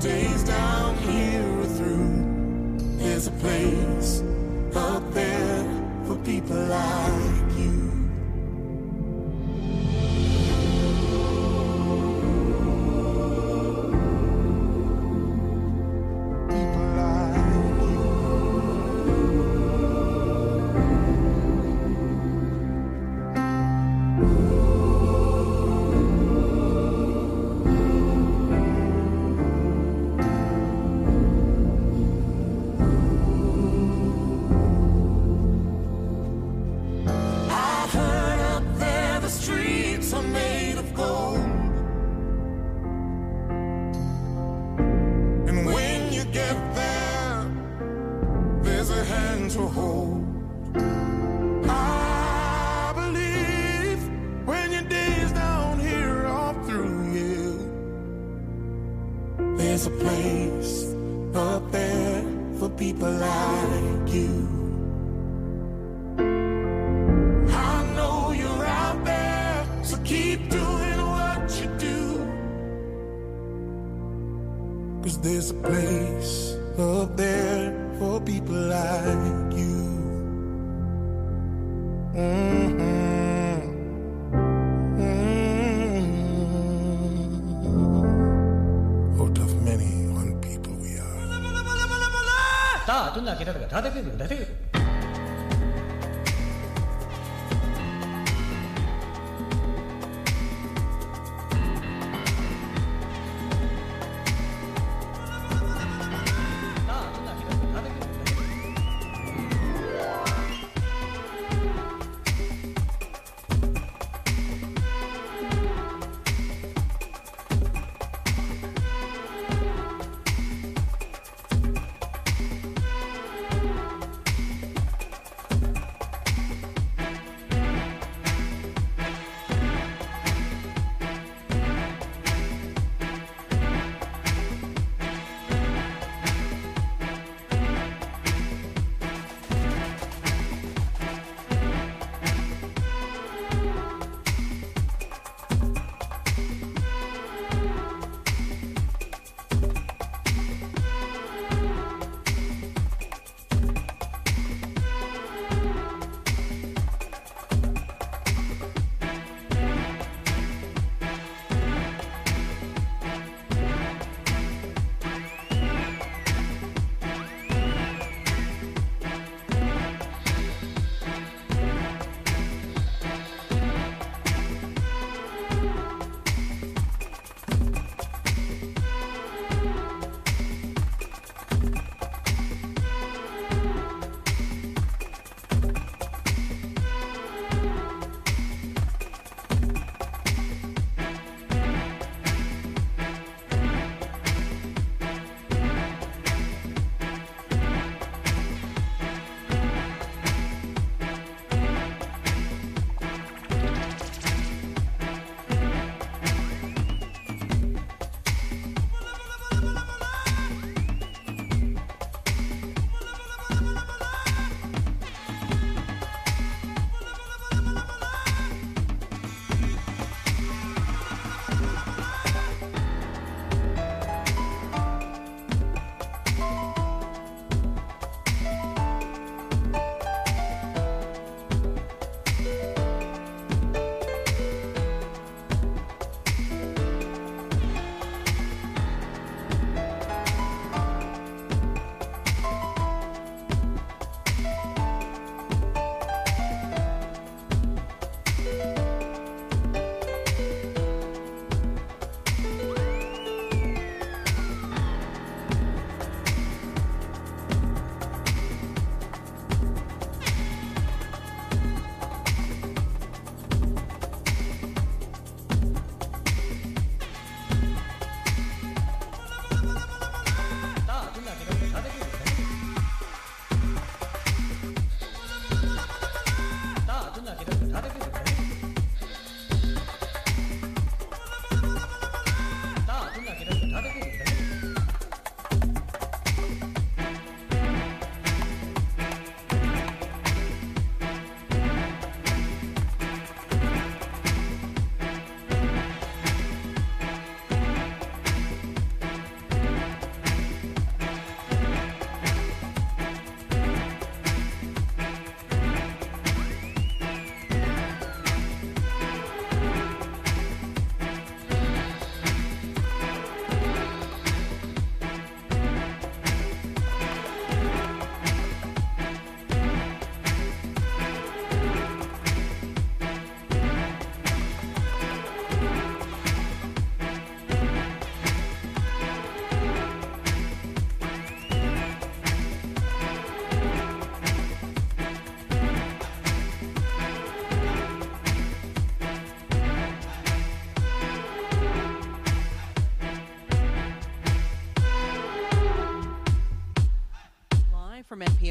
days down here are through. There's a place up there for people like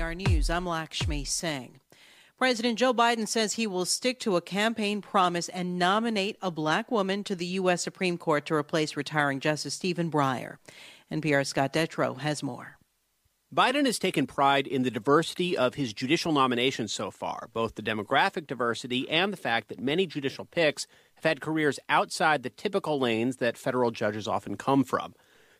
NPR News, I'm Lakshmi Singh. President Joe Biden says he will stick to a campaign promise and nominate a black woman to the U.S. Supreme Court to replace retiring Justice Stephen Breyer. NPR's Scott Detrow has more. Biden has taken pride in the diversity of his judicial nominations so far, both the demographic diversity and the fact that many judicial picks have had careers outside the typical lanes that federal judges often come from.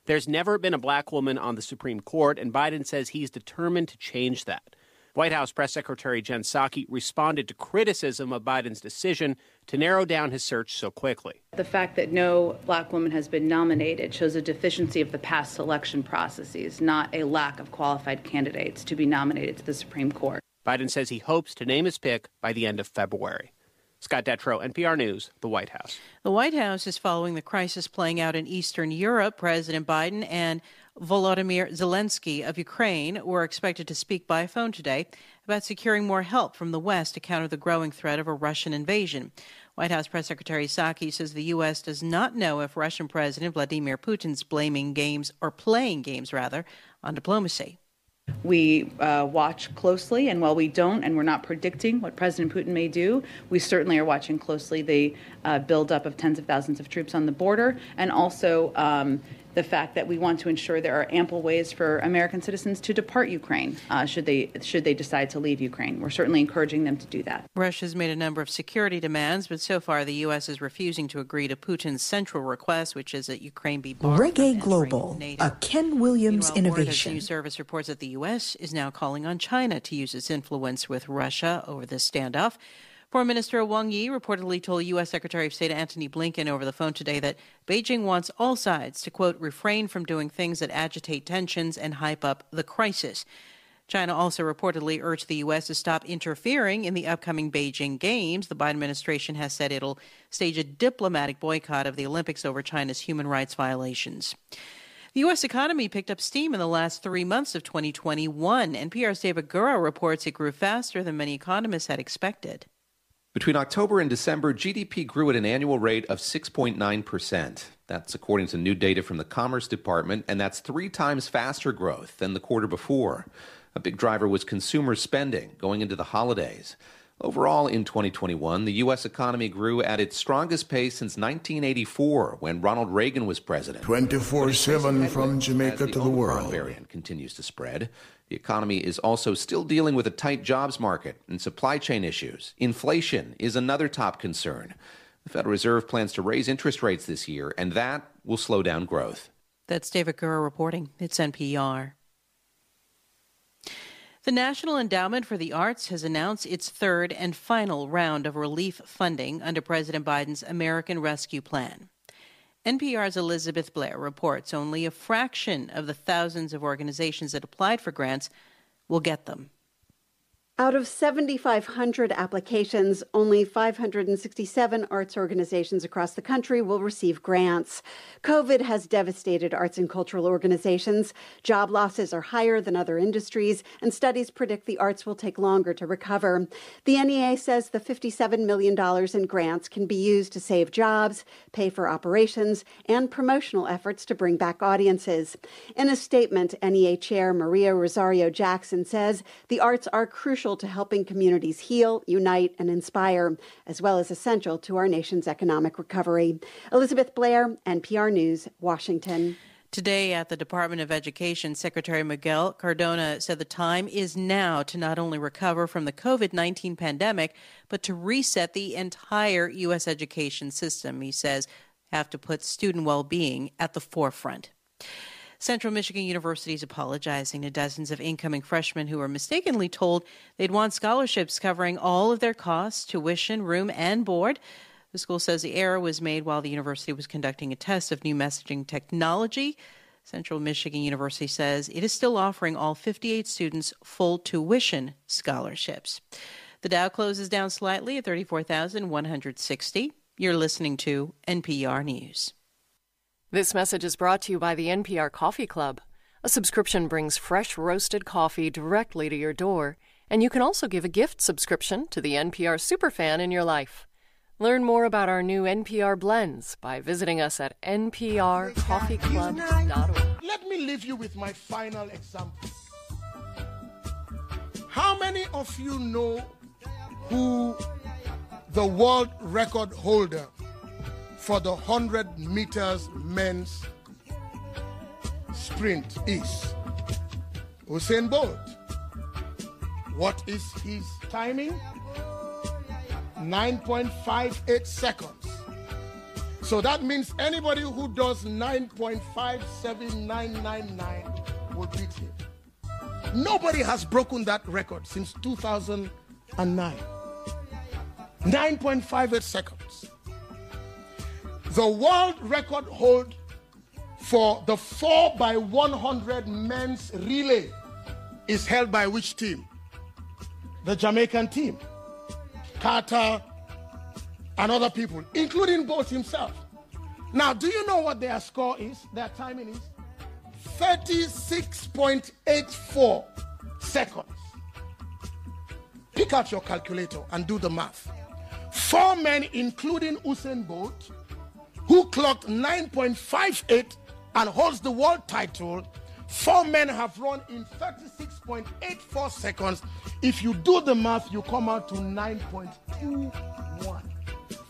There's never been a black woman on the Supreme Court, and Biden says he's determined to change that. White House Press Secretary Jen Psaki responded to criticism of Biden's decision to narrow down his search so quickly. The fact that no black woman has been nominated shows a deficiency of the past selection processes, not a lack of qualified candidates to be nominated to the Supreme Court. Biden says he hopes to name his pick by the end of February. Scott Detrow, NPR News, the White House. The White House is following the crisis playing out in Eastern Europe. President Biden and Volodymyr Zelensky of Ukraine were expected to speak by phone today about securing more help from the West to counter the growing threat of a Russian invasion. White House Press Secretary Psaki says the U.S. does not know if Russian President Vladimir Putin's blaming games, or playing games rather, on diplomacy. We uh, watch closely, and while we don't and we're not predicting what President Putin may do, we certainly are watching closely the uh, buildup of tens of thousands of troops on the border and also um, the fact that we want to ensure there are ample ways for American citizens to depart Ukraine uh, should they should they decide to leave Ukraine. We're certainly encouraging them to do that. Russia's made a number of security demands, but so far the U.S. is refusing to agree to Putin's central request, which is that Ukraine be barred Reggae Global, a Ken Williams Meanwhile, innovation. News Service reports that the U.S. is now calling on China to use its influence with Russia over this standoff. Foreign Minister Wang Yi reportedly told U.S. Secretary of State Antony Blinken over the phone today that Beijing wants all sides to, quote, refrain from doing things that agitate tensions and hype up the crisis. China also reportedly urged the U.S. to stop interfering in the upcoming Beijing Games. The Biden administration has said it'll stage a diplomatic boycott of the Olympics over China's human rights violations. The U.S. economy picked up steam in the last three months of 2021. NPR's David Gura reports it grew faster than many economists had expected. Between October and December, GDP grew at an annual rate of 6.9%. That's according to new data from the Commerce Department, and that's three times faster growth than the quarter before. A big driver was consumer spending going into the holidays. Overall, in 2021, the U.S. economy grew at its strongest pace since 1984 when Ronald Reagan was president. 24 7 from Jamaica to the Omicron world. variant continues to spread. The economy is also still dealing with a tight jobs market and supply chain issues. Inflation is another top concern. The Federal Reserve plans to raise interest rates this year, and that will slow down growth. That's David Gura reporting. It's NPR. The National Endowment for the Arts has announced its third and final round of relief funding under President Biden's American Rescue Plan. NPR's Elizabeth Blair reports only a fraction of the thousands of organizations that applied for grants will get them. Out of 7,500 applications, only 567 arts organizations across the country will receive grants. COVID has devastated arts and cultural organizations. Job losses are higher than other industries, and studies predict the arts will take longer to recover. The NEA says the $57 million in grants can be used to save jobs, pay for operations, and promotional efforts to bring back audiences. In a statement, NEA Chair Maria Rosario Jackson says the arts are crucial to helping communities heal, unite, and inspire, as well as essential to our nation's economic recovery. Elizabeth Blair, NPR News, Washington. Today at the Department of Education, Secretary Miguel Cardona said the time is now to not only recover from the COVID 19 pandemic, but to reset the entire U.S. education system. He says have to put student well being at the forefront. Central Michigan University is apologizing to dozens of incoming freshmen who were mistakenly told they'd want scholarships covering all of their costs, tuition, room, and board. The school says the error was made while the university was conducting a test of new messaging technology. Central Michigan University says it is still offering all 58 students full tuition scholarships. The Dow closes down slightly at 34,160. You're listening to NPR News. This message is brought to you by the NPR Coffee Club. A subscription brings fresh roasted coffee directly to your door, and you can also give a gift subscription to the NPR superfan in your life. Learn more about our new NPR blends by visiting us at nprcoffeeclub.org. Let me leave you with my final example. How many of you know who the world record holder for the 100 meters men's sprint is? Usain Bolt. What is his timing? 9.58 seconds. So that means anybody who does 9.57999 will beat him. Nobody has broken that record since 2009. 9.58 seconds. The world record hold for the 4 by 100 men's relay is held by which team? The Jamaican team. Carter and other people, including Bolt himself. Now, do you know what their score is? Their timing is 36.84 seconds. Pick out your calculator and do the math. Four men, including Usain Bolt, who clocked 9.58 and holds the world title, four men have run in 36.84 seconds. If you do the math, you come out to 9.21.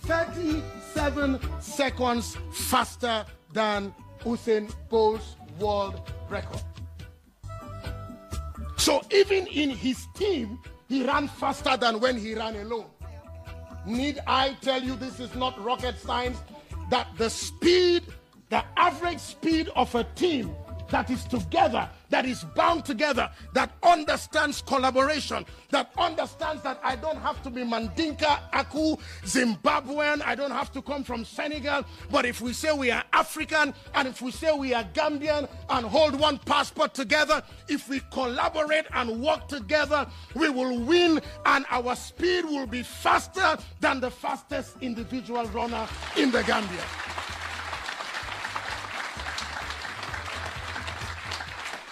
37 seconds faster than Usain Bolt's world record. So even in his team, he ran faster than when he ran alone. Need I tell you this is not rocket science? That the speed, the average speed of a team that is together, that is bound together, that understands collaboration, that understands that I don't have to be Mandinka, Aku, Zimbabwean, I don't have to come from Senegal, but if we say we are African and if we say we are Gambian and hold one passport together, if we collaborate and work together, we will win and our speed will be faster than the fastest individual runner in the Gambia.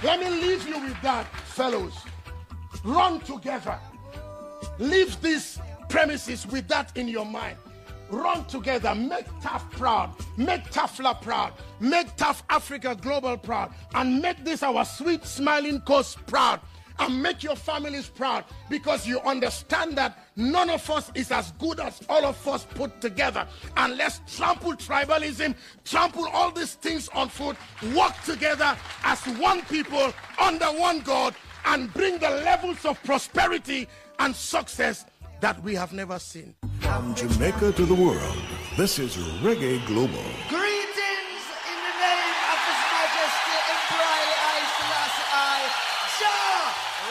Let me leave you with that, fellows. Run together. Leave these premises with that in your mind. Run together. Make Tough proud. Make Tafla proud. Make TAF Africa Global proud. And make this our sweet smiling coast proud and make your families proud because you understand that none of us is as good as all of us put together. And let's trample tribalism, trample all these things on foot, work together as one people under one God, and bring the levels of prosperity and success that we have never seen. From Jamaica to the world, this is Reggae Global. Greetings in the name of His Majesty Emperor I Selassie I, Jah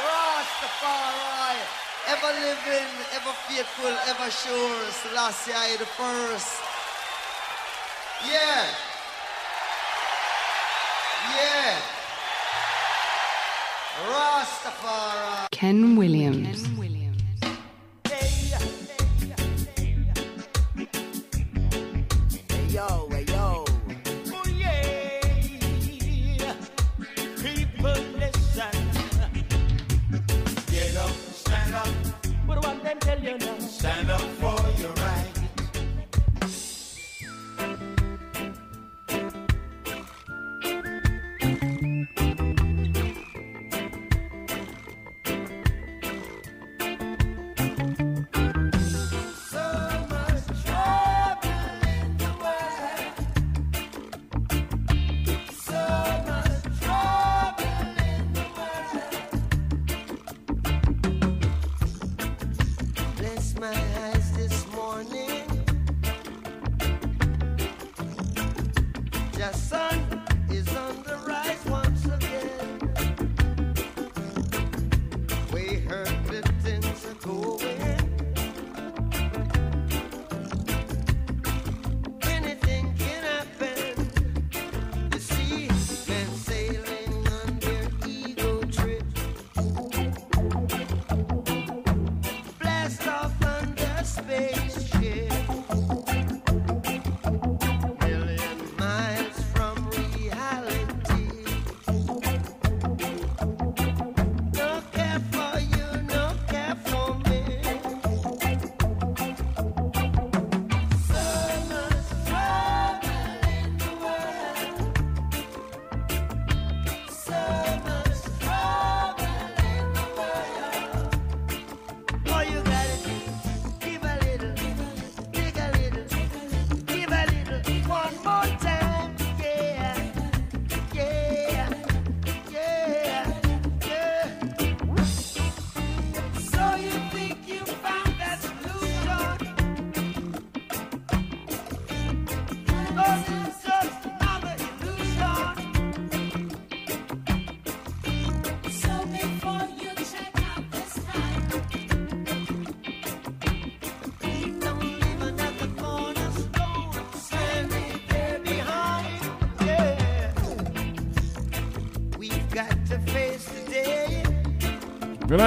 Rastafari, ever living, ever faithful, ever sure, Selassie I the first. Yeah. Yeah. Rastafari. Ken Williams. Yo, Stand up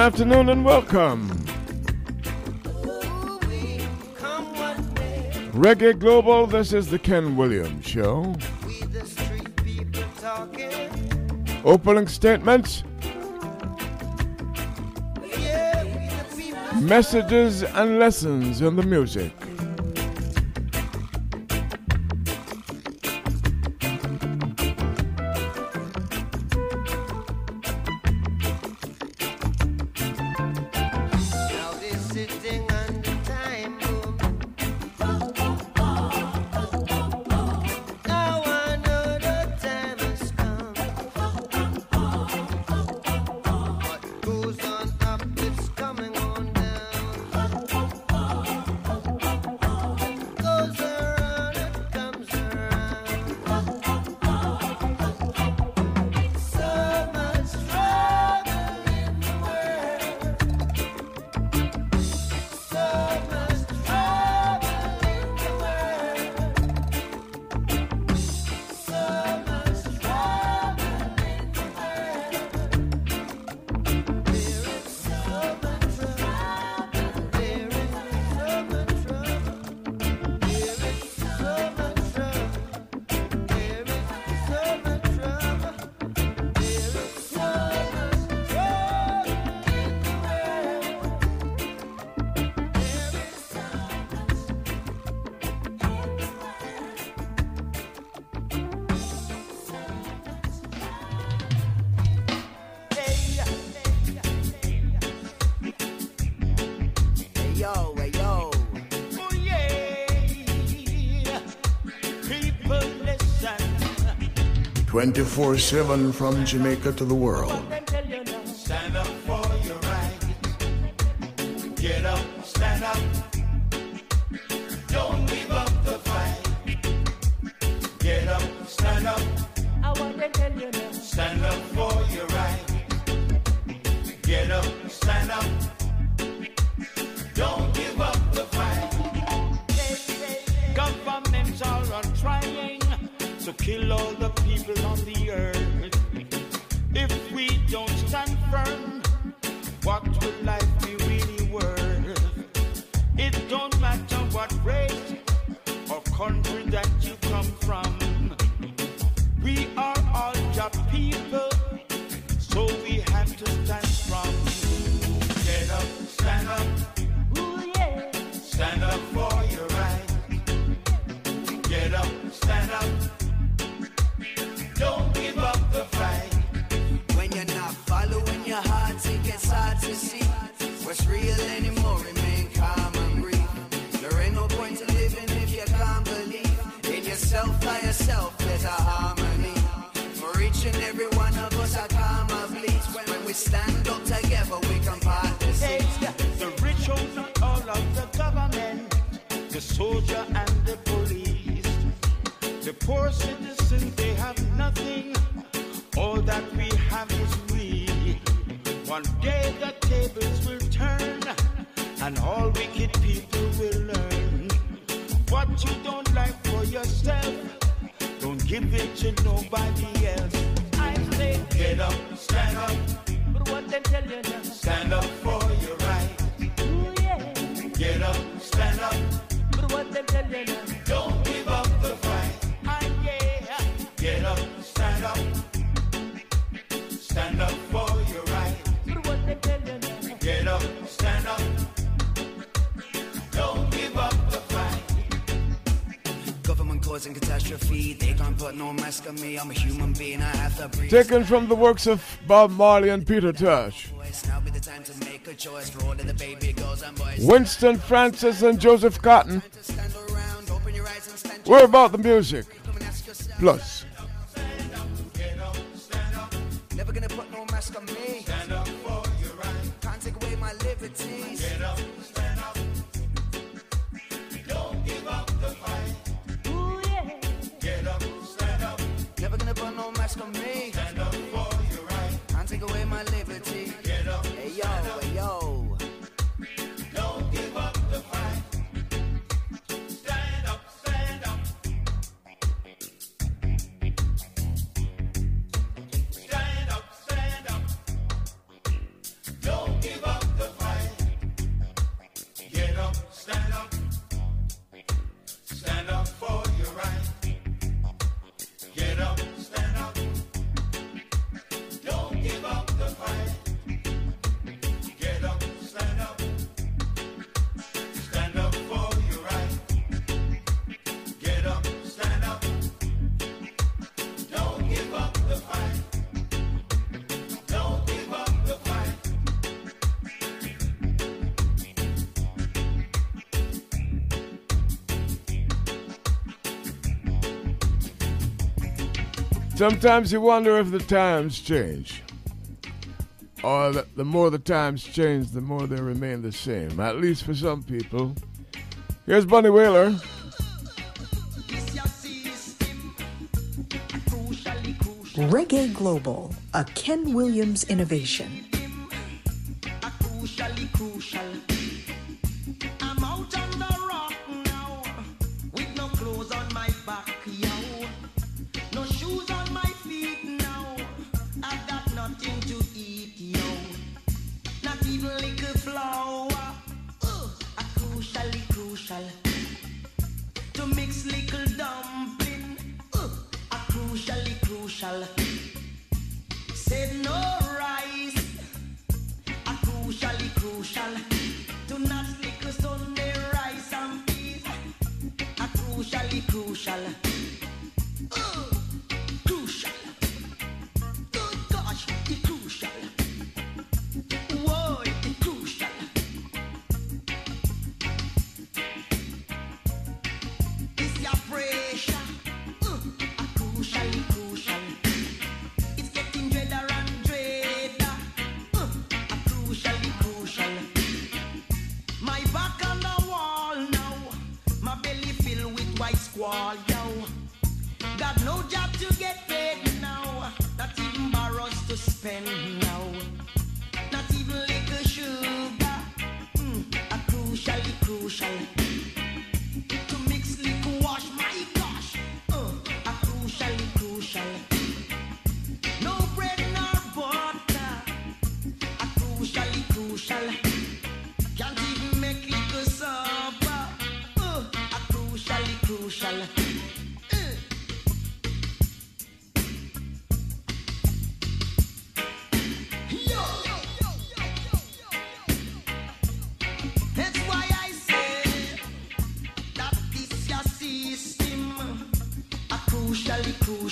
afternoon and welcome. Reggae Global, this is the Ken Williams Show. Opening statements, messages, and lessons in the music. 24 7 from Jamaica to the world. Taken from the works of Bob Marley and Peter Tosh. Winston Francis and Joseph Cotton. We're about the music. Plus. Sometimes you wonder if the times change, or that the more the times change, the more they remain the same, at least for some people. Here's Bunny Wailer. Reggae Global, a Ken Williams innovation.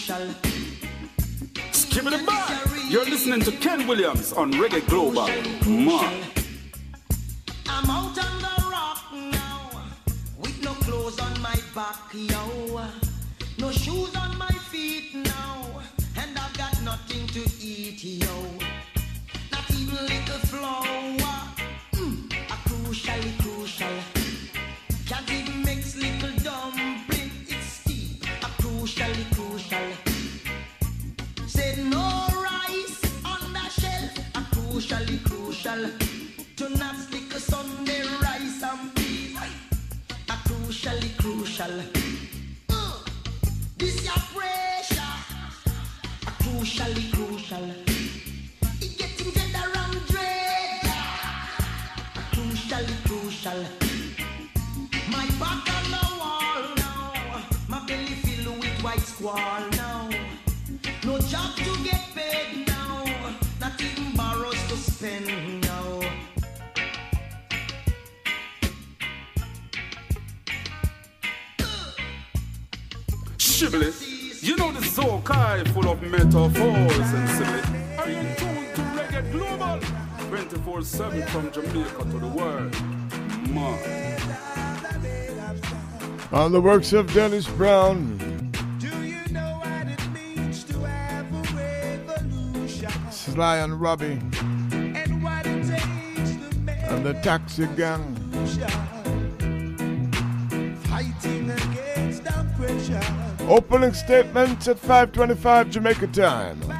official. Skip it back. You're listening to Ken Williams on Reggae Global. Mark. on the works of Dennis Brown. You know Sly and Robbie and, and the taxi gang fighting against oppression. Opening statements at 5:25 Jamaica time.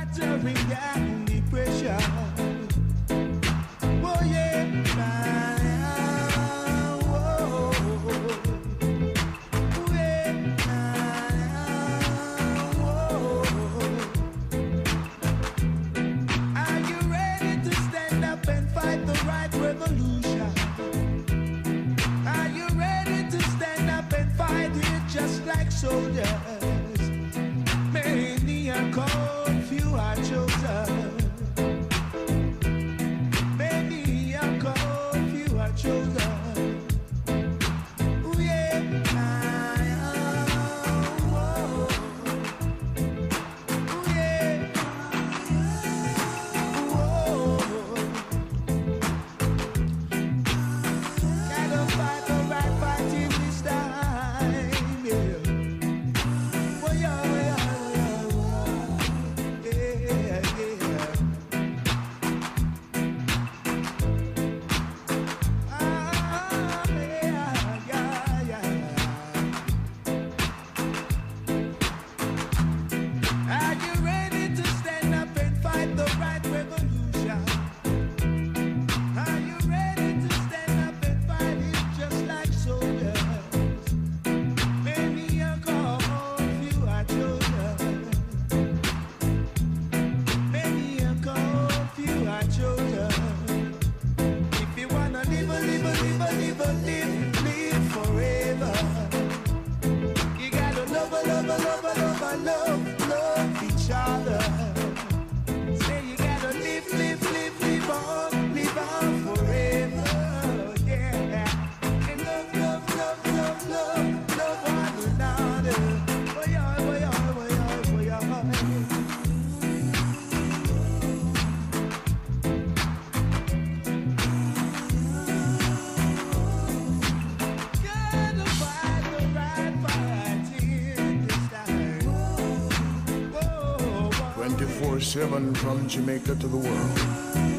From Jamaica to the world.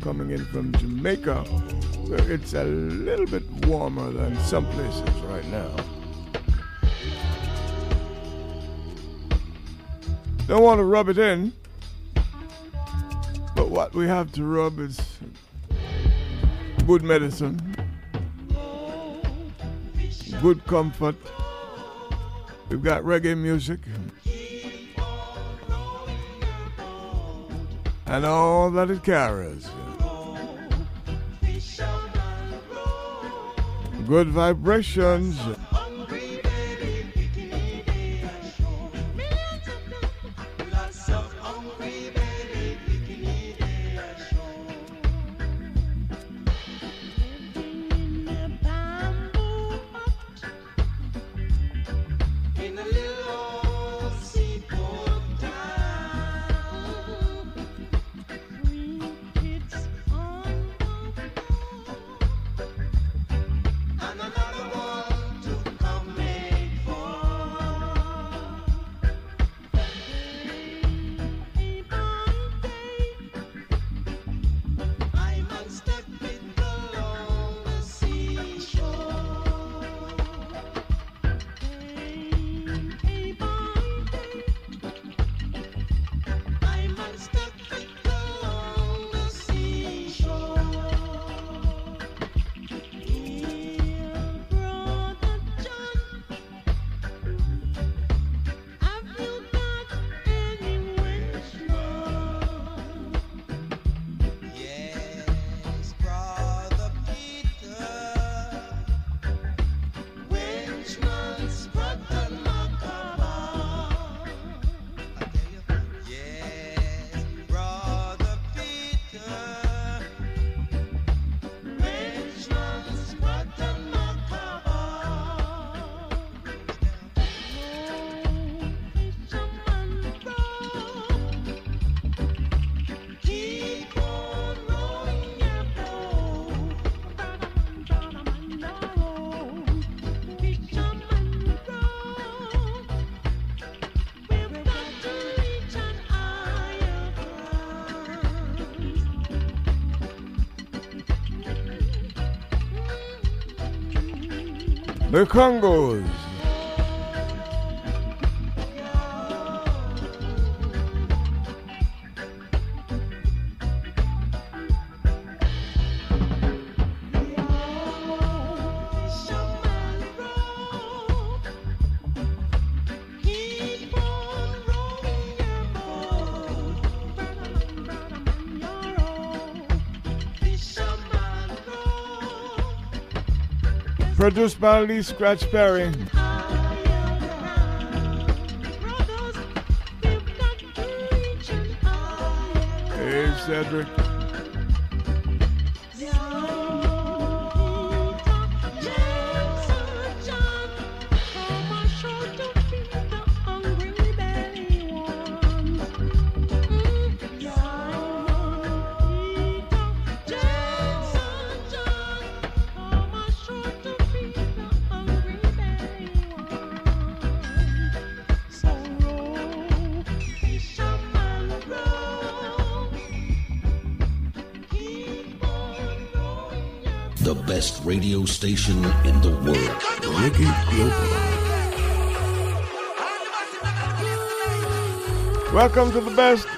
coming in from Jamaica, where it's a little bit warmer than some places right now. Don't want to rub it in, but what we have to rub is good medicine, good comfort. We've got reggae music. and all that it carries. good vibrations. the Congos. Produced by Lee Scratch Perry. The best radio station in the world. Reggae Global. Welcome to the best.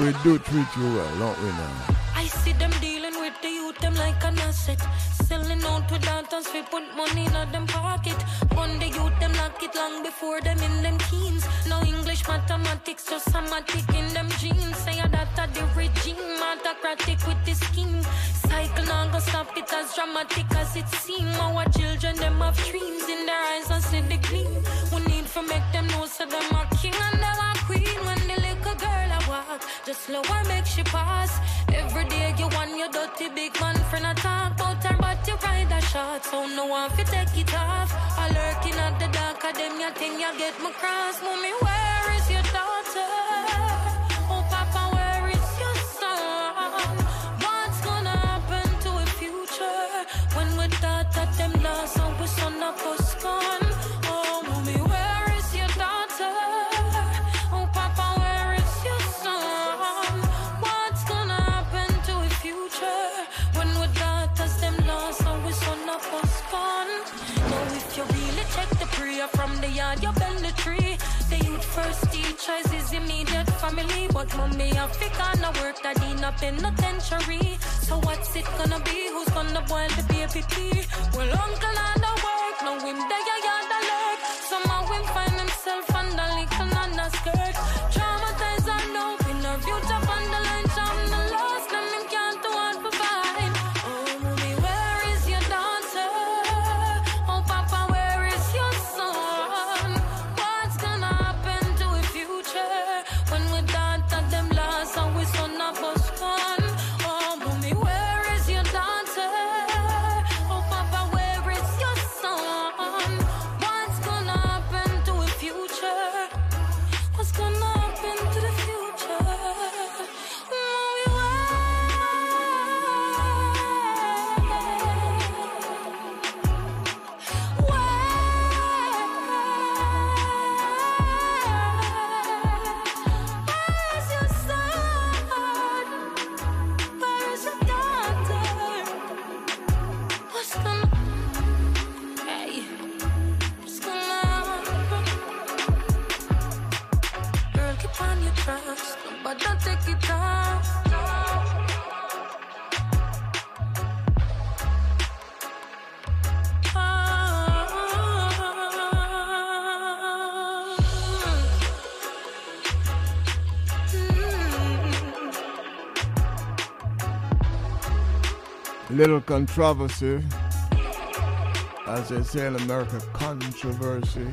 We do treat you well, don't we now? I see them dealing with the youth, them like an asset. Selling out with daughters, we put money in them pocket. On the youth, them lock it long before them in them teens. No English, mathematics, just somatic in them genes. Say that the regime, autocratic with the scheme. Cycle now go stop it as dramatic as it seem. Our children, them have dreams in their eyes and see the gleam. We need to make them know so them are king and them are queen. When the little girl I walk, just slow and make she pass. Every day you want your dirty big man friend I talk about her, but you ride a shot, so no one fi take it off. I lurking at the dark of them, you think you get my cross. Mommy, where is your daughter? Oh, Papa, where them family, but mommy Africa no work that in a penitentiary. So what's it gonna be? Who's gonna boil the baby pea? Well, uncle on the work, no him there, yard controversy. As they say in America, controversy.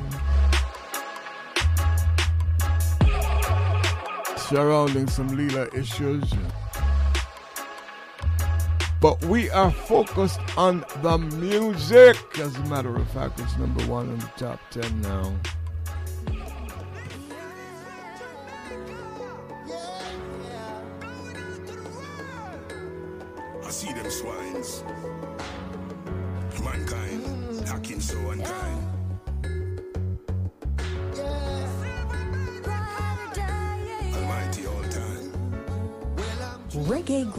Surrounding some Leela issues. But we are focused on the music. As a matter of fact, it's number one in the top 10 now.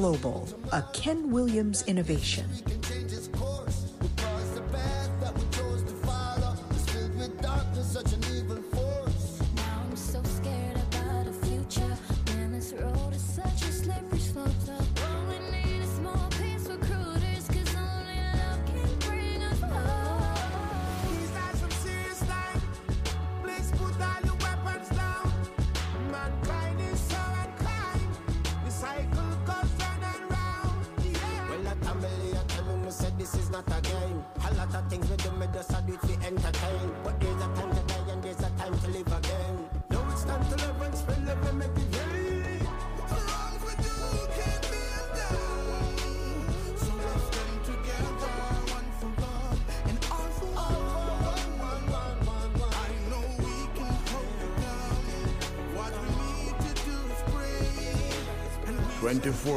Global, a Ken Williams innovation.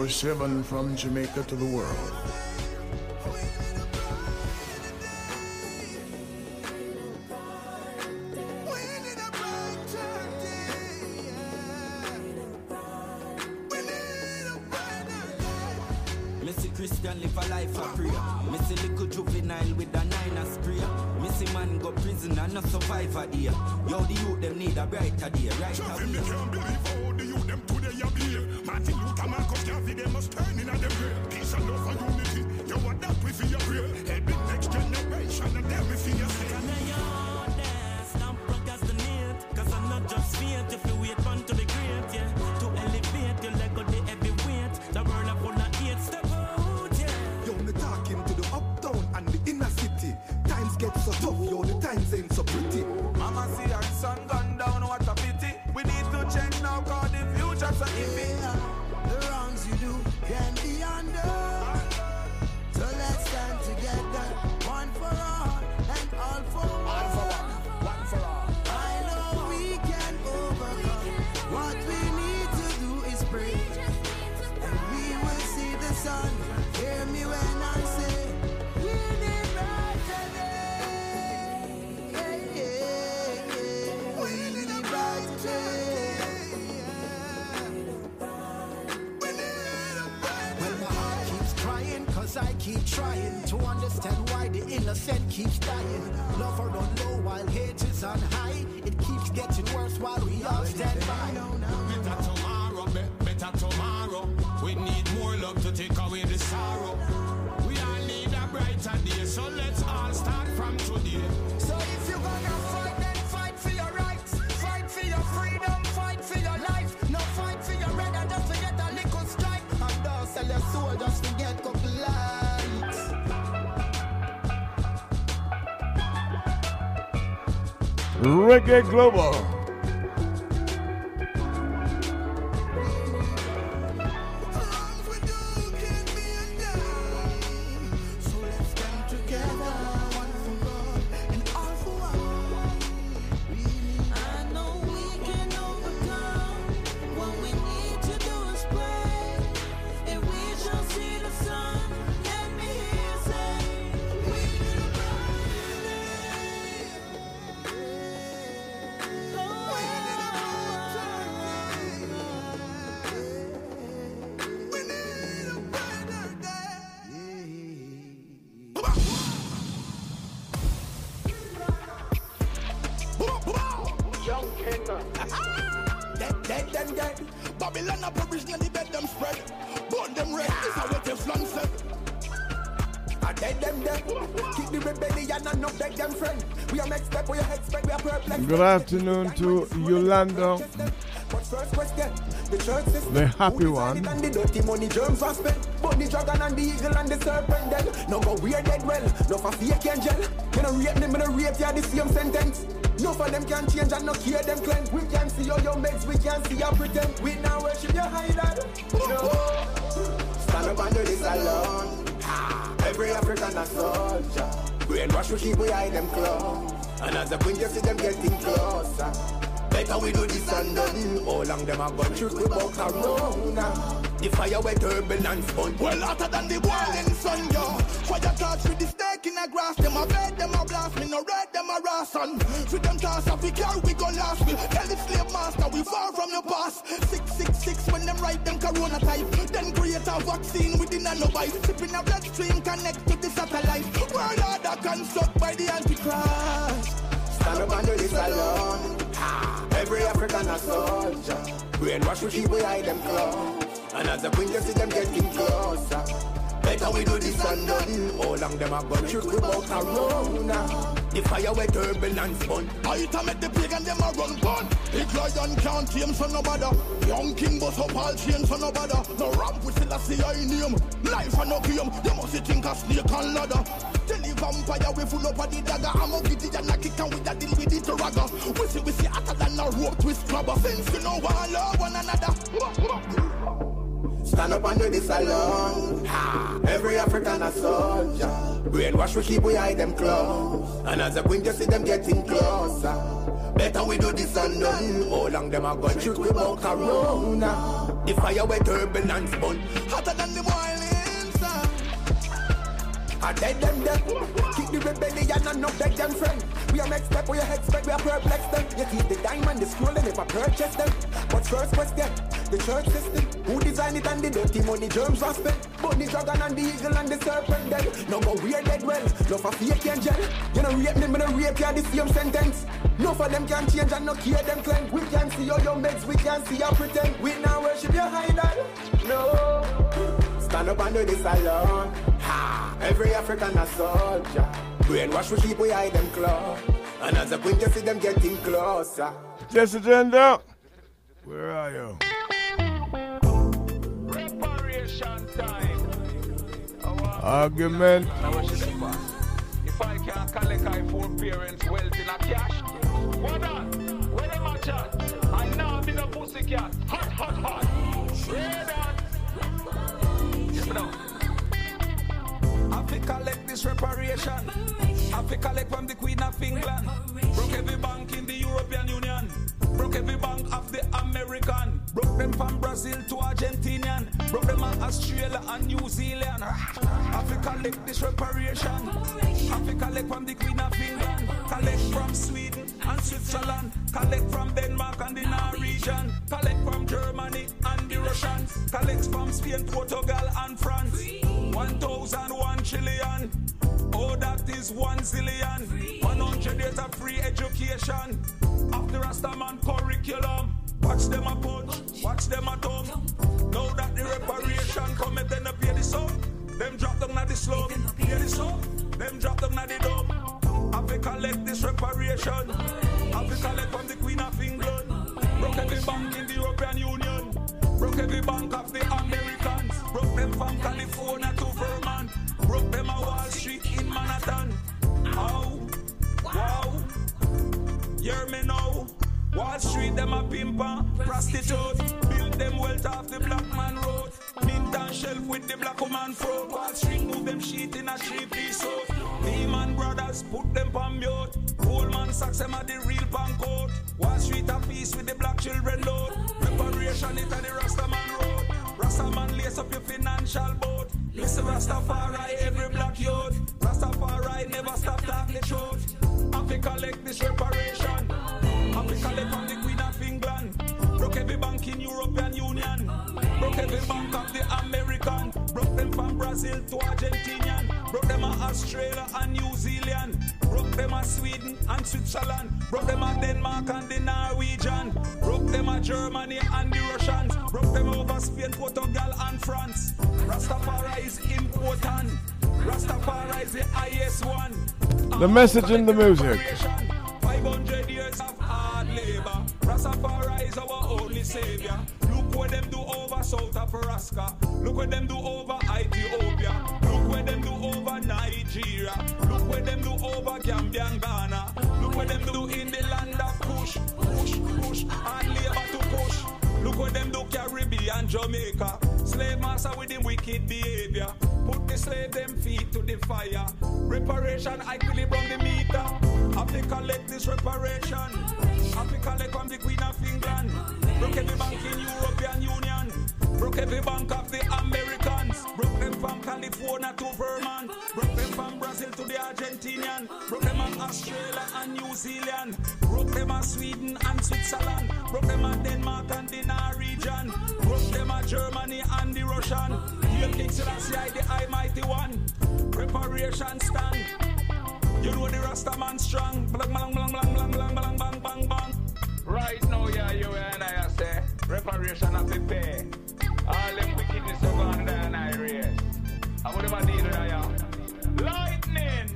24 7 from Jamaica to the world. Times ain't so pretty. I keep trying to understand why the innocent keeps dying. Love are on low while hate is on high. It keeps getting worse while we all stand by. Reggae Global. Afternoon to Yolanda, the happy one. No go dead well. No for fake angel. Them, ya the same sentence. No for them can change and no them cleanse. We can see all your we can see your pretend. We now worship your. No. Stand up this alone. Every African a soldier. Brainwash we keep them. And as the wind you see them getting closer. Better we do this and done. How long them a gun shoot we box around. The fire where turbulence burn. Well hotter than the boiling sun, yo. Fire touch with the snake in the grass. Them a bed, them a blast. Me no red, them a ration. With them toss off, we carry, we go last. We tell the slave master, we far from the past. 666 when them write them corona type. Then create a vaccine with the nanobite. Sipping a bloodstream connect to the satellite. World order construct by the antichrist. Stand up under this alone. Ah, every African a soldier. Brainwash we keep we hide them close. And as the wind you see them getting closer. Better we do this and done. How long them a gun shoot bout around now. The fire where turbulence burn. I to make the pagan them a run gun. Big lion can't tame so no bother. Young king bust up all chains so no bother. No ramp with still a see I name. Life and no game. You must think a snake and ladder. Vampire we full up of the dagger. I'm a giddy and a kick and we a deal with the dragger. We see we see hotter than a rope twist grabber. Since we know one love one another. Stand up under this alone. Every African a soldier. Brainwash we keep we hide them close. And as the wind you see them getting closer. Better we we do this and done. How long them a go trick we about corona? The fire where turbulence burn, hotter than the boiling. I dead them them, kick the rebellion and not beg them friend. We are next step, we are expect, we are perplex them. You keep the diamond, the scroll, and never purchase them. But first question, the church system, who designed it and the dirty money germs are spent. But the dragon and the eagle and the serpent then. No go weird dead well, no for fake angel. You know rape me no rape you, the same sentence. No for them can change and no care them claim. We can see all your meds, we can see your pretend. We now worship your idol. No. Stand up and do this alone. Ha! Every African a soldier. Brainwash we keep we hide them claw. And as a queen, you see them getting closer. Jesse Agenda. Where are you? Reparation time. Argument. Now what should I do? If I can't collect I four parents wealth in a cash, what on? Where them a chat? I know I'm in a pussy cat. Hot, hot, hot. Straight on. No. I fi collect this reparation. I fi collect from the Queen of England. Broke every bank in the European Union. Broke every bank of the American. Broke them from Brazil to Argentinian. Broke them from Australia and New Zealand. Fi collect this reparation. Fi collect from the Queen of England. Collect from Sweden and Switzerland. Collect from Denmark and the Norwegian. Collect from Germany Russians. Collect from Spain, Portugal and France. 1,001 trillion. Oh, that is one zillion. 100 years of free education. After Rastaman curriculum. Watch them a punch, watch them a thumb. Now that the reparation come, if they no pay the sum. Them drop them na the slum. Pay the sum. Them drop them na the dump. I fi collect this reparation. I fi collect from the Queen of England. Broke every bank in the European Union. Broke every bank of the Americans. Broke them from California to Vermont. Broke them a Wall Street in Manhattan. Ow, wow, hear me now. Wall Street, them a pimper, prostitute. Build them wealth off the black man road. And shelf with the black woman. Wall Street move them sheet in a three piece suit. Lehman Brothers put them on mute. Goldman Sachs them a the real bank Wall Street a peace with the black children load. Reparation it a the Rastaman road. Rastaman lace up your financial boat. Listen Rastafari every black youth. Rastafari never stop talk the truth. I fi collect this reparation. I fi collect from the Queen of England. Broke every bank in European Union. Broke every bank of the American. Broke them from Brazil to Argentinian. Broke them a Australia and New Zealand. Broke them a Sweden and Switzerland. Broke them a Denmark and the Norwegian. Broke them a Germany and the Russians. Broke them over Spain, Portugal and France. Rastafari is important. Rastafari is the highest one. The message in the music. 500 years of hard labor. Rastafari is our only savior. Look what them do over South Africa. Look what them do over Ethiopia. Look what them do over Nigeria. Look what them do over Gambia and Ghana. Look what them do in the land of push, push, push, and labor to push. Look what them do Caribbean, Jamaica. Slave master with him wicked behavior. Put the slave them feet to the fire. Reparation, I equilibrium the meter. I fi collect this reparation. I fi collect from the Queen of England. Broke every bank in European Union. Broke every bank of the Americans. Broke them from California to Vermont. Broke them from Brazil to the Argentinian. Broke them from Australia and New Zealand. Broke them from Sweden and Switzerland. Broke them from Denmark and the Norwegian. Broke them from Germany and the Russian. Hail King Selassie, the CI the Almighty One. Reparation stand. You know the Rasta man strong. Blang, blang, blang, blang, blang, blang, blang, bang, bang, bang. Right now, yeah, you and I say, reparation have to pay. All them wickedness are gone down and I race. I would have deal with that, yeah. Lightning!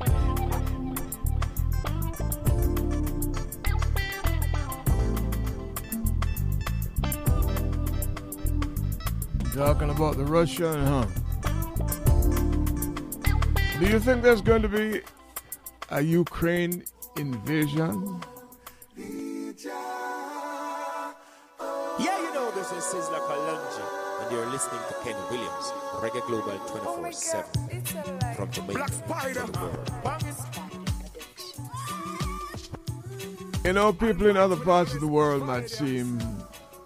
Talking about the Russian, huh? Do you think there's going to be a Ukraine invasion? Yeah, you know this is Sizzla Kalonji, and you're listening to Kenny Williams, Reggae Global 24 7 from Jamaica. to the world. You know, people in other parts of the world might seem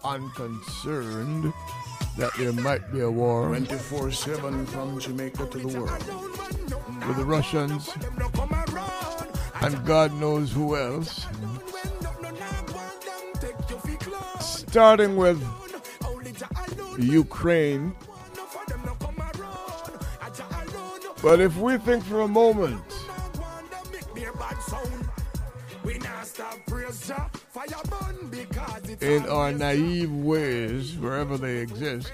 unconcerned that there might be a war 24 7 from Jamaica to the world. with the Russians and God knows who else. Starting with Ukraine. But if we think for a moment in our naive ways, wherever they exist,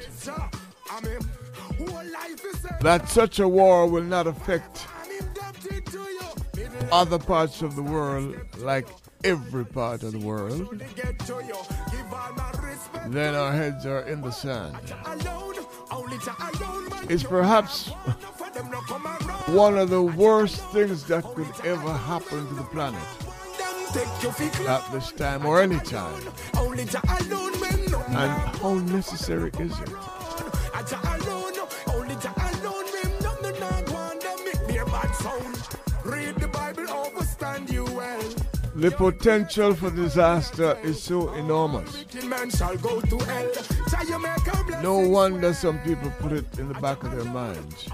that such a war will not affect other parts of the world like every part of the world, then our heads are in the sand. It's perhaps one of the worst things that could ever happen to the planet at this time or any time. And how necessary is it? Read the Bible, overstand you well. The potential for disaster is so enormous. No wonder some people put it in the back of their minds.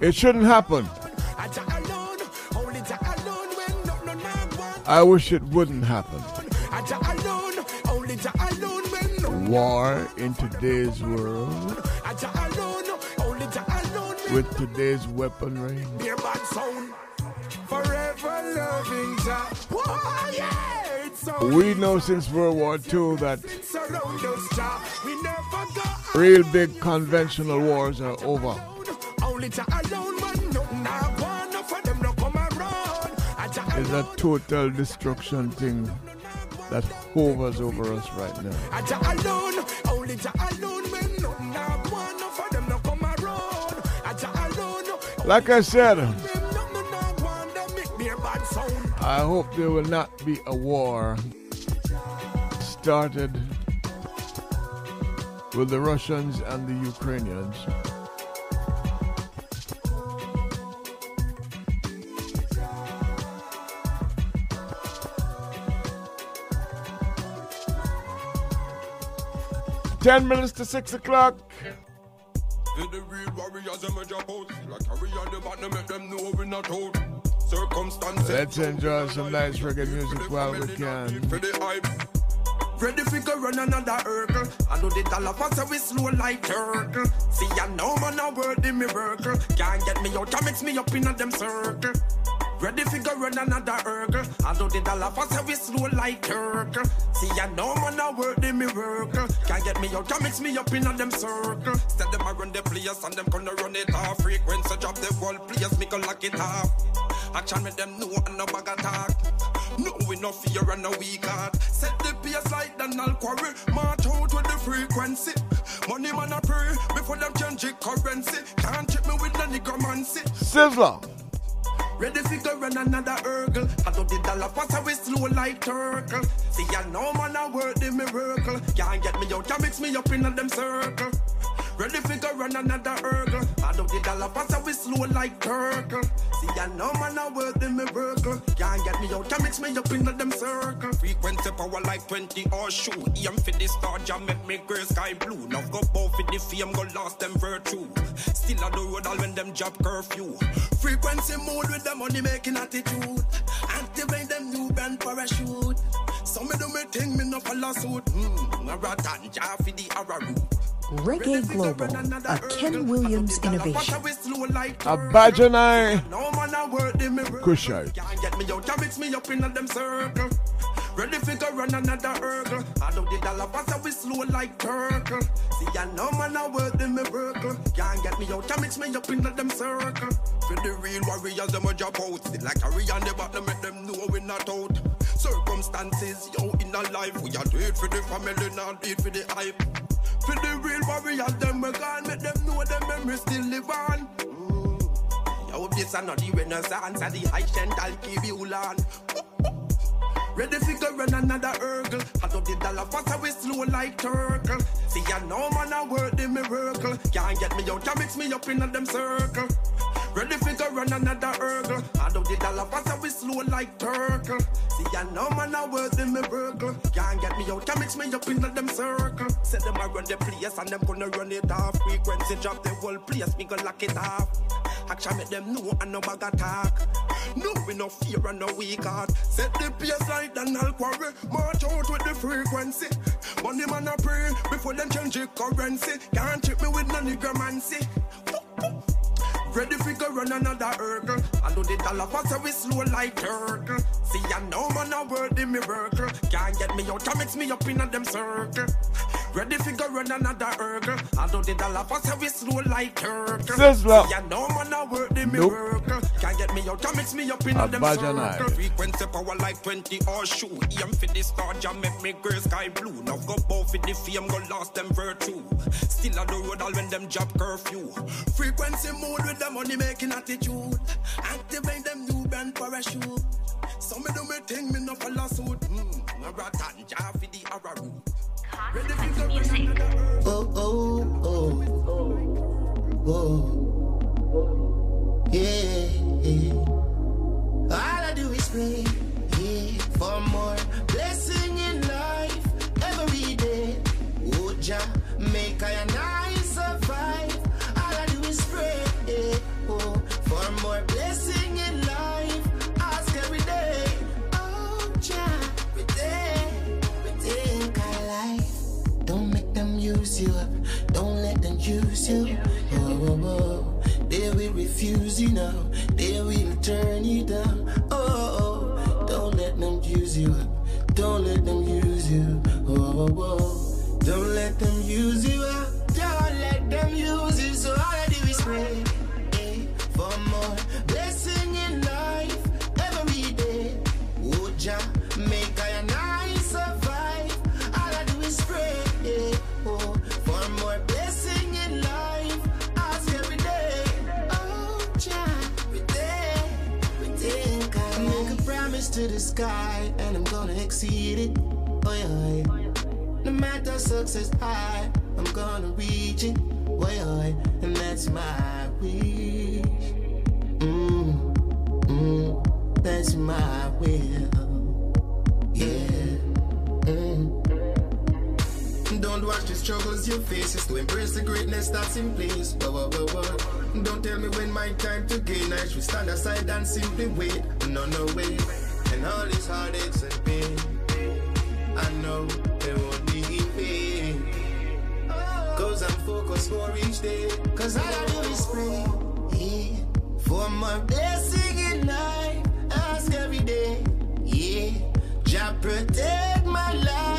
It shouldn't happen. I wish it wouldn't happen. War in today's world with today's weaponry. Hear bad sound. Forever loving Jah. Whoa, yeah, so We know since World War II that surround us, Jah. We never go real big conventional wars are over. Only Jah alone, man, nothing nah go on, no for them no come around. Jah It's a total destruction thing that hovers over us right now. Like I alone, I hope there will not be a war started with the Russians and the Ukrainians. Ten minutes to six o'clock. To the real warriors. Like carry on the make them know we not. Circumstances. Let's enjoy some nice reggae music while we can. For the hype. Ready fi go run another hurdle. I know the dollar pass so we slow like turtle. See I know man a word the miracle. Can't get me out, can mix me up in a them circle. Ready fi go run another hurdle. I know the dollar pass so we slow like turtle. See I know man a word the miracle. Can't get me out, can mix me up in a them circle. Instead them a run the place and them gonna run it off. Frequency drop the whole place, me go lock it off. Action make them know and no bag attack. No, we no fear and no weak heart. Set the pace like Donald Quarrie. March out with the frequency. Money man a pray before them change the currency. Can't check me with the necromancy. Sizzla. Ready fi go run another hurdle. I do the dollar pass away slow like turtle. See I know man a work the miracle. Can't get me out, can mix me up in a them circle. Ready fi go run another hurdle. I do the dollar pass away slow like turtle. See I know man a work the miracle. Can't get me out, can mix me up in a them circle. Frequency power like 20 or shoe. Aim for the star jam make me gray sky blue. Now go bow for the fame, go lost them virtue. Still on the road all when them job curfew. Frequency mode with the money making attitude. Activate them new brand parachute. Some me do me thing, me no follow suit. Hmm, a ratan, jar for the arrow. Reggae Global, a Ken Williams innovation. A Bajanai No man a word the mirror. Kushite. Can't get me out, can mix me up in them circle. Ready fi go run another hurdle. I do the dollar pass we slow like turtle. See I know man a word the miracle. Can't get me out, can mix me up in them circle. For the real warriors, them a drop out. Still like carry on the bottom, make them know we not out. Circumstances, yo, in a life, we are do it for the family, not do it for the hype. For the real warriors, them we gone, make them know them memories still live on. Mm. Yo, this are not the renaissance, and the high I'll keep you on. Ready fi go run another hurdle. I do the dollar pass away slow like turtle. See I know man a work the miracle. Can't get me out, can mix me up in a them circle. Ready fi go run another hurdle. I do the dollar pass we slow like turtle. See ya no man a in me burgle. Can't get me out, can mix me up in a them circle. Say them a run the place and them gonna run it off. Frequency drop the whole place, me go lock it off. Action make them know and no bag attack. No we no fear and no weak heart. Set the pace like the null quarry. March out with the frequency. Money man a pray before them change the currency. Can't trick me with no niggermancy. Ready fi go run another hurdle. I do the dollar pass we slow like turtle. See ya no man a word in me. Can't get me out, can mix me up in a them circle. Ready fi go run another hurdle. I do the dollar pass we slow like turtle. Sizzla. See ya no man a word in me Nope. Can't get me out, can mix me up in a them circle. Frequency power like 20 or shoe. Aim for the star, jam make me gray sky blue. Now go bow for the fame, go lost them virtue. Still on the road, all when them job curfew. Frequency mode with the money making attitude. Activate them new brand parachute. Me do me thing, me no follow suit. Hmm, a rat and the arrow. Ready for the music. Oh, oh, oh. Yeah, yeah. All I do is pray, yeah, for more blessing in life every day. Oh, I and I for more blessing in life. Ask every day. Oh, Jah, every day, day in my life. Don't make them use you up. Don't let them use you. Oh, oh, oh. They will refuse you now. They will turn you down. Oh, oh. Don't let them use you up. Don't let them use you. Oh, oh, oh. Don't let them use you up. Don't let them use you. So all I do is pray eh, for more blessing in life every day. Oh, Jah, make I and I survive. All I do is pray, oh, for more blessing in life. Ask every day, oh, Jah, every day, every day. I make a promise to the sky, and I'm gonna exceed it. Oh yeah, no matter success high, I'm gonna reach it. Oh yeah, and that's my wish. Mm-hmm. Mm-hmm. struggles you face, it's to embrace the greatness that's in place. Don't tell me when my time to gain. I should stand aside and simply wait. No, no way. And all these heartaches and pain, I know they won't be in. Cause I'm focused for each day. Cause all I do is pray. Yeah. For my blessing in life, ask every day. Yeah. Jah protect my life.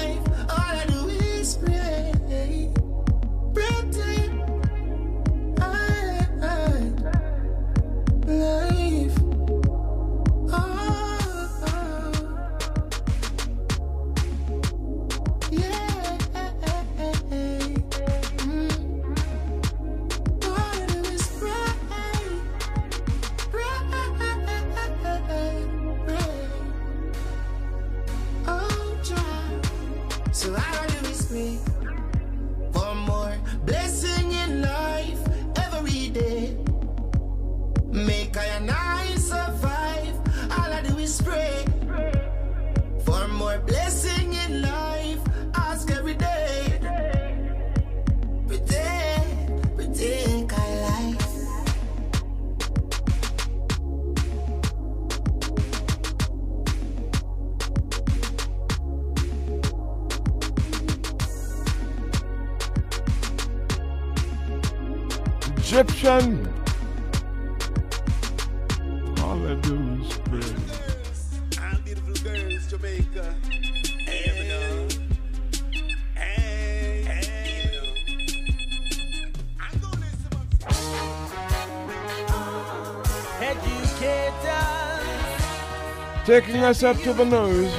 Us up to the nose.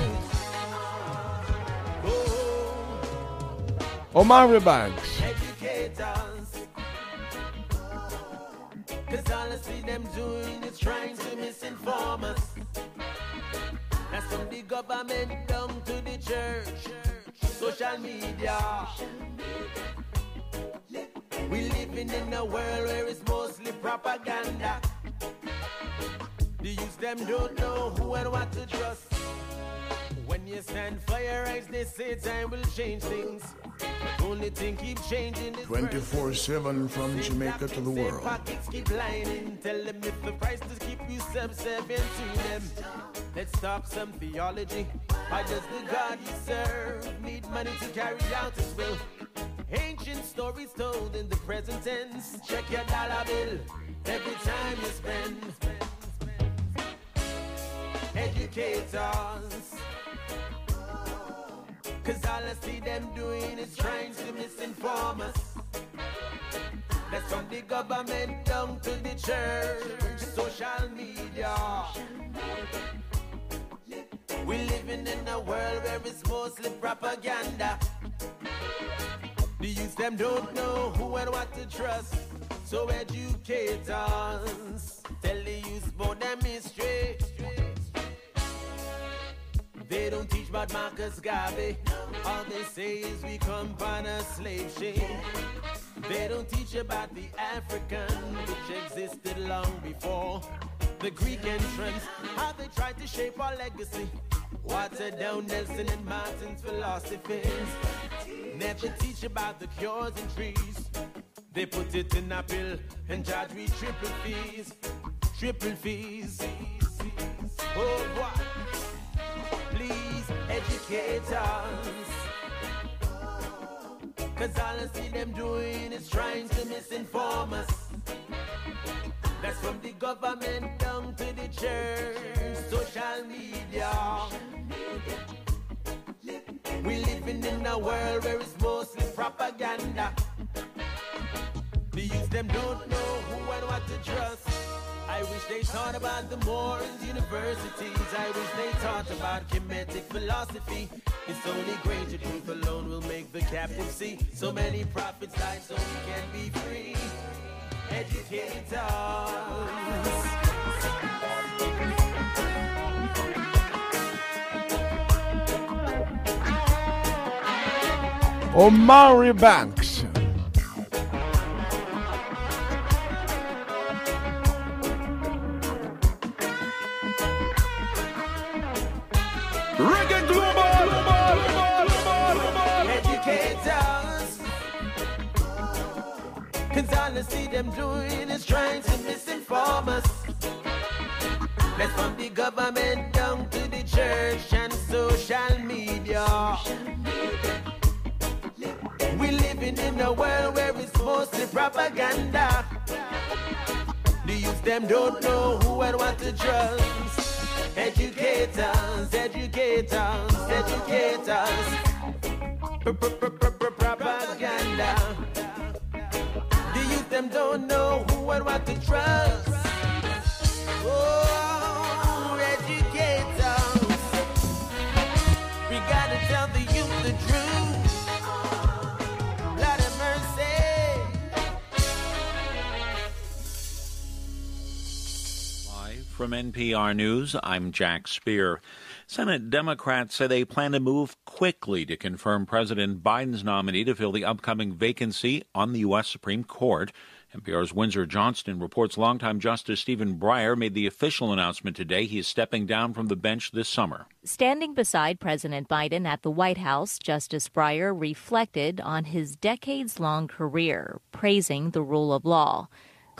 Oh, Omari Banks. 7 from Jamaica to the world. Let's talk some theology. Why does the God you serve need money to carry out his will? Ancient stories told in the present tense. Check your dollar bill every time you spend. Educators. Cause all I see them doing is trying to misinform us. That's from the government down to the church, social media. We're living in a world where it's mostly propaganda. The youth them don't know who and what to trust. So educate us. Tell the youth about them history. They don't teach about Marcus Garvey. All they say is we come on a slave ship. They don't teach about the African, which existed long before the Greek entrance. How they tried to shape our legacy. Water down Nelson and Martin's philosophies. Never teach about the cures and trees. They put it in a pill and charge we triple fees. Triple fees. Oh, what? Us. Cause all I see them doing is trying to misinform us. That's from the government down to the church, social media. We living in a world where it's mostly propaganda. The youth them don't know who and what to trust. I wish they taught about the Moorish universities. I wish they taught about Kemetic philosophy. It's only greater truth alone will make the captive see. So many prophets died so we can be free. Educators. Omari Banks. Reggae Global! Educate us. Cause all I see them doing is trying to misinform us. That's from the government down to the church and social media. We living in a world where it's mostly propaganda. The youth them don't know who and what to trust. Educators, educate us. Propaganda. The youth them don't know who and what to trust. Oh, from NPR News, I'm Jack Speer. Senate Democrats say they plan to move quickly to confirm President Biden's nominee to fill the upcoming vacancy on the U.S. Supreme Court. NPR's Windsor Johnston reports longtime Justice Stephen Breyer made the official announcement today he is stepping down from the bench this summer. Standing beside President Biden at the White House, Justice Breyer reflected on his decades long career, praising the rule of law.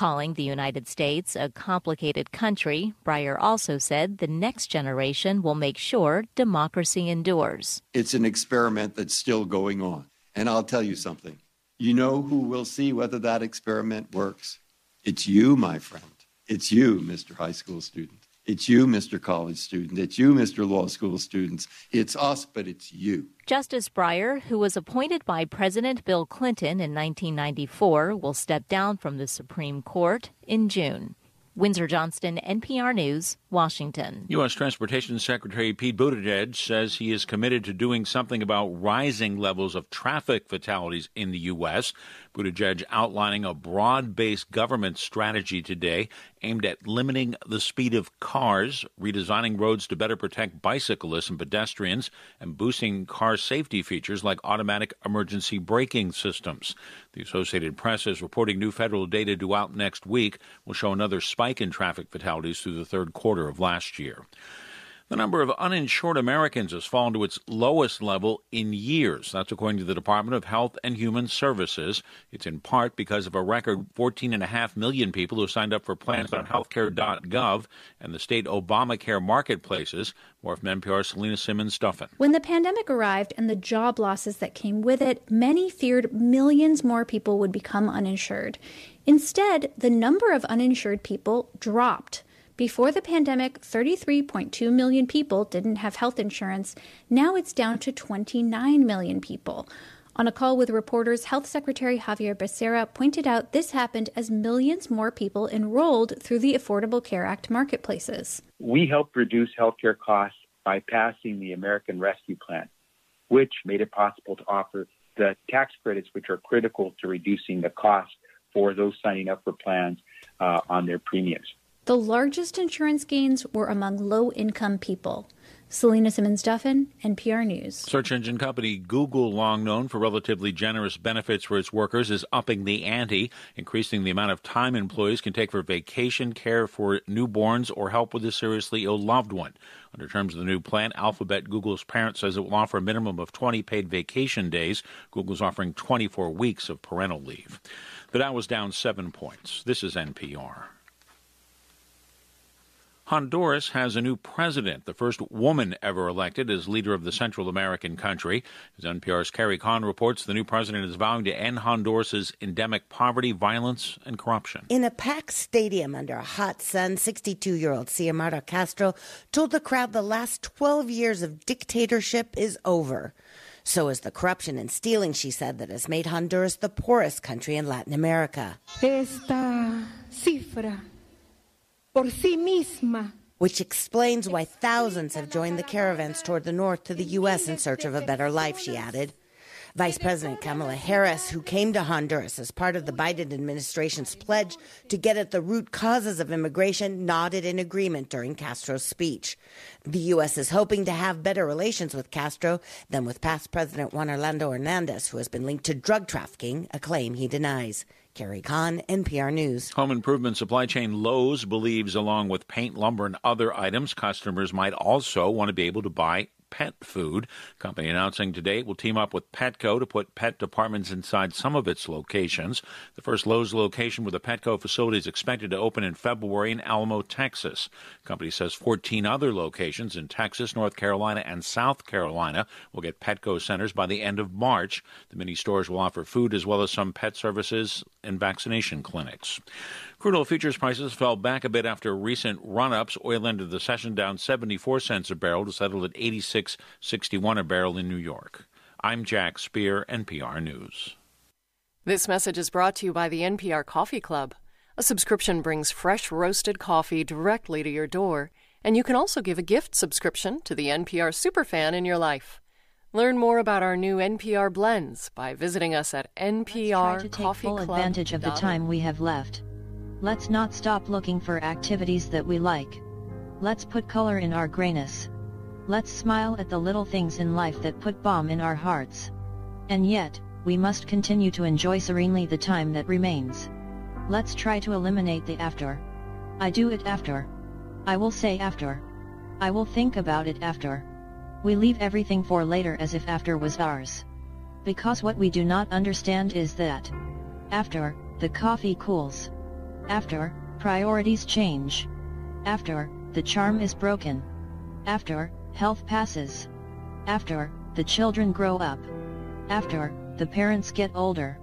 Calling the United States a complicated country, Breyer also said the next generation will make sure democracy endures. It's an experiment that's still going on. And I'll tell you something. You know who will see whether that experiment works? It's you, my friend. It's you, Mr. High School student. It's you, Mr. College student. It's you, Mr. Law School students. It's us, but it's you. Justice Breyer, who was appointed by President Bill Clinton in 1994, will step down from the Supreme Court in June. Windsor Johnston, NPR News, Washington. U.S. Transportation Secretary Pete Buttigieg says he is committed to doing something about rising levels of traffic fatalities in the U.S. Buttigieg outlining a broad based government strategy today aimed at limiting the speed of cars, redesigning roads to better protect bicyclists and pedestrians, and boosting car safety features like automatic emergency braking systems. The Associated Press is reporting new federal data due out next week will show another spike in traffic fatalities through the third quarter of last year. The number of uninsured Americans has fallen to its lowest level in years. That's according to the Department of Health and Human Services. It's in part because of a record 14.5 million people who signed up for plans on healthcare.gov and the state Obamacare marketplaces. More from NPR's Selena Simmons Duffin. When the pandemic arrived and the job losses that came with it, many feared millions more people would become uninsured. Instead, the number of uninsured people dropped. Before the pandemic, 33.2 million people didn't have health insurance. Now it's down to 29 million people. On a call with reporters, Health Secretary Xavier Becerra pointed out this happened as millions more people enrolled through the Affordable Care Act marketplaces. We helped reduce healthcare costs by passing the American Rescue Plan, which made it possible to offer the tax credits which are critical to reducing the cost for those signing up for plans uh, on their premiums. The largest insurance gains were among low income people. Selena Simmons Duffin, NPR News. Search engine company Google, long known for relatively generous benefits for its workers, is upping the ante, increasing the amount of time employees can take for vacation, care for newborns, or help with a seriously ill loved one. Under terms of the new plan, Alphabet, Google's parent, says it will offer a minimum of 20 paid vacation days. Google's offering 24 weeks of parental leave. The Dow was down seven points. This is NPR. Honduras has a new president, the first woman ever elected as leader of the Central American country. As NPR's Carrie Kahn reports, the new president is vowing to end Honduras's endemic poverty, violence, and corruption. In a packed stadium under a hot sun, 62 year old Xiomara Castro told the crowd the last 12 years of dictatorship is over. So is the corruption and stealing, she said, that has made Honduras the poorest country in Latin America. Esta cifra por sí misma which explains why thousands have joined the caravans toward the north to the U.S. in search of a better life, she added. Vice President Kamala Harris, who came to Honduras as part of the Biden administration's pledge to get at the root causes of immigration, nodded in agreement during Castro's speech. The U.S. is hoping to have better relations with Castro than with past President Juan Orlando Hernandez, who has been linked to drug trafficking, a claim he denies. Carrie Kahn, NPR News. Home improvement supply chain Lowe's believes, along with paint, lumber, and other items, customers might also want to be able to buy pet food. Company announcing today it will team up with Petco to put pet departments inside some of its locations. The first Lowe's location with a Petco facility is expected to open in February in Alamo, Texas. The Company says 14 other locations in Texas, North Carolina, and South Carolina will get Petco centers by the end of March. The mini stores will offer food as well as some pet services and vaccination clinics. Crude oil futures prices fell back a bit after recent run-ups. Oil ended the session down 74 cents a barrel to settle at 86.61 a barrel in New York. I'm Jack Speer, NPR News. This message is brought to you by the NPR Coffee Club. A subscription brings fresh roasted coffee directly to your door, and you can also give a gift subscription to the NPR superfan in your life. Learn more about our new NPR blends by visiting us at NPR Coffee to take full advantage of the time we have left. Let's not stop looking for activities that we like. Let's put color in our grayness. Let's smile at the little things in life that put balm in our hearts. And yet, we must continue to enjoy serenely the time that remains. Let's try to eliminate the after. I do it after. I will say after. I will think about it after. We leave everything for later as if after was ours. Because what we do not understand is that after, the coffee cools. After, priorities change. After, the charm is broken. After, health passes. After, the children grow up. After, the parents get older.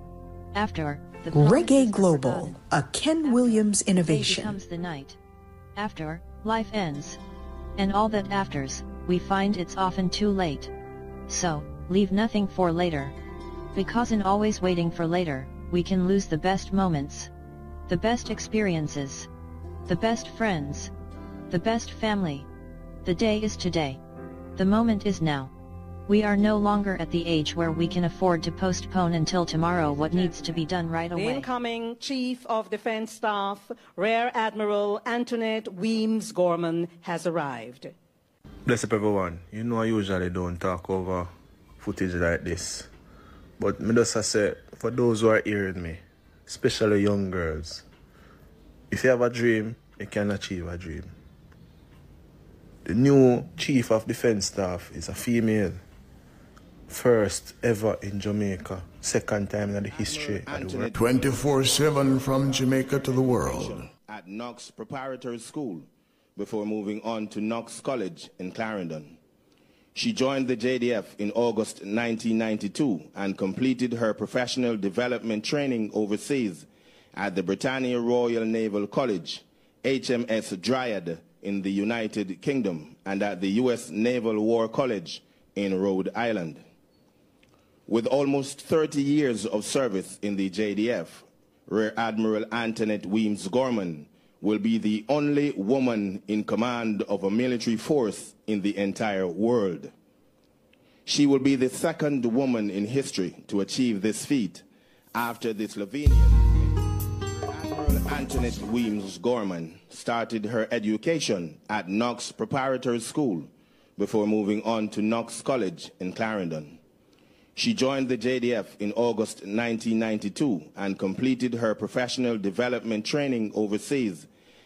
After, the Reggae Global, a Ken Williams innovation. becomes the night. After, life ends. And all that afters, we find it's often too late. So, leave nothing for later. Because in always waiting for later, we can lose the best moments the best experiences, the best friends, the best family. The day is today. The moment is now. We are no longer at the age where we can afford to postpone until tomorrow what needs to be done right away. The away. incoming Chief of Defense Staff, Rear Admiral Antoinette Wemyss Gorman, has arrived. Bless up everyone. You know I usually don't talk over footage like this. But me just a say, for those who are hearing me, especially young girls, if you have a dream, you can achieve a dream. The new chief of defense staff is a female. First ever in Jamaica. Second time in the history of the world. 24 7 from Jamaica to the world. at Knox Preparatory School before moving on to Knox College in Clarendon. She joined the JDF in August 1992 and completed her professional development training overseas at the Britannia Royal Naval College, HMS Dryad in the United Kingdom, and at the U.S. Naval War College in Rhode Island. With almost 30 years of service in the JDF, Rear Admiral Antoinette Wemyss Gorman will be the only woman in command of a military force in the entire world. She will be the second woman in history to achieve this feat after the Slovenian Antoinette Wemyss Gorman started her education at Knox Preparatory School before moving on to Knox College in Clarendon. She joined the JDF in August 1992 and completed her professional development training overseas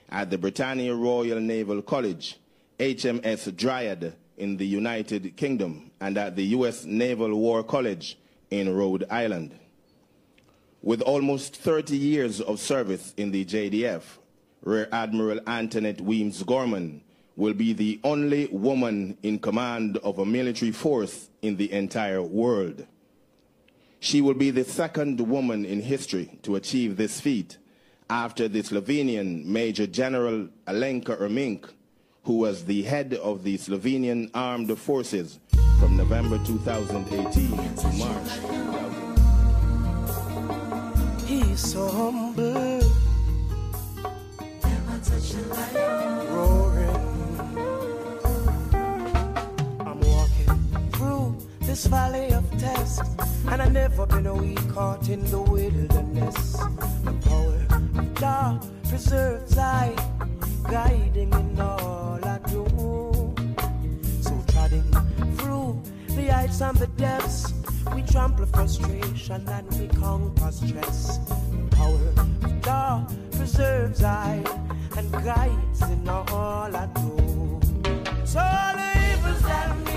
at the Britannia Royal Naval College, HMS Dryad in the United Kingdom, and at the U.S. Naval War College in Rhode Island. With almost 30 years of service in the JDF, Rear Admiral Antoinette Wemyss Gorman will be the only woman in command of a military force in the entire world. She will be the second woman in history to achieve this feat after the Slovenian Major General Alenka Ermenc, who was the head of the Slovenian Armed Forces from November 2018 to March. He's so humble. Roaring. I'm walking through this valley of tests, and I've never been a week caught in the wilderness. The power of God preserves I, guiding in all I do. So treading through the heights and the depths, we trample frustration and we conquer stress. Power of God preserves I and guides in all I do. So all the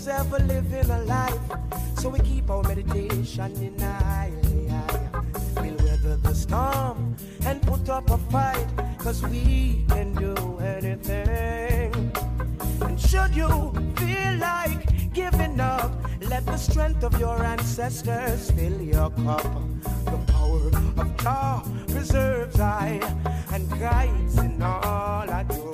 is ever living a life. So we keep our meditation in high. We'll weather the storm and put up a fight. Cause we can do anything. And should you feel like giving up, let the strength of your ancestors fill your cup. The power of God preserves I and guides in all I do.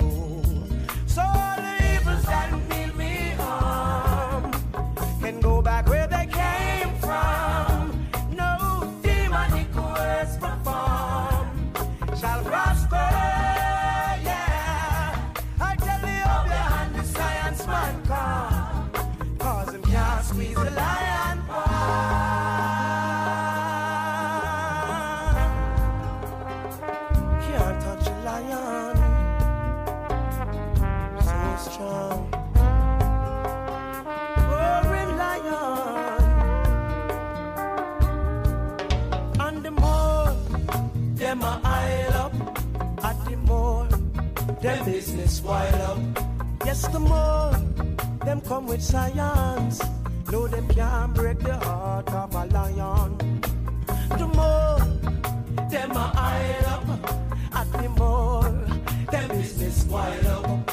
The more them come with science. No, them can't break the heart of a lion. The more them a aisle up, at the more them is quiet up.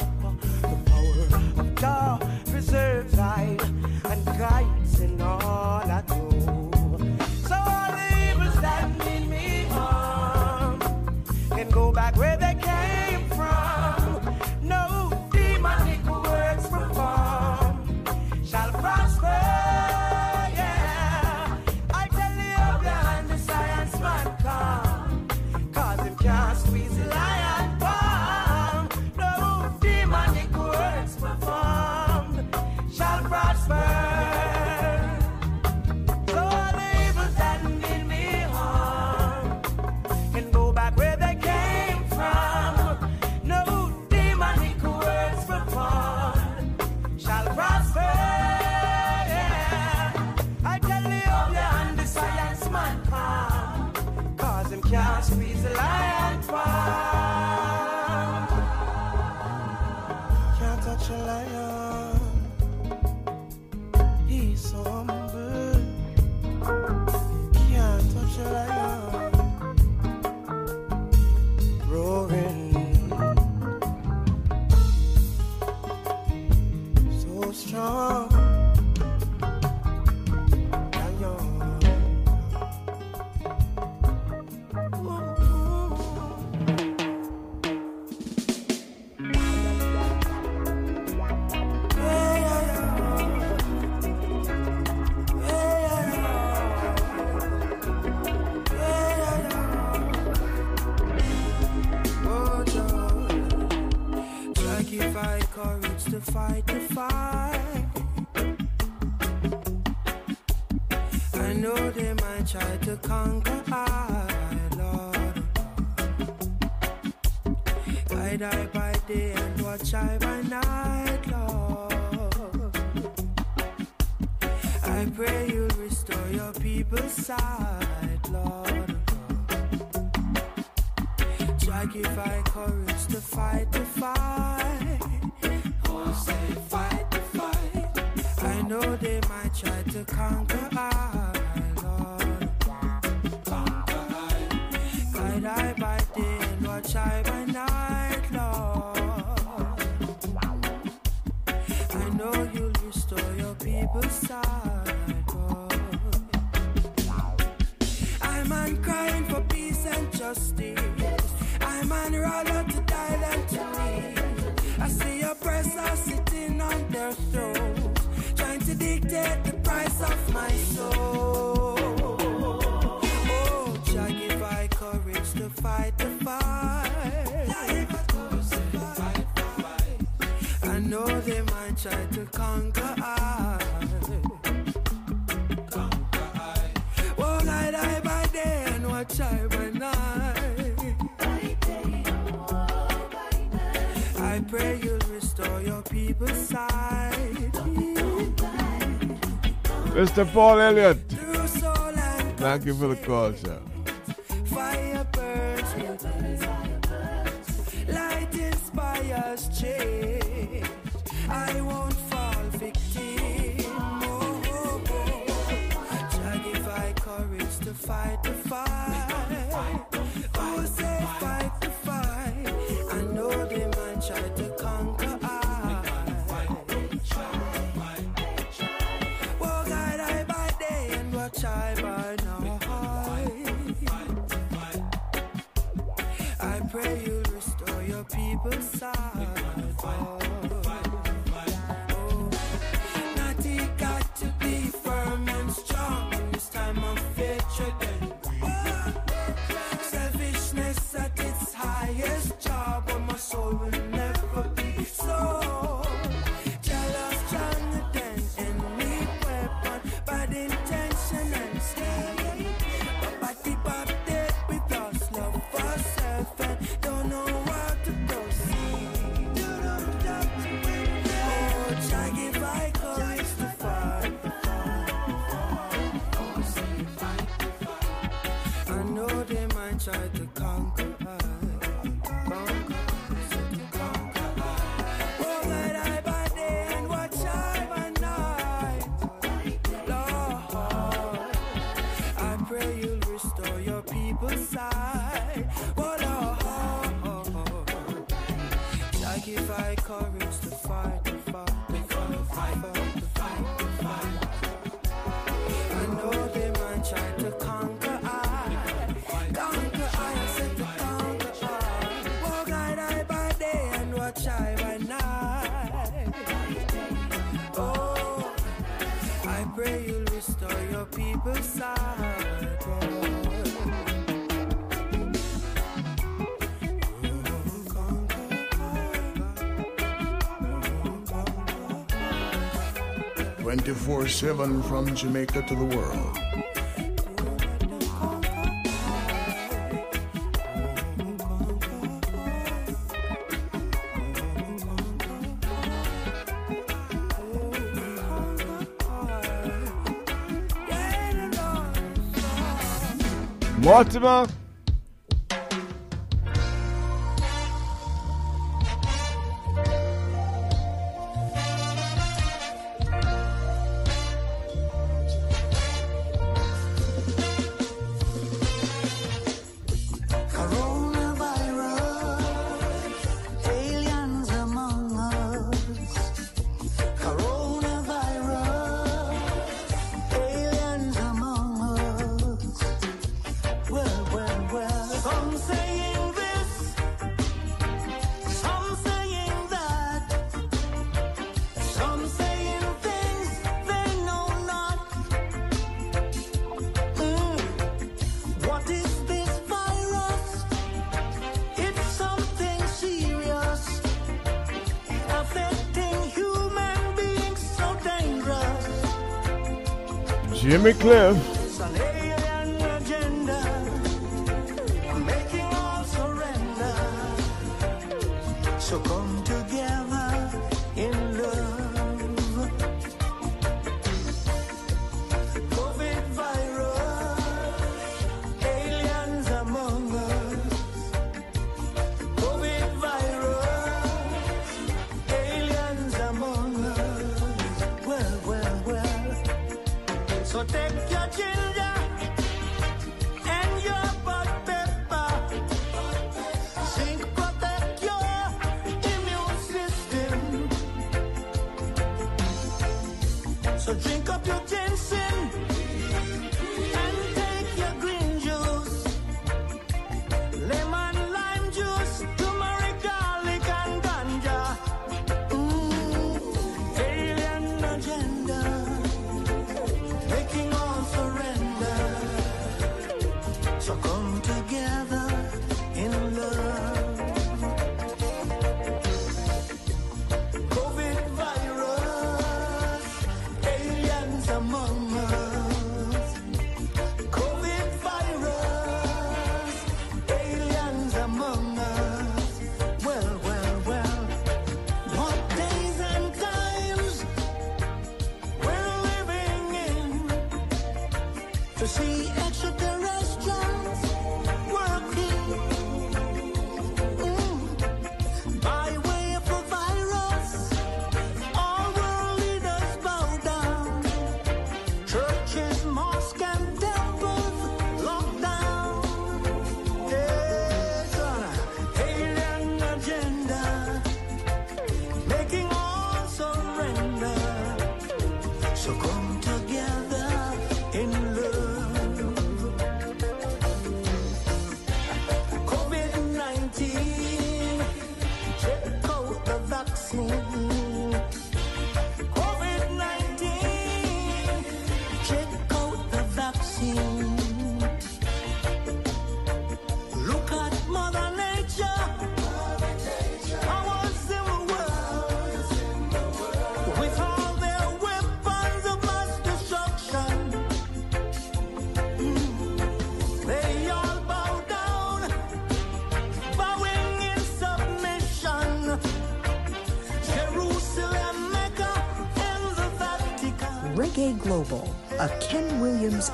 Mr. Paul Elliott. Thank you for the call, sir. 24 7 from Jamaica to the world. Mortimer me clear.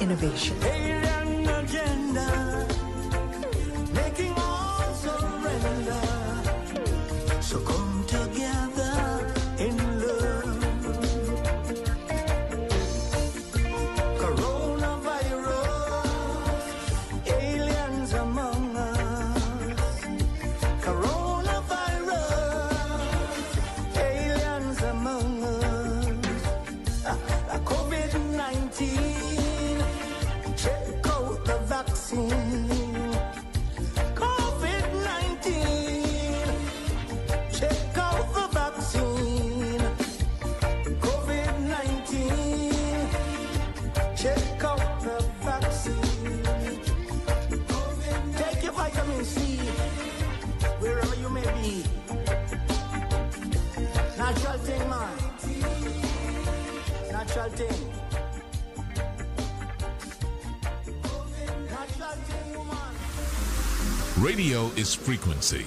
innovation. Is frequency.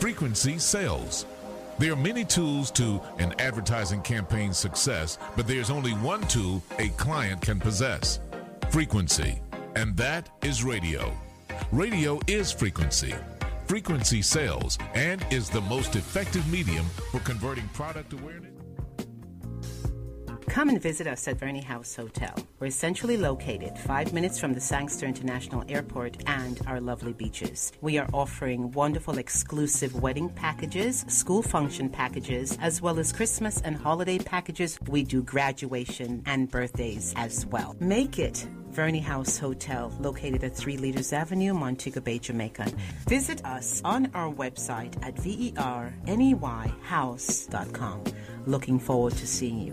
Frequency sells. There are many tools to an advertising campaign's success, but there's only one tool a client can possess frequency. And that is radio. Radio is frequency. Frequency sells and is the most effective medium for converting product awareness. Come and visit us at Verney House Hotel. We're centrally located, five minutes from the Sangster International Airport and our lovely beaches. We are offering wonderful exclusive wedding packages, school function packages, as well as Christmas and holiday packages. We do graduation and birthdays as well. Make it Verney House Hotel, located at 3 Leaders Avenue, Montego Bay, Jamaica. Visit us on our website at verneyhouse.com. Looking forward to seeing you.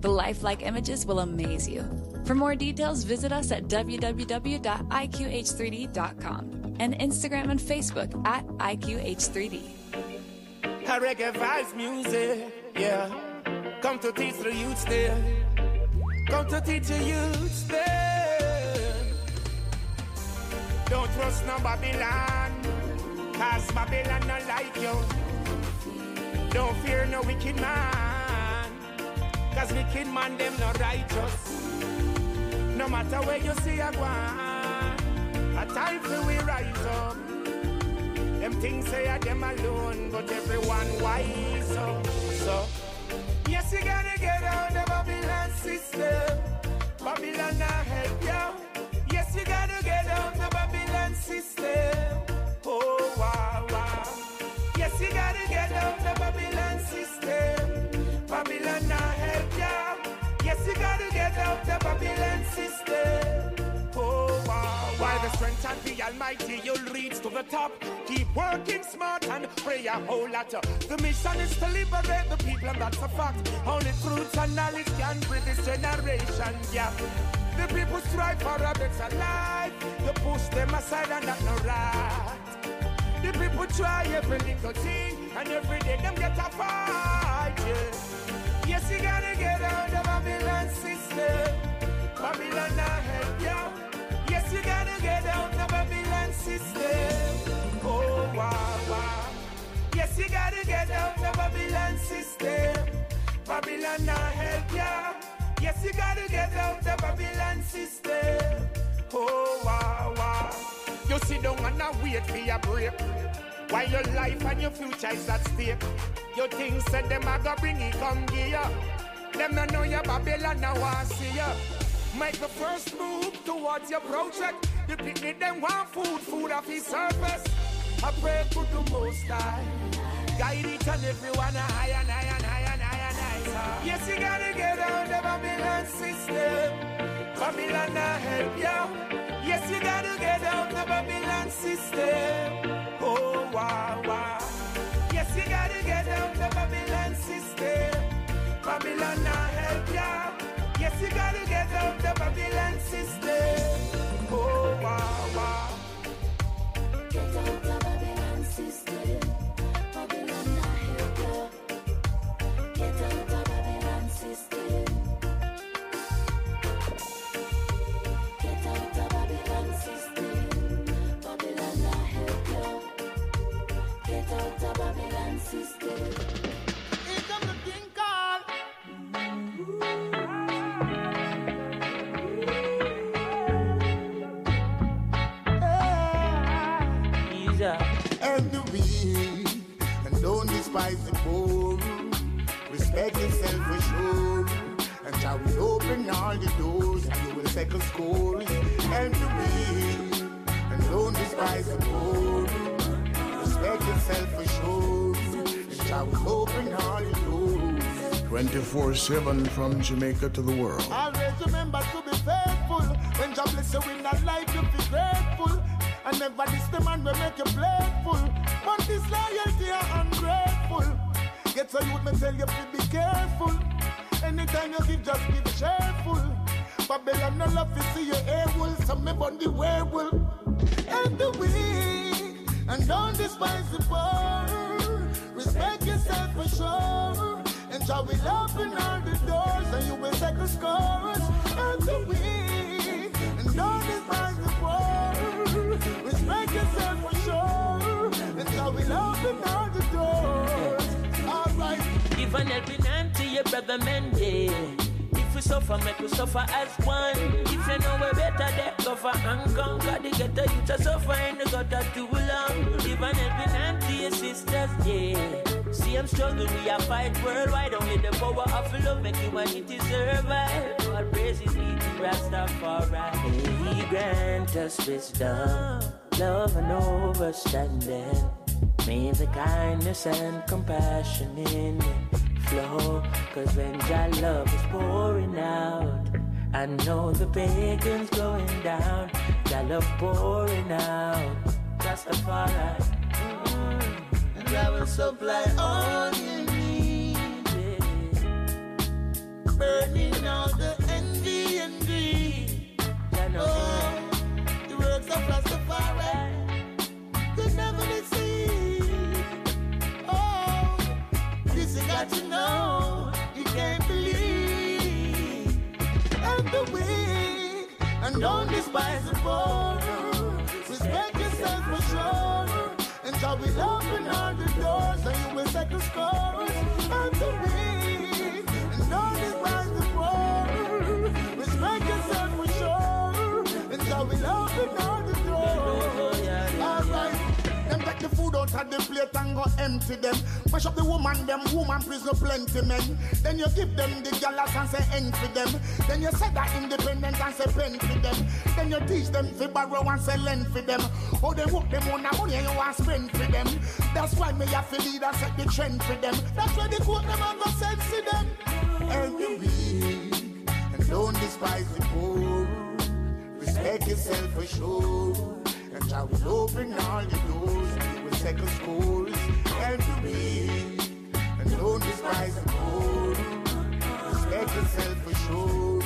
The lifelike images will amaze you. For more details, visit us at www.iqh3d.com and Instagram and Facebook at IQH3D. A reggae vibes music, yeah. Come to teach the youth there. Come to teach the youth there. Don't trust no Babylon, cause Babylon not like you. Don't fear no wicked man, cause wicked man them not righteous. No matter where you see a one, a time for we rise up. Them things say are them alone, but everyone wise up. So, yes, you gotta get out the Babylon system. Babylon not help you. Yes, you gotta get out the Babylon system. Strength of the Almighty, you'll reach to the top. Keep working smart and pray a whole lot. The mission is to liberate the people, and that's a fact. Only truth and knowledge can bring this generation gap. The people strive for a better life. You push them aside, and that's not right. The people try every little thing, and every day them get a fight. Yeah. Yes, you gotta get out of Babylon system. Babylon not help you. Babylon system. Babylon not help ya. Yes, you gotta get out the Babylon system. Oh, wow, wow. You sit down and wait for your break. While your life and your future is at stake. You think said them a go bring it come gear. Them no know your Babylon want see ya. Make the first move towards your project. The picnic them want food, food off his surface. I pray to the most high. Guide it and everyone a high and high and high and high and high. Yes, you gotta get out the Babylon system. Babylon not help you. Yes, you gotta get out the Babylon system. Oh, wow, wow. Yes, you gotta get out the Babylon system. Babylon not help you. Yes, you gotta get out the Babylon system. Oh, wow, wow. Help the weak and don't despise the poor. Respect yourself for sure. And shall we open all the doors and you will take a score. Help the weak and don't despise the poor. Respect yourself for sure. I will open all the doors. 24 7 from Jamaica to the world. Always remember to be faithful. When God bless you in that life, you be grateful. And never this the man will make you playful. But this loyalty are ungrateful. Get so youth me tell you to be careful. Anytime you give, just be cheerful. Babylon no love to see you able. Some me burn the werewolf. And the weak. And don't despise the poor. Respect yourself for sure. And shall we open all the doors and you will take the scores. And the weak. And don't despise the poor. Respect yourself for sure. And shall we open all the doors. Alright. Give an helping hand to your brother man, yeah. If we suffer, make we suffer as one. If you know we're better, they go for and conquer. The ghetto youth to suffer in the gutter too long. Give an helping hand to your sisters, yeah. See, I'm struggling, we are fight worldwide. Only the power of love make humanity survive. God praises me to Rastafari. He grant us wisdom, love and understanding. May the kindness and compassion in flow. Cause when Jah love is pouring out, I know the pagan's going down. Jah love pouring out. Rastafari. Supply all you need. Burning all the envy and greed. Oh, the works of Rastafari could never be seen. Oh, this you got to know. You can't believe. And the weak, and don't despise the poor. We open all the doors and you will set the scores. Food out of the plate and go empty them. Mash up the woman, them woman prison plenty men. Then you give them the galas and say for them. Then you say that independent and say pen for them. Then you teach them to borrow and say lend for them. Oh, they work them on the money and you want spend for them. That's why me have to lead and set the trend for them. That's why the quote them and go sense to them. The weak, and don't despise the poor. Respect yourself for sure. And I will open all the doors. We will settle scores. Help the weak. And don't despise the poor. Respect yourself for sure.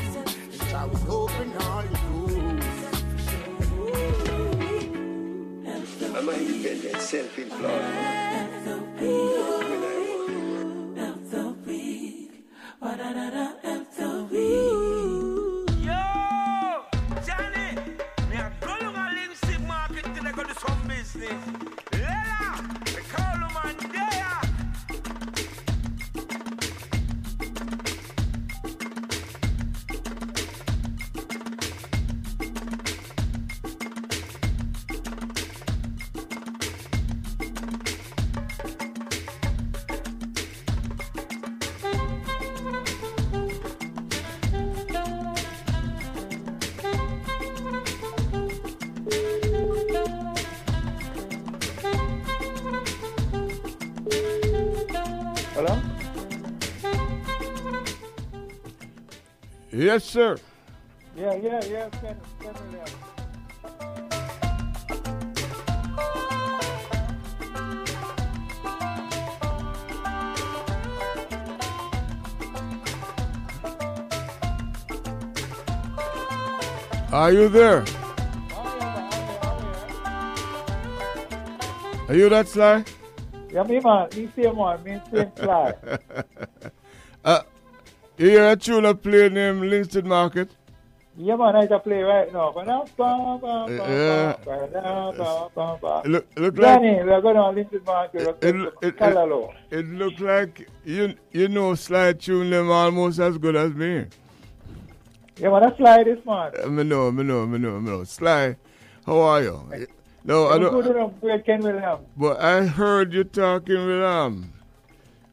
And I will open all the doors. I'm independent, self-employed. Yo, Yes, sir. Yeah, yeah, yeah. Send, send me. Are you there? Are you that sly? Yeah, me man, me same one, me same fly. uh, you hear a tune of play named Linstead Market? yeah, man, I can play right now. Yeah. Look, look like Johnny, we're going on Linstead Market. it, it, it, it, it look like you you know slide tune them almost as good as me. Yeah, man, that's fly this man. Uh, me know, me know, me know, me know. Sly, how are you? No, I don't. enough to Ken Williams. But I heard you talking with um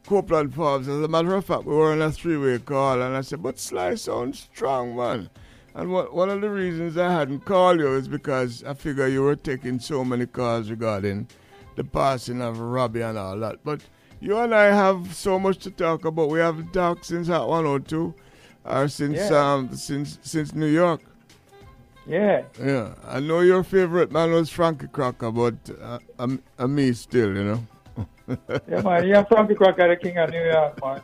Copeland Forbes. As a matter of fact, we were on a three-way call, and I said, "But Sly sounds strong, man." And what, one of the reasons I hadn't called you is because I figure you were taking so many calls regarding the passing of Robbie and all that. But you and I have so much to talk about. We haven't talked since Hot 102, or since Yeah. um since since New York. Yeah. Yeah, I know your favorite man was Frankie Crocker, but uh, I'm, I'm me still, you know. Yeah, man. Yeah, Frankie Crocker, the king of New York, man.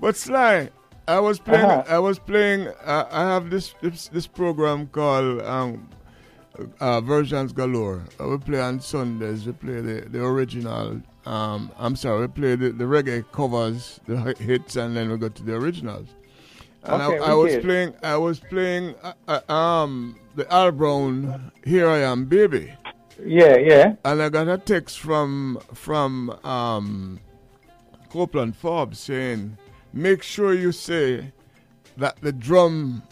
But Sly, I was playing. Uh-huh. I was playing. Uh, I have this this, this program called um, uh, Versions Galore. Uh, we play on Sundays. We play the, the original. Um, I'm sorry. We play the, the reggae covers, the hits, and then we go to the originals. And Okay, I, I was playing. I was playing. Uh, uh, um, the Al Brown. Here I am, baby. Yeah, yeah. And I got a text from from um, Copeland Forbes saying, "Make sure you say that the drum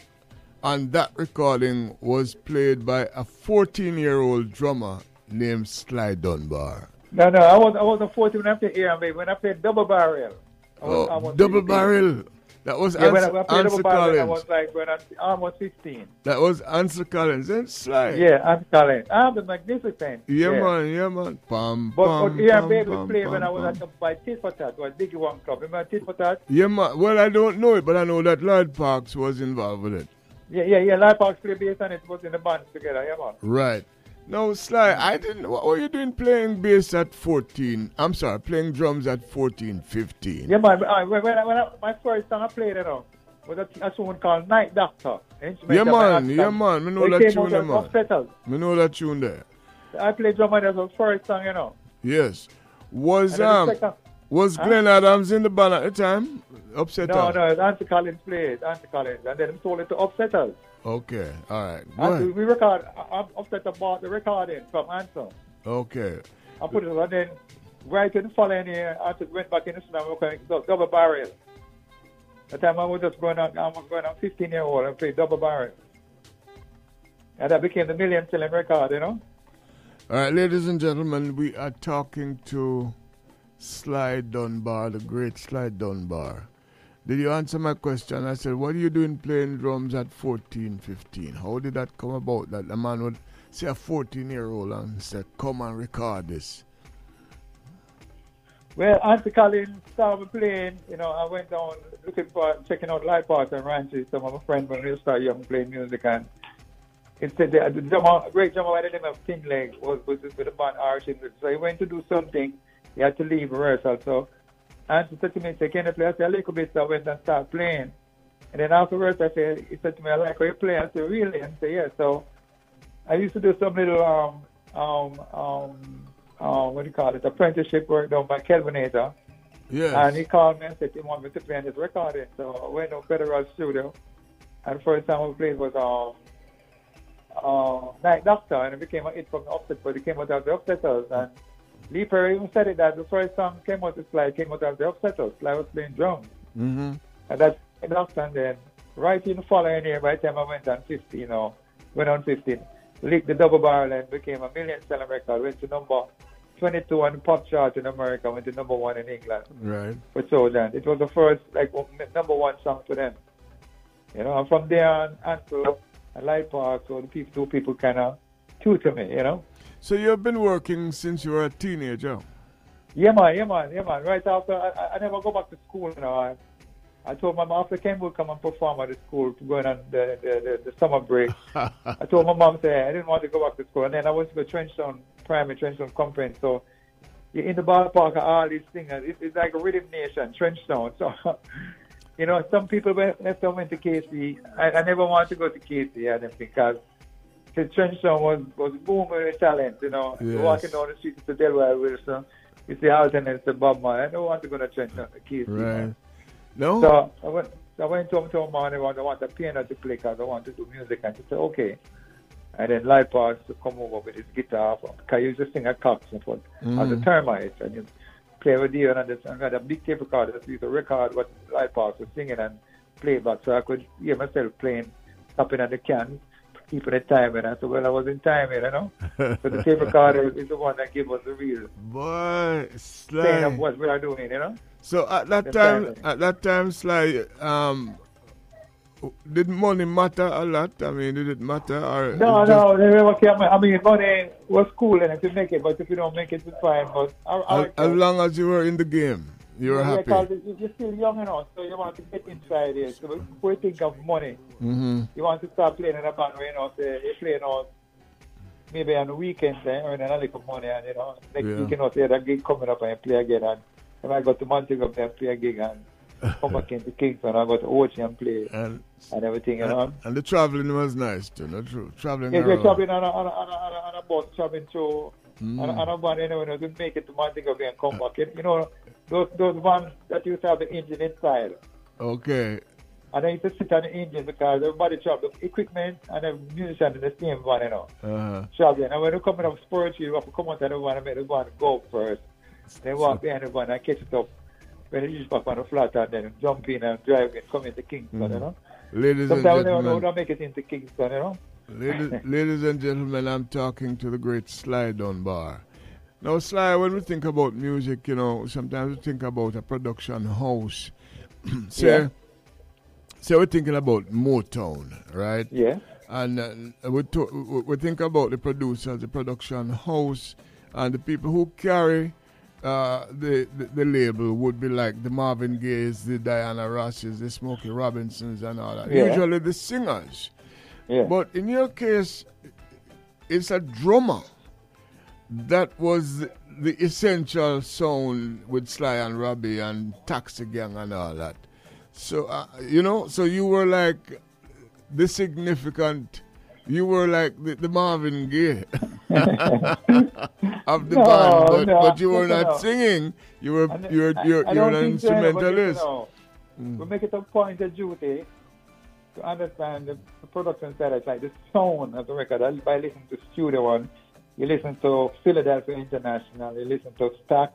on that recording was played by a 14-year-old drummer named Sly Dunbar." No, no, I was I wasn't 14 when I played here, baby. When I played double barrel. I was, Oh, was double 16. barrel. That was Yeah, when I, when I Ansel double I was like when I almost 15. That was Ansel Collins and Sly. Yeah, I'm Collins. I'm the magnificent. Yeah, man. Yeah, man. Bum, But, bum, but here, bum, baby, bum, played when bum, I was at the, by Tit for Tat, was Diggy One Club. Remember Tit for Tat? Yeah, man. Well, I don't know it, but I know that Lloyd Parks was involved with it. Yeah, yeah, yeah. Lloyd Parks played bass and it was in the band together. Yeah, man. Right. No, Sly, I didn't. What were you doing playing bass at 14? I'm sorry, playing drums at 14, 15. Yeah, man. I, when, when, I, when I, my first song I played, you know, was a, a tune called Night Doctor. Yeah, man. Yeah, man. Me know that tune out there, as man. Upsetters. Me know that tune there. I played drum and that was first song, you know. Yes. Was um was Huh? Glenn Adams in the band at the time? Upset No, no, it's Anthony Collins played, Anthony Collins, and then he sold it to Upsetters. Okay. All right. Ahead. we record, uh, I- I- Upsetter bought the recording from Ansel. Okay. I put it on, then right in the following year, I just went back in the studio and played dou- double barrel. That time I was just going on, I was going on 15 year old and played double barrel. And that became the million selling record, you know? All right, ladies and gentlemen, we are talking to Sly Dunbar, the great Sly Dunbar. Did you answer my question? I said, What are you doing playing drums at 14, 15? How did that come about that the man would say a 14 year old and say, Come and record this? Well, Anthony Collins started playing, you know, I went down looking for, checking out Lloyd Parks and ranches. Some of my friends when we started young playing music and instead the, the drummer, great drummer by the name of Thin Leg was, was with the band Archie. So he went to do something. He had to leave rehearsal. So Anthony said to me, say, can you play? I said, a little bit. So I went and started playing. And then afterwards, I said, he said to me, I like how you play. I said, really? And he said, yeah. So I used to do some little, um, um, um, um, what do you call it, apprenticeship work done by Kelvinator. Yes. And he called me and said he wanted me to play on his recording. So I went to Federal Studio. And the first time we played was um, uh, Night Doctor. And it became a hit from the Offset, but it came out of the Upsetters. And Lee Perry even said it that the first song came out, it's like came out of the Upsetters. Sly was playing drums. Mm-hmm. And that's Doctor. And then right in the following year, by the time I went on 15 you know, went on 15, leaked the double barrel and became a million selling record. Went to number 22 on the pop chart in America, went to number one in England Right. for Soldier. It was the first, like, number one song for them. You know, and from there on, and Lloyd Park, so the people, two people kind of tutor me, you know. So you've been working since you were a teenager? Yeah, man, yeah, man, yeah, man. Right after, I, I- I never go back to school, you know. I, I told my mom, after Ken would come and perform at the school, going on the, the, the, the summer break. I told my mom, say, I didn't want to go back to school. And then I went to the Trenchtown Primary, Trenchtown Conference. So you're in the ballpark of all these things. and It, it's like a rhythm nation, Trenchtown. So, you know, some people went, left went to KC. I, I never wanted to go to KC, I didn't because Trenchtown was, was booming with talent, you know. Yes. Walking down the street to Delroy Wilson, you see Alton and it's Bob Marley. I don't want to go to Trenchtown, man. Right. No? So I went, I went to him to mom and I want, I want a piano to play because I want to do music. And she said, okay. And then Lloyd Parks to come over with his guitar. Because he used to sing at Coxsone for, as a Mhm. termite. And you play with you and I had a big tape recorder that used to record what Lloyd Parks was singing and play back. So I could hear myself playing, tapping on the can, keeping the time. And I said, well, I was in time, you know. so the tape recorder is the one that gave us the real Boy, Sly. of what we are doing, you know. So at that The time, timing. at that time, Sly, um, did money matter a lot? I mean, did it matter? Or No, it no, came. I mean, money was cool and if you make it, but if you don't make it, it's fine. But I, I, As, as long as you were in the game, you were yeah, happy. because you- you're still young enough, so you want to get inside it. So before you think of money, hmm you want to start playing in a band where you know, say, you're playing out maybe on the weekends, eh, earning a little money, and you know, next Yeah. week you know, say that gig coming up and you play again. And if I go to Montego Bay and play a gig and come back into Kingston, I go to Ochi and play And, and everything, you know. and, and the traveling was nice too, not true? Traveling we're around. traveling on a, on a, on a, on a, on a bus, traveling through, Mm. on, a, on a van anyway, you know, to make it to Montego and come back. You, you know, those, those vans that used to have the engine inside. Okay. And I used to sit on the engine because everybody travel equipment and the musician in the same van, you know. Uh-huh. Traveling. And when you come up sports, you have to come out of the van and make the van go first. Then walk behind the one and catch it up. When it reaches back on the flat and then jump in and drive and come into Kingston, you Mhm. know. Ladies and Sometimes don't, gentlemen. we don't make it into Kingston, you know. Ladies, ladies and gentlemen, I'm talking to the great Sly Dunbar. Now, Sly, when we think about music, you know, sometimes we think about a production house. say, Yeah. say we're thinking about Motown, right? Yeah. And uh, we, to, we- we think about the producers, the production house, and the people who carry uh, the, the the label would be like the Marvin Gayes, the Diana Rosses, the Smokey Robinsons, and all that. Yeah. Usually the singers. Yeah. But in your case, it's a drummer that was the, essential sound with Sly and Robbie and Taxi Gang and all that. So, uh, you know, so you were like the significant, you were like the, the Marvin Gaye of the No, band, but, no, but you were not no. singing. You were, you were, you were, you were an think so, but, you instrumentalist. Mm. We make it a point of duty to understand the, the production side, it's like the sound of the record. I- By listening to Studio One, you listen to Philadelphia International, you listen to Stax.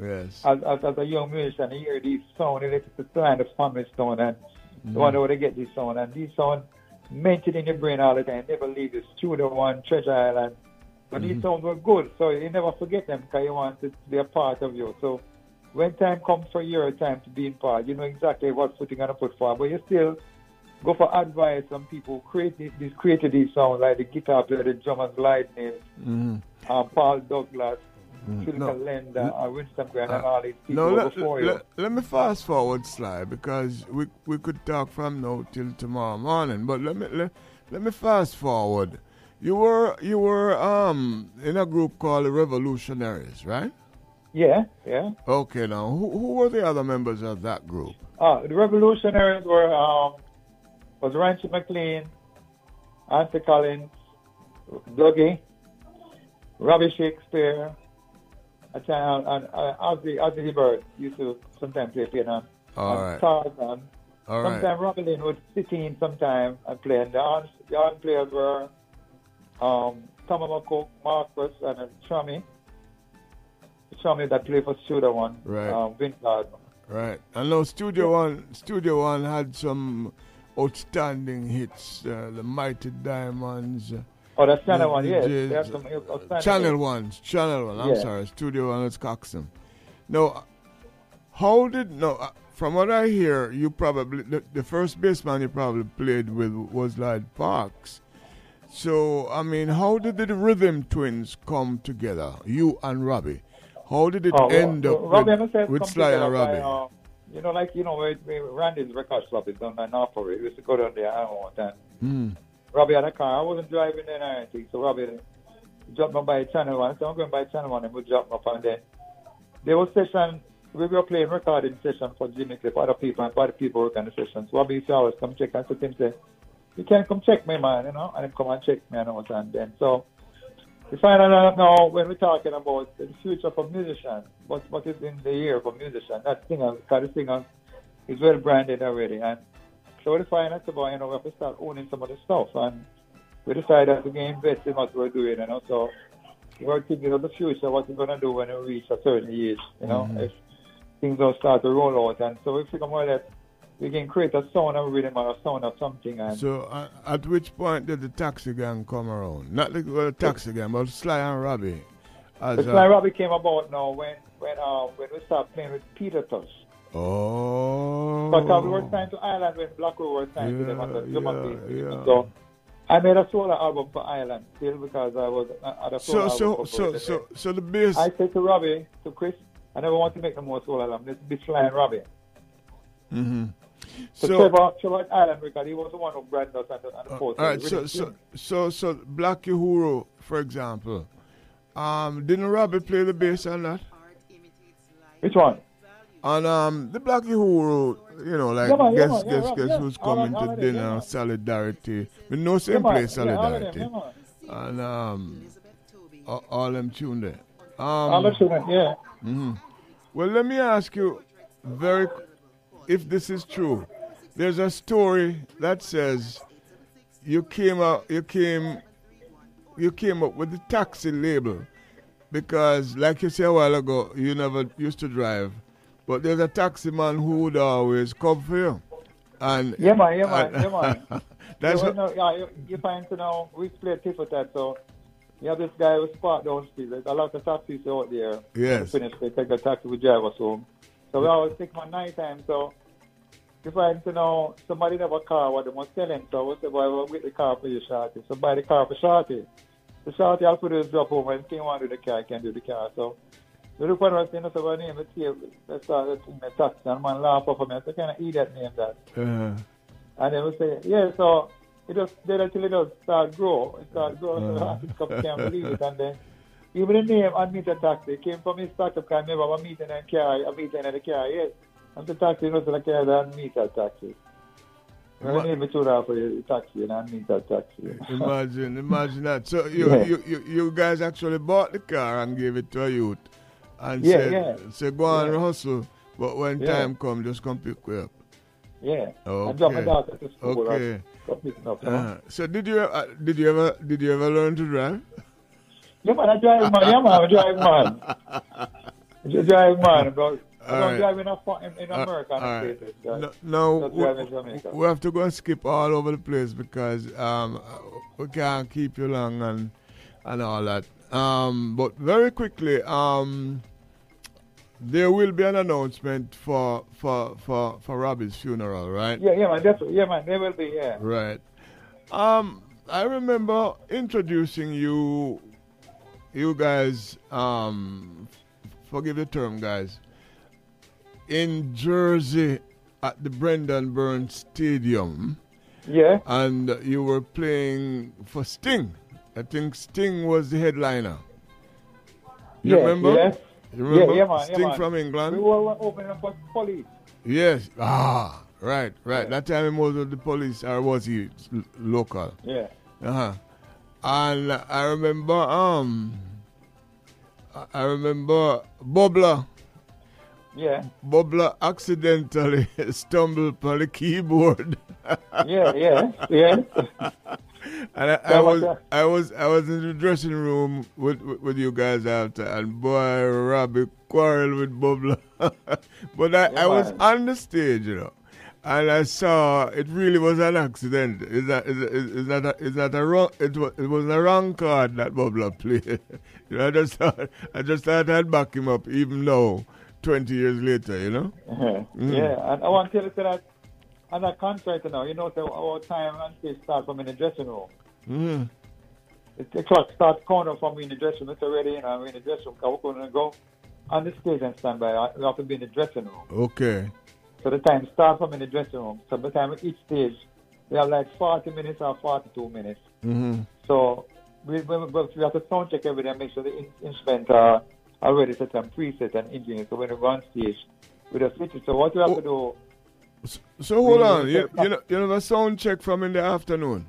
Yes. As, as, as a young musician, you hear these sound, you listen to and the Family Stone, and Mm. you wonder where they get these sound. And these sound mentioned in your brain all the time, never leave the Studio One, Treasure Island. But these Mhm. sounds were good, so you never forget them because you want it to be a part of you. So when time comes for your time to be in part, you know exactly what foot you're gonna put for. But you still go for advice from people who created these created these songs like the guitar player, the drummers Lightning, Mhm. um, Paul Douglas, Mm. Phil No. Uh, Winston Grant, and Uh, all these people No, let, before you. let, let me fast forward, Sly, because we we could talk from now till tomorrow morning. But let me let, let me fast forward. You were you were um in a group called the Revolutionaries, right? Yeah, yeah. Okay, now who who were the other members of that group? Uh, the revolutionaries were um, was Ranchie McLean, Anthony Collins, Dougie, Robbie Shakespeare, and, and uh, Ossie, Ossie Hibbert used to sometimes play piano. All and right. Tarzan. All right. sometimes Robin Lynn would sit in sometime and play. And the other, the other players were um, Thomas McCook, Marcus, and uh, Chummy. Chummy that played for Studio One. Right. Um, Vince Gardner. Right. I know Studio One Studio One had some outstanding hits, uh, the Mighty Diamonds. uh, Oh, that's Channel the One, yes. DJs, They have some outstanding Channel hits. One, Channel One. I'm Yeah. sorry, Studio One is Coxsone. No, how did no? Uh, from what I hear, you probably the, the first baseman you probably played with was Lloyd Parks. So I mean, how did the Rhythm Twins come together? You and Robbie. How did it Oh, well, end up well, with, with Sly and Robbie? by, you know, like, you know, where, where Randy's record shop is down by Norfolk. We used to go down there and one time. Hmm. Robbie had a car. I wasn't driving then or anything, so Robbie dropped me by Channel 1. So I'm going by Channel 1 and we dropped me up and then there was session, we were playing recording session for Jimmy Cliff, other people, and other people work on the sessions. Robbie used to always come check and so him say, you can come check me, man, you know, and him come and check me and all and then. So we find out now when we're talking about the future for musicians, what, what is in the year for musicians, not singers, because the singers is well branded already. And so we find out about, you know, we have to start owning some of the stuff. And we decided to invest in what we're doing, you know. So we're thinking of the future, what we're going to do when we reach a certain age, you know, Mhm. if things don't start to roll out. And so we figure more or less we can create a sound of rhythm or a sound of something. And So, uh, at which point did the taxi gang come around? Not the well, taxi gang, but Sly and Robbie. As a- Sly Robbie came about now when when uh, when we started playing with Peter Tosh. Oh. Because we were signed to Island when Black Road was signed to them on the and bass. yeah. So I made a solo album for Island still because I was uh, at a solo So so album so so them. so the bass. I said to Robbie, to Chris, I never want to make no more solo album. Let's be flying Robbie. Mm-hmm. So, So Trevor, Trevor Island record, he was the one who branded us and the, and Uh, all right, Really so so so so Black Uhuru, for example, um, didn't Robbie play the bass on that? Which one? On um the Black Uhuru, you know, like Yeah, man, yeah, guess yeah, guess Rob, guess yeah. who's coming all to dinner? yeah. Solidarity. We know Yeah, same place yeah, all Solidarity. yeah, and um all, all them tune there. Um, All them tune yeah. mhm. Well, let me ask you, very, if this is true, there's a story that says you came out, you came, you came up with the taxi label because, like you said a while ago, you never used to drive, but there's a taxi man who would always come for you. And Yeah, man, yeah, man, and- yeah, man. That's you, what, know, yeah, you, you find to know we play tit for tat, so you have this guy who's parked down the street. There's a lot of taxis out there. Yes. Finish, they take a taxi, we drive us home. So we always take my night time. So you find to know somebody have a car what they want selling. So we say, boy, we'll get the car for you, Shorty. So buy the car for Shorty. The Shorty, I'll put his drop home and he want to do the car, I can do the car. So the look us, you know, so we name it here. Start it in the taxi. And man laugh off of me. I say, kind of idiot name that. uh, And then we say, yeah, so it just did until it does start grow. It start growing, so Uh. the artist can't believe it. And then even the name Unmeter Taxi came from his startup because I remember a meeting in car, a meeting in the car, yes. And the taxi was like a Unmeter Taxi. Well, Ma- the name it should have for you, taxi, an Unmeter Taxi. Imagine, imagine that. So you, Yeah. you, you, you guys actually bought the car and gave it to a youth and Yeah, said, yeah. say go on Yeah. hustle, but when Yeah. time come, just come pick me up. Yeah. Okay. I dropped my daughter to school. Okay. and up, you know. Uh, so did you uh, did you ever did you ever learn to drive? Yeah, man, I drive, man. Yeah, man, I drive, man. I drive, man. But I don't drive in, Uh, America all right. places. No, no we, drive in Jamaica. we have to go and skip all over the place because um, we can't keep you long and and all that. Um, but very quickly, um, there will be an announcement for for for for Robbie's funeral, right? Yeah, yeah, man. Definitely. Yeah, man. There will be, yeah. Right. Um, I remember introducing you, you guys. Um, forgive the term, guys. In Jersey, at the Brendan Burns Stadium. Yeah. And you were playing for Sting. I think Sting was the headliner. You yeah, remember? Yes. You remember? Yeah, yeah, man. Sting yeah, man. from England. We were opening up for police. Yes. Ah, right, right. That time he was with the police, or was he local? Yeah. Uh huh. And I remember, um, I- remember Bubbler. Yeah. Bubbler accidentally stumbled on the keyboard. Yeah, yeah, yeah. And I, I was was, I was, I was in the dressing room with, with, with you guys after, and boy, Robbie quarreled with Bubbler. but I, Yeah, I was man. on the stage, you know, and I saw it really was an accident. Is that is, is, is that a, is that a wrong? It was it was a wrong card that Bubbler played. you know, I just thought I just thought I'd back him up, even though twenty years later, you know. Mm. Yeah, and I want to tell you that on that contract, you know, you know, the, our time and stage start from in the dressing room. Mm. Clock starts counting from in the dressing room. It's already, you know, in the dressing room. We're going to go on the stage and stand by. We have to be in the dressing room. Okay. So the time starts from in the dressing room. So by the time each stage, we have like 40 minutes or 42 minutes. Mm-hmm. So we, we, we have to sound check everything and make sure the in, instruments are already set and preset and engineered. So when we go on stage, we just switch it. So what we have to do, So hold on, you, you know you have a sound check from in the afternoon.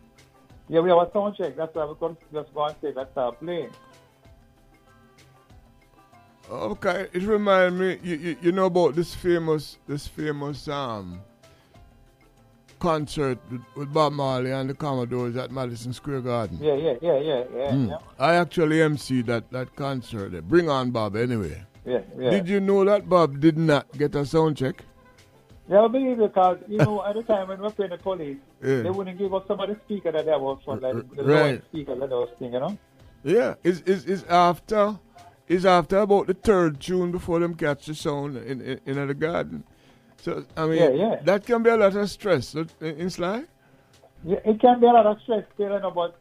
yeah, we have a sound check. That's why we can just go on stage and start playing. Okay, it reminds me. You, you, you know about this famous this famous um concert with, with Bob Marley and the Commodores at Madison Square Garden. Yeah, yeah, yeah, yeah, yeah, Mm. yeah. I actually emceed that that concert. there. Bring on Bob anyway. Yeah, yeah. Did you know that Bob did not get a sound check? Yeah, I believe it because, you know, at the time when we were playing the police, Yeah. they wouldn't give us some of the speaker that they was for, like the right. speaker that was singing, you know? Yeah, it's, it's, it's after it's after about the third tune before them catch the sound in in, in the garden. So I mean, Yeah, yeah. that can be a lot of stress in in Sly. Yeah, it can be a lot of stress still, you know, but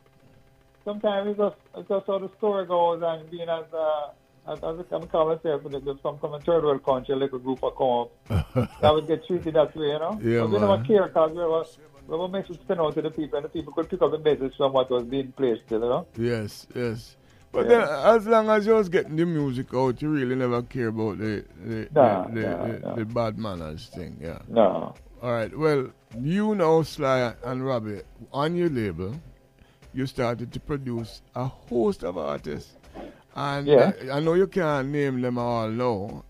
sometimes it's just, it's just how the story goes and being as, uh, as, as I'm calling myself, there's some from a third world country, a little group of come up, that would get treated that way, you know? Yeah, but we never care because we were, we were message sent out to the people and the people could pick up the message from what was being placed, you know? Yes, yes. But Yeah. then, as long as you was getting the music out, you really never care about the the, the, the, the, bad manners thing. Yeah. No. All right. Well, you know, Sly and Robbie, on your label, you started to produce a host of artists, and Yeah. I, I know you can't name them all now.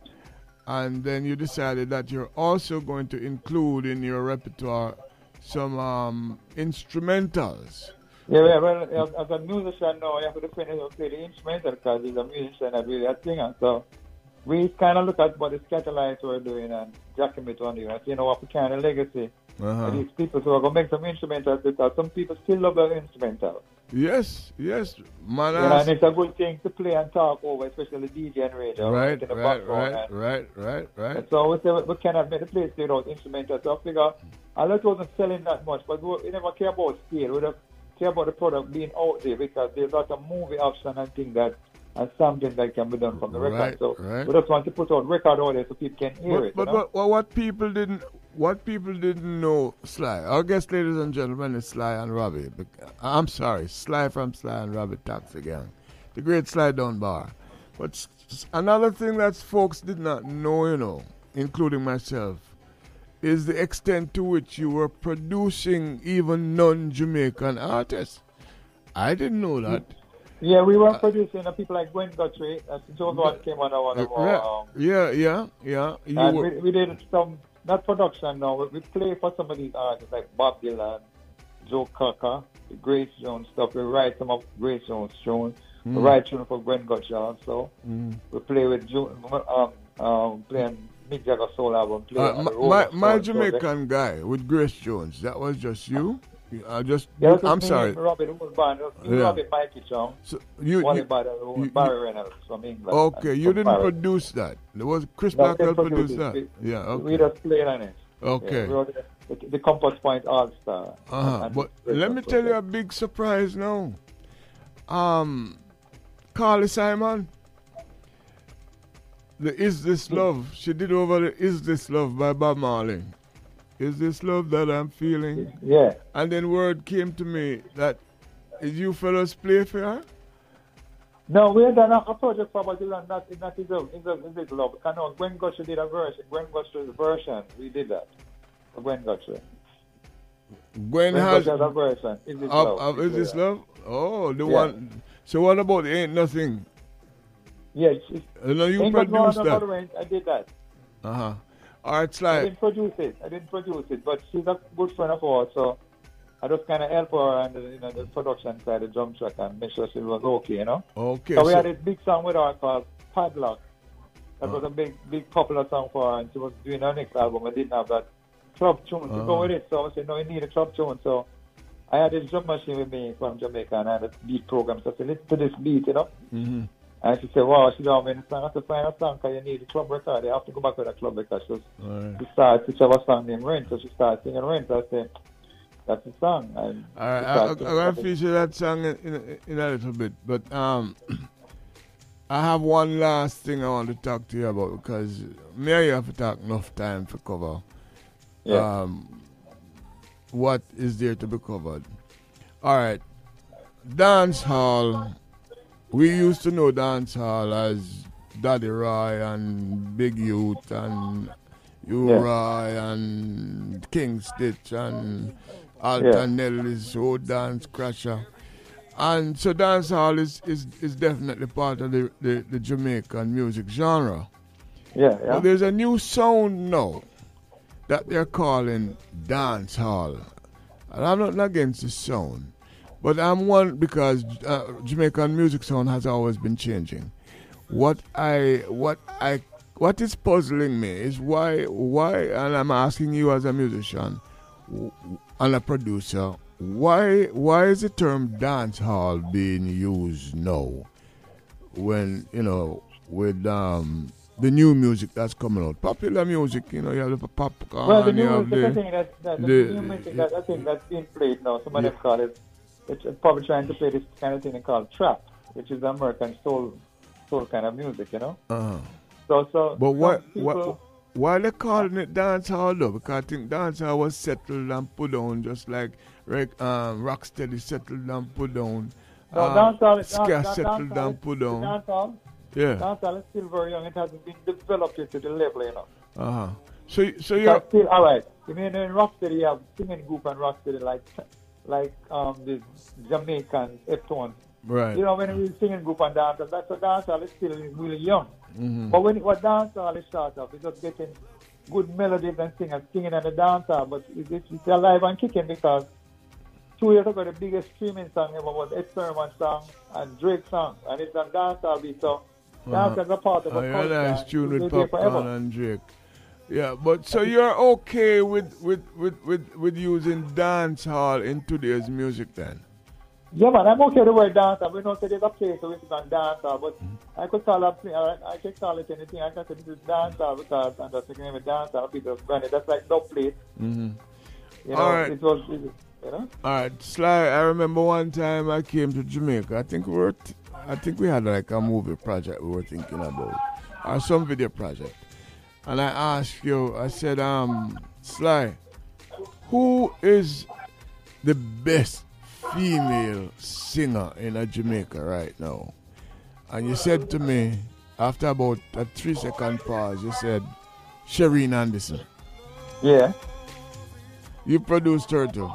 And then you decided that you're also going to include in your repertoire some um, instrumentals. Yeah, yeah, well, as, a musician now, you have to finish on play the instrumental because he's a musician and really a singer. So we kind of look at what the satellites were doing and jacking it on you and you know what kind of legacy. Uh-huh. These people who are going to make some instrumentals because some people still love the instrumental. Yes, yes, man. You know, and it's a good thing to play and talk over, especially the DJ and radio. Right, right, right, right, right, right. And so we, say, we cannot make the place without instrumental. So I figure, although it wasn't selling that much, but we, never care about scale. We care about the product being out there because there's a lot of movie option and things that and something that can be done from the record. Right, so right. we just want to put out record out there so people can hear But, it. but, you know? but, what- what people didn't what people didn't know Sly. Our guest, ladies and gentlemen, is Sly and Robbie. I'm sorry, Sly from Sly and Robbie Taxi Gang. The great Sly Dunbar. But another thing that folks did not know, you know, including myself, is the extent to which you were producing even non-Jamaican artists. I didn't know that. yeah, we were producing uh, people like Gwen Guthrie. Uh, Joe Gordon came on one of Yeah, our. Um, yeah, yeah, yeah. And we, we did some, not production now, we, we play for some of these artists like Bob Dylan, Joe Cocker, the Grace Jones stuff. We write some of Grace Jones tunes. We Mm. write tune for Gwen Guthrie also. Mm. We play with Ju- um, um, playing Mick Jagger soul album. Play Uh, my, my, and my so on. So they- Jamaican guy with Grace Jones, that was just you? I just, yeah, I'm sorry. Robin, who band, it Yeah. Mikey. So you- you- you- Barry Reynolds from England. Okay, you didn't Paris. produce that. It was Chris No, Blackwell produced that. it. Yeah, okay. We just played on it. Okay. Yeah, we the, the, the Compass Point All Star. Uh-huh. But let me tell you a big surprise now. Um, Carly Simon, the Is This hmm. Love, she did over the Is This Love by Bob Marley. Is this love that I'm feeling? Yeah. And then word came to me that is you fellows play for her? No, we had done a, project for Bob Dylan, not, not his own, his, own- his love. Because no, Gwen Guthrie did a version. Gwen Guthrie's version, we did that. For Gwen Guthrie. Gwen Gwen has has a version. Is This of, Love? of Is This Love? Oh, the Yeah. one. So what about Ain't Nothing? Yes. Uh, no, you produced that. for I did that. Uh huh. All right, I didn't produce it. I didn't produce it, but she's a good friend of ours, so I just kind of help her on the, you know, the production side, the drum track, and make sure she was okay, you know. Okay. So we had a big song with her called Padlock. That was Uh. a big, big popular song for her, and she was doing her next album. I didn't have that club tune to Uh. go with it, so I said, no, you need a club tune. So I had this drum machine with me from Jamaica, and I had a beat program. So I said, listen to this beat, you know. Mhm. And she said, wow, she don't mean song. I said, find a song because you need a club record. You have to go back with a club record. So right. she started to have a song named Rent. So she started singing Rent. I said, that's the song. And All right, she I, I'm gonna that. feature that song in, in, in a little bit, but um, I have one last thing I want to talk to you about because me and you have to talk enough time for cover. Yeah. Um, what is there to be covered? All right, dance hall. We used to know dance hall as Daddy Roy and Big Youth and U Yeah. Roy and King Stitt and Alton Ellis old dance crasher. And so dance hall is, is, is definitely part of the, the, the Jamaican music genre. Yeah, yeah. But there's a new sound now that they're calling dance hall. And I'm not against the sound. But I'm one because uh, Jamaican music sound has always been changing. What I what I what is puzzling me is why why and I'm asking you as a musician and a producer why why is the term dance hall being used now when you know with um the new music that's coming out. Popular music, you know, you have the Popcaan. Well, the new music, I the, think that, that the, the- new music that I think that's being played now. Somebody Yeah. them call it. It's probably trying to play this kind of thing they call trap, which is American soul, soul kind of music, you know. uh-huh. So, so. But what, some what, why they calling it dance hall though? Because I think dance hall was settled and put down just like um, Rocksteady settled and put down. No, um, dancehall is Ska dance, settled dancehall and put down. Dancehall, Yeah. dancehall is still very young. It hasn't been developed yet to the level, you know. Uh huh. So, so you're still, all right. You mean in Rocksteady, you have singing group and Rocksteady like, like um the Jamaican Eptone. Right. You know, when we singing group and dance, that's a dancehall it's still really young. Mhm. But when it, what dancehall is start off, it's just getting good melodies and singing, singing on the dancehall. But it's, it's, alive and kicking because two years ago the biggest streaming song ever was Ed Sheeran song and Drake song, and it's on dancehall beat. So Uh-huh. dancehall is a part of a yeah, culture. nice and tune it will with Popcaan and Drake. Yeah, but so you're okay with with, with, with, with using dance hall in today's music then? Yeah, man, I'm okay with the word dancehall. We know that there's a place where it's on dancehall, but Mm-hmm. I could call it, I, I can call it anything. I can say this is dancehall because I'm just thinking of dancehall. People run it. That's like dub plate. Mm-hmm. You know, All right. it was, it, you know. All right, Sly. I remember one time I came to Jamaica. I think we were, t- I think we had like a movie project we were thinking about, or some video project. And I asked you, I said, um, Sly, who is the best female singer in Jamaica right now? And you said to me, after about a three second pause, you said, Cherine Anderson. Yeah. You produced her too.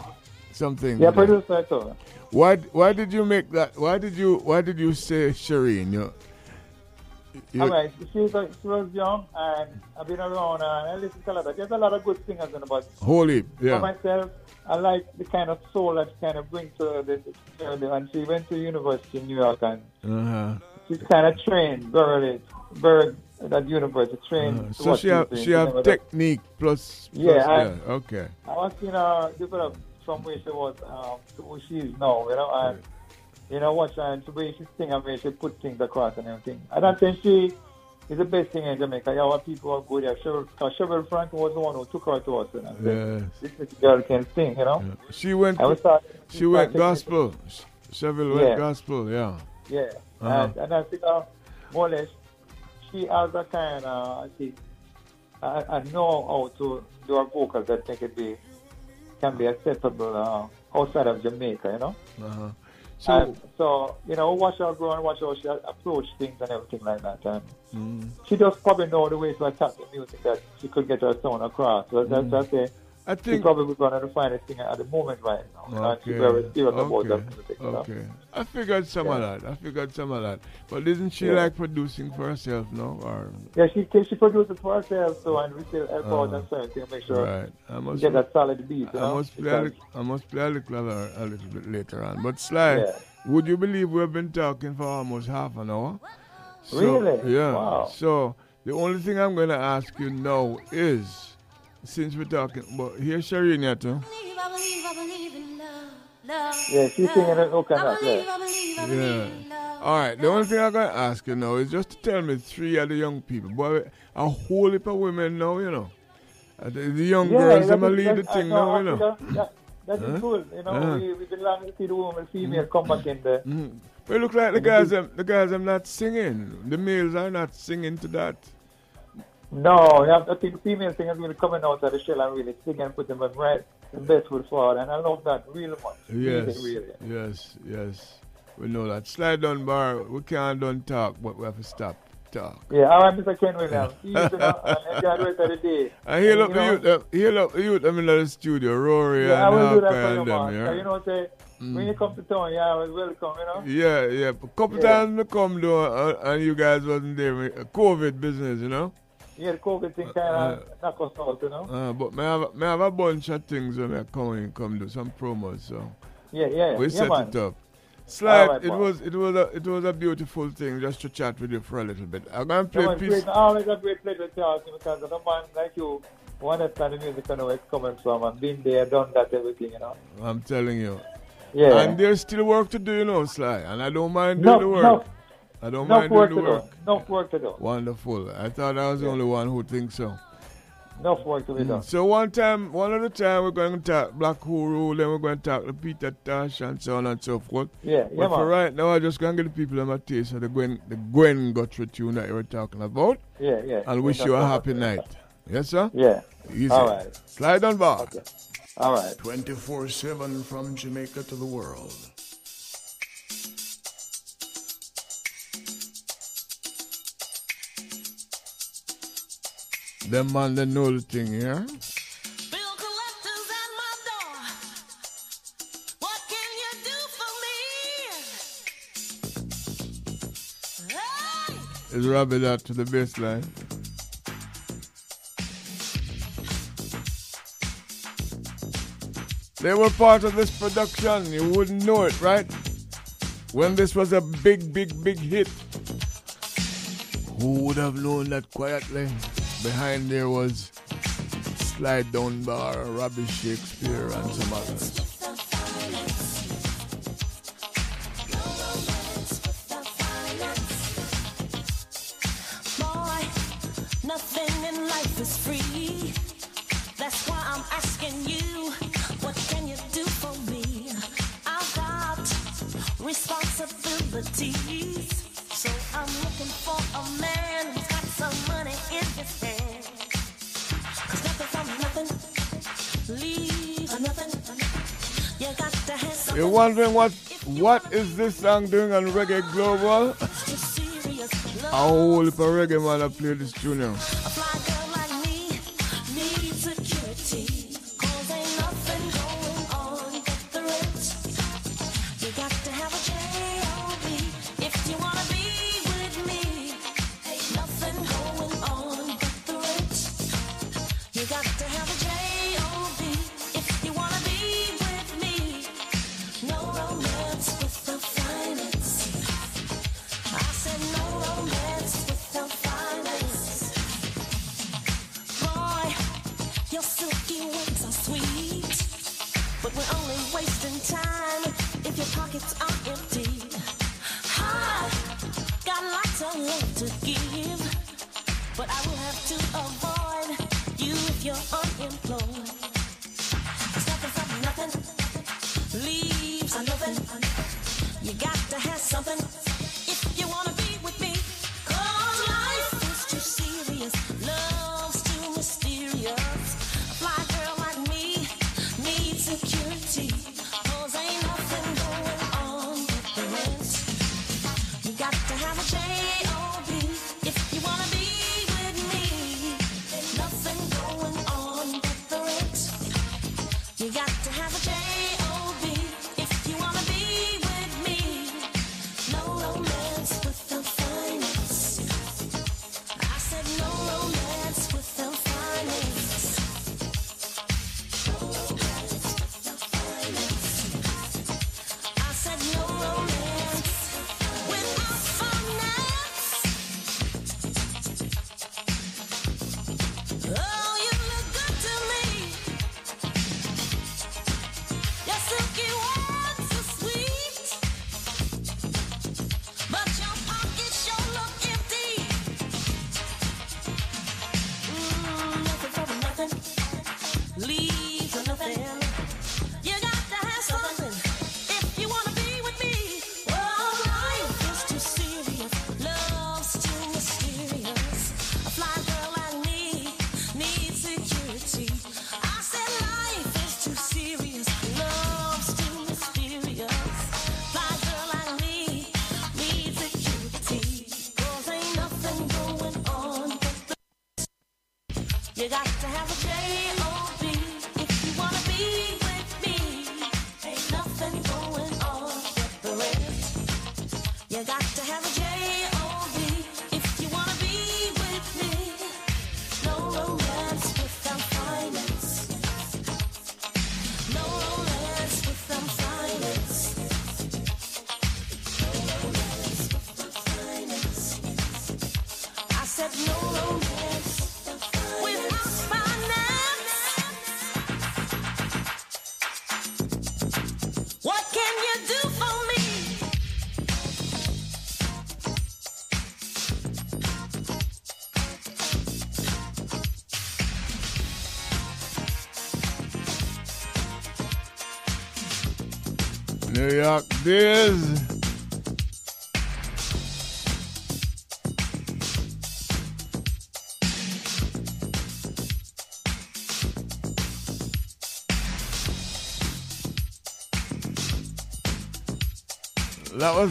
Something. Yeah, producer her too. Why why did you make that why did you why did you say Cherine? You, you- All right, she was, she was young, and I've been around, and I listen to a lot. Of, there's a lot of good singers in the but Holy, yeah. For yeah. myself, I like the kind of soul that she kind of brings to the, the and she went to university in New York, and Uh-huh. she's kind of trained very, very at university trained. Uh, so she have she have technique plus, plus Yeah, I- yeah, okay. I was seeing her develop from where she was um, to where she is now, you know, and you know watch her and the way she sing and where she put things across and everything. I don't think she is the best thing in Jamaica. Yeah, what people are good. Cheryl, because Cheryl Frank was the one who took her to us and said, Yes. this girl can sing, you know. She went I was thought- she went gospel. Cheville went Yeah. gospel, yeah. Yeah, Uh-huh. and, and I think uh, more or less she has a kind of, I think, I, I know how to do her vocals that make it be, can be acceptable uh, outside of Jamaica, you know? Uh-huh. So and so, you know, watch her grow and watch how she approach things and everything like that. And Mm. she just probably know the way to attack the music that she could get her sound across. So that's, Mm. that's it. I think- probably one of the finest thing at the moment right now. And she's very serious about that music, you okay. I figured some of that. I figured some of that. But isn't she Yeah. like producing for herself now? Or Yeah, she she produces for herself, so and we still help out Uh, and certain things, make sure right. I must get that solid beat. I know? must play a, Because- I must play a little, a little bit later on. But Sly, Yeah. would you believe we've been talking for almost half an hour? So, Really? Yeah. Wow. So the only thing I'm going to ask you now is, since we're talking, but here's Cherine here too. Yeah, she's singing it okay enough, yeah. Yeah. All right. The only thing I'm going to ask you now is just to tell me three of the young people. Boy, a whole heap of women now, you know. Uh, The, the young Yeah, girls, that them a is- lead the that- I thing know, now, you know. feel That, that is Huh? cool. You know, Uh-huh. we, we belong to see the woman, female come back in there. Mm. But it look like the in the guys, beat. them, the guys, them not singing. The males are not singing to that. No, you have, I think the female singers really coming out of the shell and really singing and put them right the best foot forward. And I love that real much. Yes, Really, really. yes, yes. We know that. Sly Dunbar. We can't done talk, but we have to stop talk. Yeah, all right, Mr. Ken Williams. See you, know, and enjoy the rest of the day. I heal up the you youth, uh, heal up the youth. I'm in the studio, Rory Yeah, I and will do that for you, man. them, So, yeah. you know, say, when you come to town, yeah, I was welcome, you know? Yeah, yeah. A couple Yeah. times I come though, uh, and you guys wasn't there. uh, COVID business, you know. Yeah, COVID thing kind of knock us out, you know? Uh, but me have, me have a bunch of things when I come come do some promos. So Yeah, yeah, we yeah, set man. it up. Slide. Right, it man. was it was a it was a beautiful thing just to chat with you for a little bit. I'm gonna play No, peace. great. Always a great pleasure to talk to you because of a man like you who understand the music and where it's coming from and been there, done that, everything, you know? I'm telling you. Yeah. And there's still work to do, you know, Sly. And I don't mind No, doing the work. no. I don't Enough mind work doing to the do. work. Enough work to do. Wonderful. I thought I was the only one who thinks so. Enough work to be done. Mm. So one time, one at a time, we're going to talk Black Uhuru, then we're going to talk to Peter Tosh and so on and so forth. Yeah, But yeah, for man. right now, I just going to give the people a taste of the Gwen, the Gwen Guthrie tune that you were talking about. Yeah, yeah. And wish you a happy night. Yes, sir? Yeah. Easy. All right. Sly Dunbar. All right. 24 7 from Jamaica to the world. Them man, they know the thing, yeah? Is Robbie that to the baseline? They were part of this production. You wouldn't know it, right? When this was a big, big, big hit. Who would have known that quietly? Behind there was Sly Dunbar, Robbie Shakespeare, and some others. You're wondering what what is this song doing on Reggae Global? A whole heap of reggae man that play this tune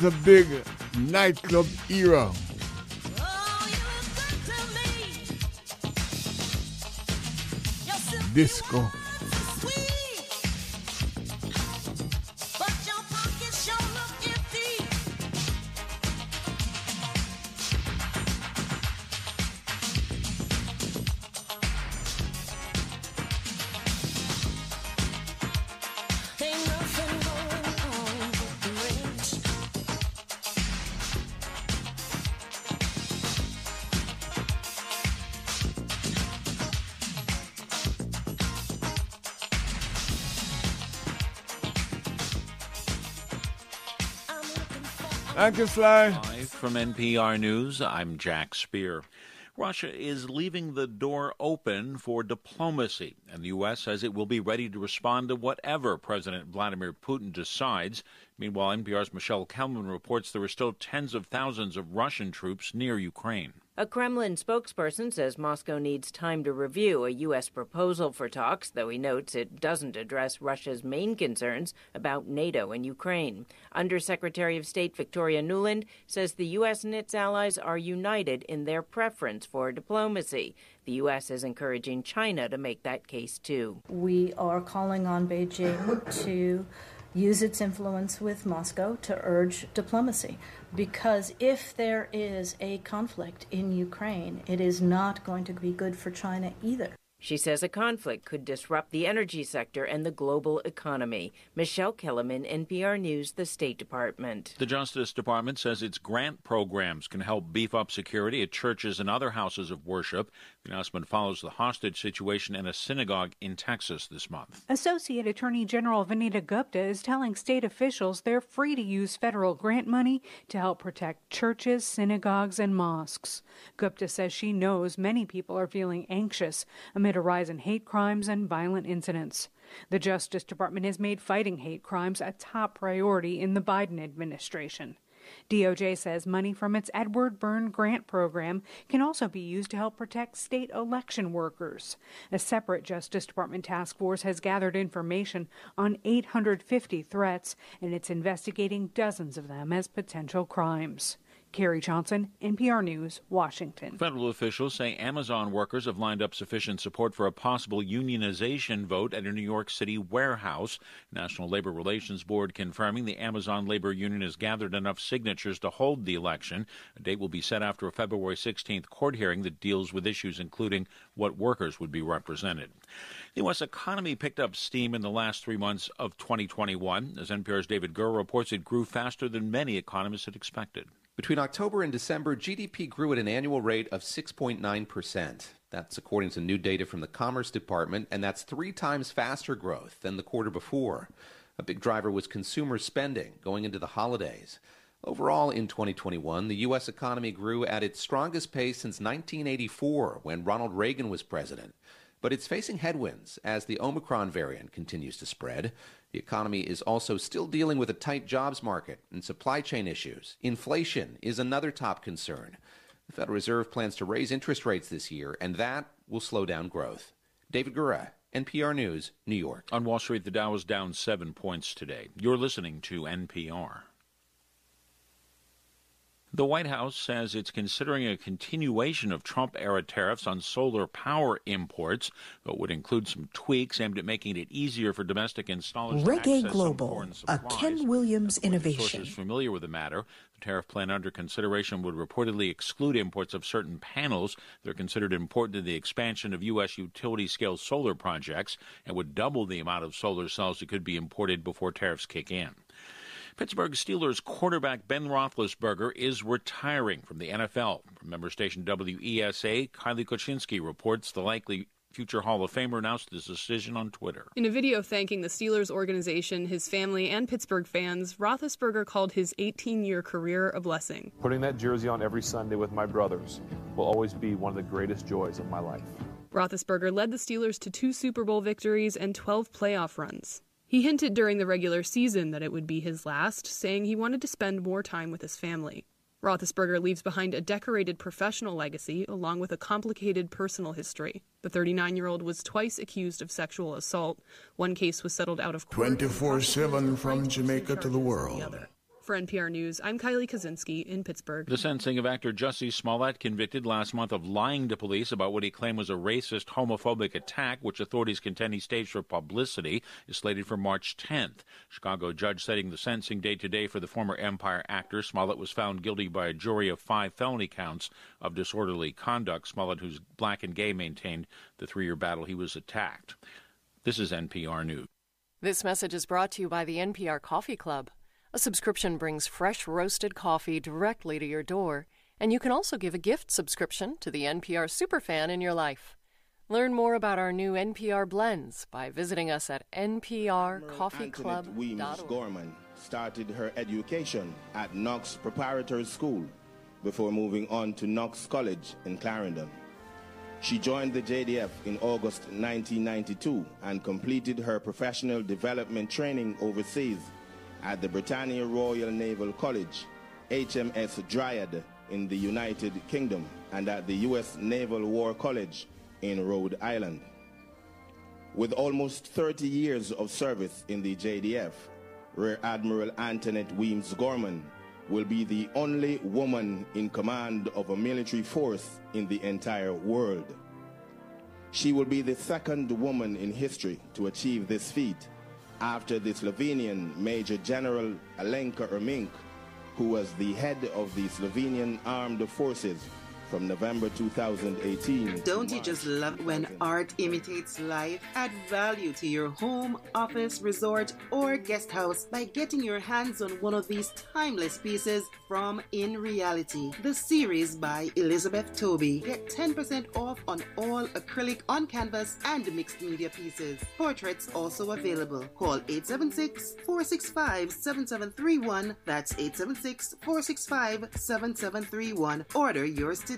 was a big nightclub era. Disco. Live from NPR News, I'm Jack Speer. Russia is leaving the door open for diplomacy, and the U.S. says it will be ready to respond to whatever President Vladimir Putin decides. Meanwhile, NPR's Michele Kelemen reports there are still tens of thousands of Russian troops near Ukraine. A Kremlin spokesperson says Moscow needs time to review a U.S. proposal for talks, though he notes it doesn't address Russia's main concerns about NATO and Ukraine. Undersecretary of State Victoria Nuland says the U.S. and its allies are united in their preference for diplomacy. The U.S. is encouraging China to make that case too. We are calling on Beijing to use its influence with Moscow to urge diplomacy. Because if there is a conflict in Ukraine, it is not going to be good for China either. She says a conflict could disrupt the energy sector and the global economy. Michele Kelemen, NPR News, the State Department. The Justice Department says its grant programs can help beef up security at churches and other houses of worship. The announcement follows the hostage situation in a synagogue in Texas this month. Associate Attorney General Vanita Gupta is telling state officials they're free to use federal grant money to help protect churches, synagogues, and mosques. Gupta says she knows many people are feeling anxious amid a rise in hate crimes and violent incidents. The Justice Department has made fighting hate crimes a top priority in the Biden administration. DOJ says money from its Edward Byrne grant program can also be used to help protect state election workers. A separate Justice Department task force has gathered information on 850 threats, and it's investigating dozens of them as potential crimes. Carrie Johnson, NPR News, Washington. Federal officials say Amazon workers have lined up sufficient support for a possible unionization vote at a New York City warehouse. National Labor Relations Board confirming the Amazon labor union has gathered enough signatures to hold the election. A date will be set after a February 16th court hearing that deals with issues including what workers would be represented. The U.S. economy picked up steam in the last three months of 2021. As NPR's David Gura reports, it grew faster than many economists had expected. Between October and December, GDP grew at an annual rate of 6.9%. That's according to new data from the Commerce Department, and that's three times faster growth than the quarter before. A big driver was consumer spending going into the holidays. Overall, in 2021, the U.S. economy grew at its strongest pace since 1984 when Ronald Reagan was president. But it's facing headwinds as the Omicron variant continues to spread. The economy is also still dealing with a tight jobs market and supply chain issues. Inflation is another top concern. The Federal Reserve plans to raise interest rates this year, and that will slow down growth. David Gura, NPR News, New York. On Wall Street, the Dow is down seven points today. You're listening to NPR. The White House says it's considering a continuation of Trump era tariffs on solar power imports, but would include some tweaks aimed at making it easier for domestic installers to Reggae access Global, foreign a. Ken Williams innovation. Sources familiar with the matter. The tariff plan under consideration would reportedly exclude imports of certain panels that are considered important to the expansion of U.S. utility scale solar projects and would double the amount of solar cells that could be imported before tariffs kick in. Pittsburgh Steelers quarterback Ben Roethlisberger is retiring from the NFL. From member station WESA, Kiley Koscinski reports the likely future Hall of Famer announced his decision on Twitter. In a video thanking the Steelers organization, his family, and Pittsburgh fans, Roethlisberger called his 18 year career a blessing. Putting that jersey on every Sunday with my brothers will always be one of the greatest joys of my life. Roethlisberger led the Steelers to two Super Bowl victories and 12 playoff runs. He hinted during the regular season that it would be his last, saying he wanted to spend more time with his family. Roethlisberger leaves behind a decorated professional legacy along with a complicated personal history. The 39 year old was twice accused of sexual assault. One case was settled out of court. 24 7 from Jamaica to the world. For NPR News, I'm Kiley Koscinski in Pittsburgh. The sentencing of actor Jussie Smollett, convicted last month of lying to police about what he claimed was a racist, homophobic attack, which authorities contend he staged for publicity, is slated for March 10th. Chicago judge setting the sentencing date today for the former Empire actor. Smollett was found guilty by a jury of five felony counts of disorderly conduct. Smollett, who's black and gay, maintained the three year battle he was attacked. This is NPR News. This message is brought to you by the NPR Coffee Club. A subscription brings fresh roasted coffee directly to your door, and you can also give a gift subscription to the NPR superfan in your life. Learn more about our new NPR blends by visiting us at Antoinette Wemyss nprcoffeeclub.org. Gorman started her education at Knox Preparatory School before moving on to Knox College in Clarendon. She joined the JDF in August 1992 and completed her professional development training overseas at the Britannia Royal Naval College, HMS Dryad in the United Kingdom, and at the U.S. Naval War College in Rhode Island. With almost 30 years of service in the JDF, Rear Admiral Antoinette Wemyss Gorman will be the only woman in command of a military force in the entire world. She will be the second woman in history to achieve this feat after the Slovenian Major General Alenka Ermenc, who was the head of the Slovenian Armed Forces from November 2018. Don't you just love when art imitates life? Add value to your home, office, resort, or guest house by getting your hands on one of these timeless pieces from In Reality, the series by Elizabeth Toby. Get 10% off on all acrylic on canvas and mixed media pieces. Portraits also available. Call 876 465 7731. That's 876 465 7731. Order yours today.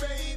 my ratings.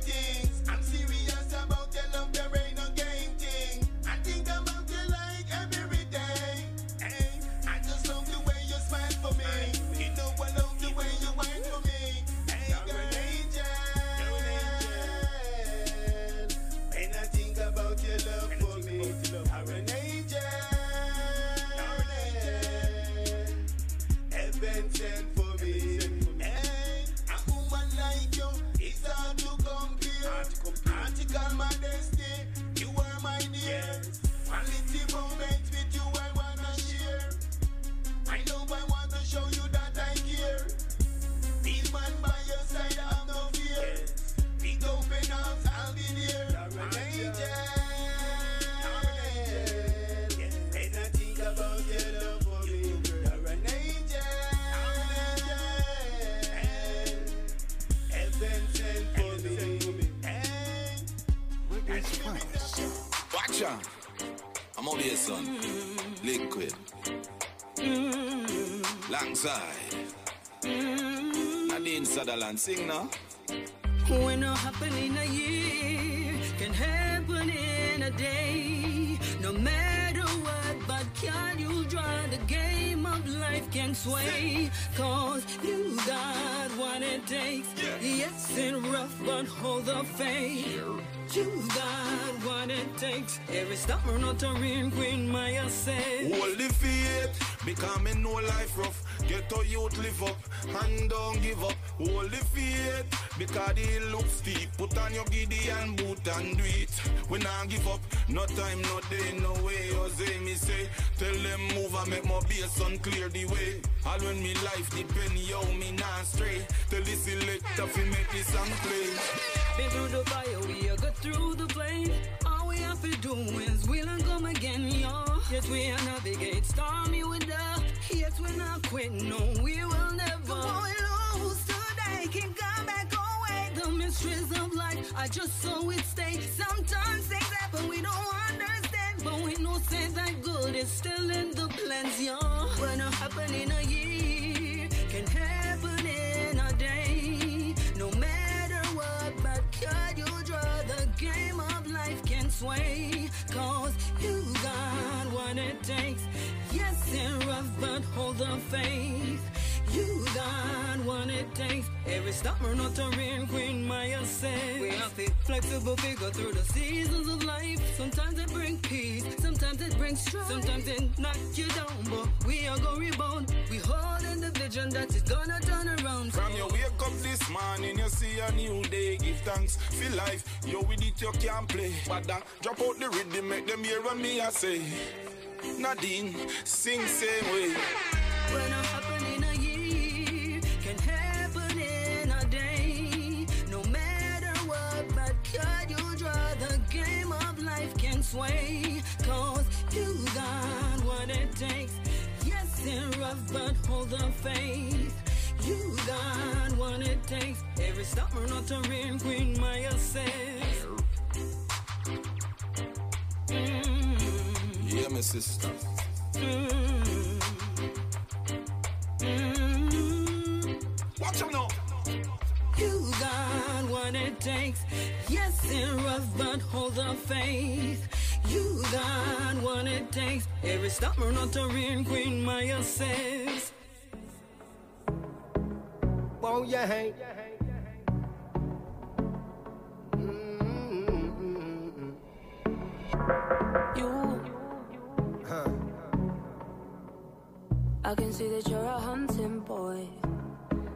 I'm only a son. Liquid. Langside. Nadine Sutherland, sing now. When it happen in a year, can happen in a day. No matter what, but can you draw the game of life can sway? Cause you got what it takes. Yes, it's rough, but hold the faith. You got what it takes. Every star not a rain queen, Maya said. Hold the faith, me know life rough. Get to youth live up and don't give up. Hold the faith, because the hill look steep. Put on your Gideon boot and do it. We not give up. No time, no day, no way. Jose me say, tell them move and make my bass and clear the way. All when me life depend, yo, me not stray. Tell the selector fi make the song play. Been through the fire, we are got through the flame. All we have to do is we'll and come again, yo. Yes, we are navigate stormy weather. Yes, we're not quit, no, we will never. On, lose today, can come back away. The mysteries of life, I just saw it stay. Sometimes things happen, we don't understand. But we know say that good is still in the plans, yo. It happen in a year, sway? Cause you got what it takes. Yes, rough, but hold the faith. You got what it takes. Every storm not a rain queen, Maya says. We have to flexible figure through the seasons of life. Sometimes it brings peace, sometimes it brings strife. Sometimes it knock you down, but we are gonna rebound. We hold in the vision that is gonna turn around. From your wake up this morning, you see a new day. Give thanks for life. Yo, with it you can't play. But then drop out the rhythm, make them hear what me I say. Nadine, sing same way. When it happen sway? Cause you got what it takes. Yes, it's rough, but hold the faith. You got what it takes. Every summer, not a rain queen, Maya says. Mm. Yeah, my sister. Mm. Mm. Watch them now. You got what it takes. Yes, it's rough, but hold the faith. You got what it takes. Every summer, not a rain queen, Maya says. Whoa, yeah, hey. You, Huh. I can see that you're a hunting boy.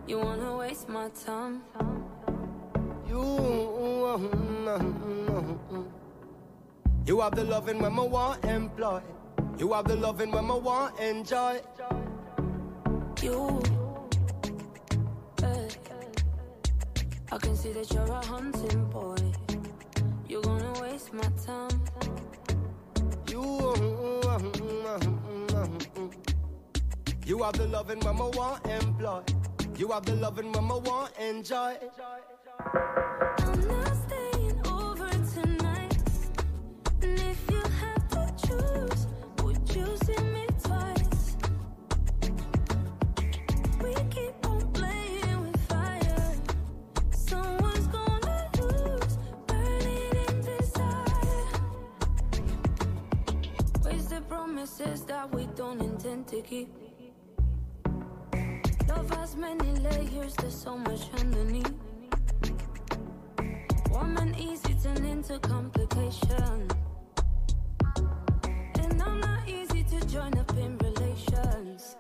You wanna waste my time. You, you have the loving when I want employ. You have the loving when I want enjoy. You, eh. I can see that you're a hunting boy. You're gonna waste my time. You, you have the loving when I want employ. You have the loving when I want enjoy. I'm not staying over tonight. And if you have to choose, would you see me twice? We keep on playing with fire. Someone's gonna lose, burning in desire. Wasted promises that we don't intend to keep. Love has many layers, there's so much underneath. Warm and easy turn into complication. And I'm not easy to join up in relations.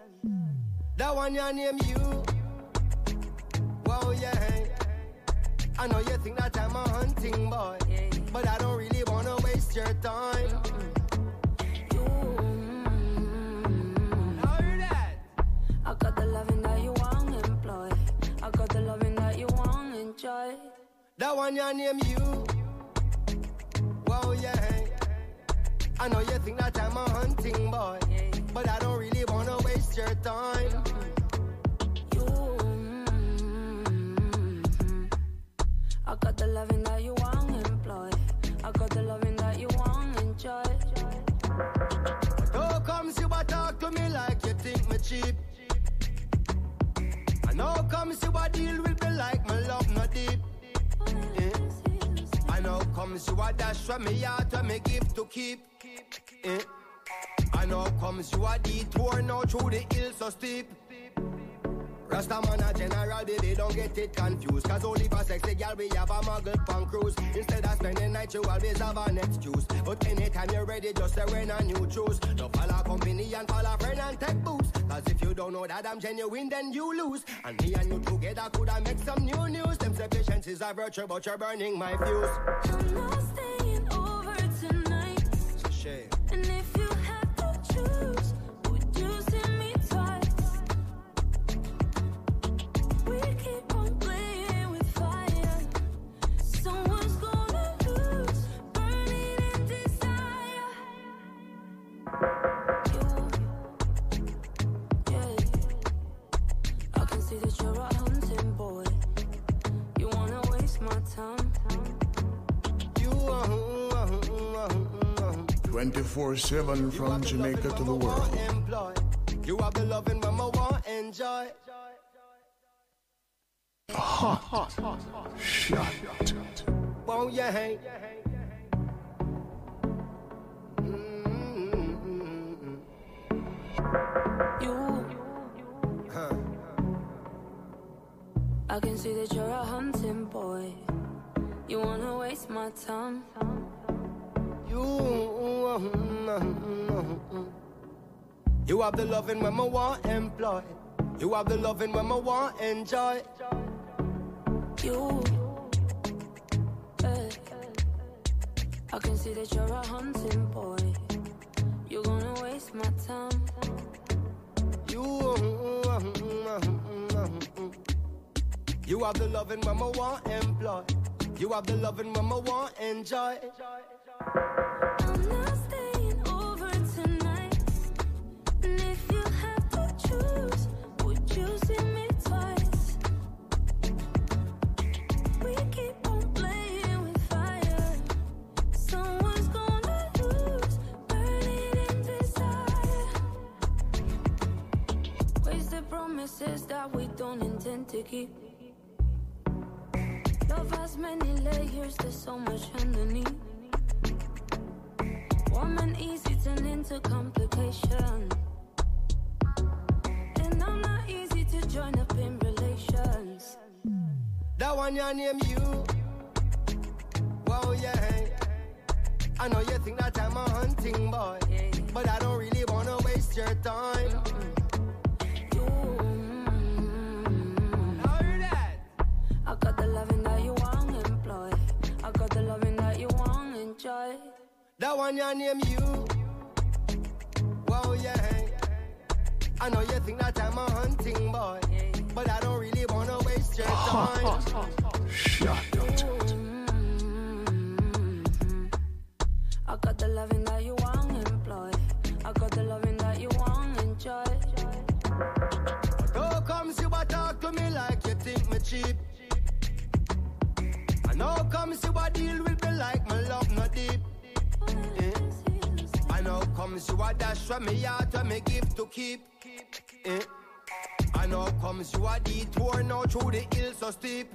That one your name you. Wow, yeah. I know you think that I'm a hunting boy, but I don't really wanna waste your time. I enjoy. That one your name you. Wow, yeah. I know you think that I'm a hunting boy, but I don't really wanna waste your time. You, mm-hmm. I got the loving that you want, employ. I got the loving that you want, enjoy. How comes you a talk to me like How comes you a deal with me like my love not deep? Eh? And how comes you a dash from me heart when me give to keep? Eh? And how comes you a detour now through the hills so steep? Rasta man a general, baby, don't get it confused. Cause only for sexy girl we have a muggle punk cruise. Instead of spending night, you always have an excuse. But anytime you're ready, just say when a new choose. Don't follow company and follow friend and take boots. Cause if you don't know that I'm genuine, then you lose. And me and you together coulda make some new news. Them say patience is a virtue, but you're burning my fuse. I'm not staying over tonight. It's a shame. 24 7 from Jamaica to the world. You have the loving when I want enjoy. Hot shot. Won't you hang? You. I can see that you're a hunting boy. You wanna waste my time. You. You have the loving when I want employ. You have the loving when I want enjoy. You. Hey. I can see that you're a hunting boy. You're gonna waste my time. You. You have the loving when I want employ. You have the loving when I want enjoy. I'm not staying over tonight. And if you have to choose, would you see me twice? We keep on playing with fire. Someone's gonna lose, burning in desire. Wasted promises that we don't intend to keep. Love has many layers, there's so much underneath. Warm and easy turn into complication. And I'm not easy to join up in relations. That one your name you. Wow, yeah. I know you think that I'm a hunting boy, but I don't really wanna waste your time. I That one your name you. Wow, yeah. I know you think that I'm a hunting boy, but I don't really wanna waste your time. Shot. Mm-hmm. I got the loving that you want, employ. I got the loving that you want, enjoy. How comes you a talk to me like you think me cheap? And how comes you a deal with me like my love not deep? Comes you a dash from me heart when me give to keep? Eh? And how comes you a detour now through the hills so steep?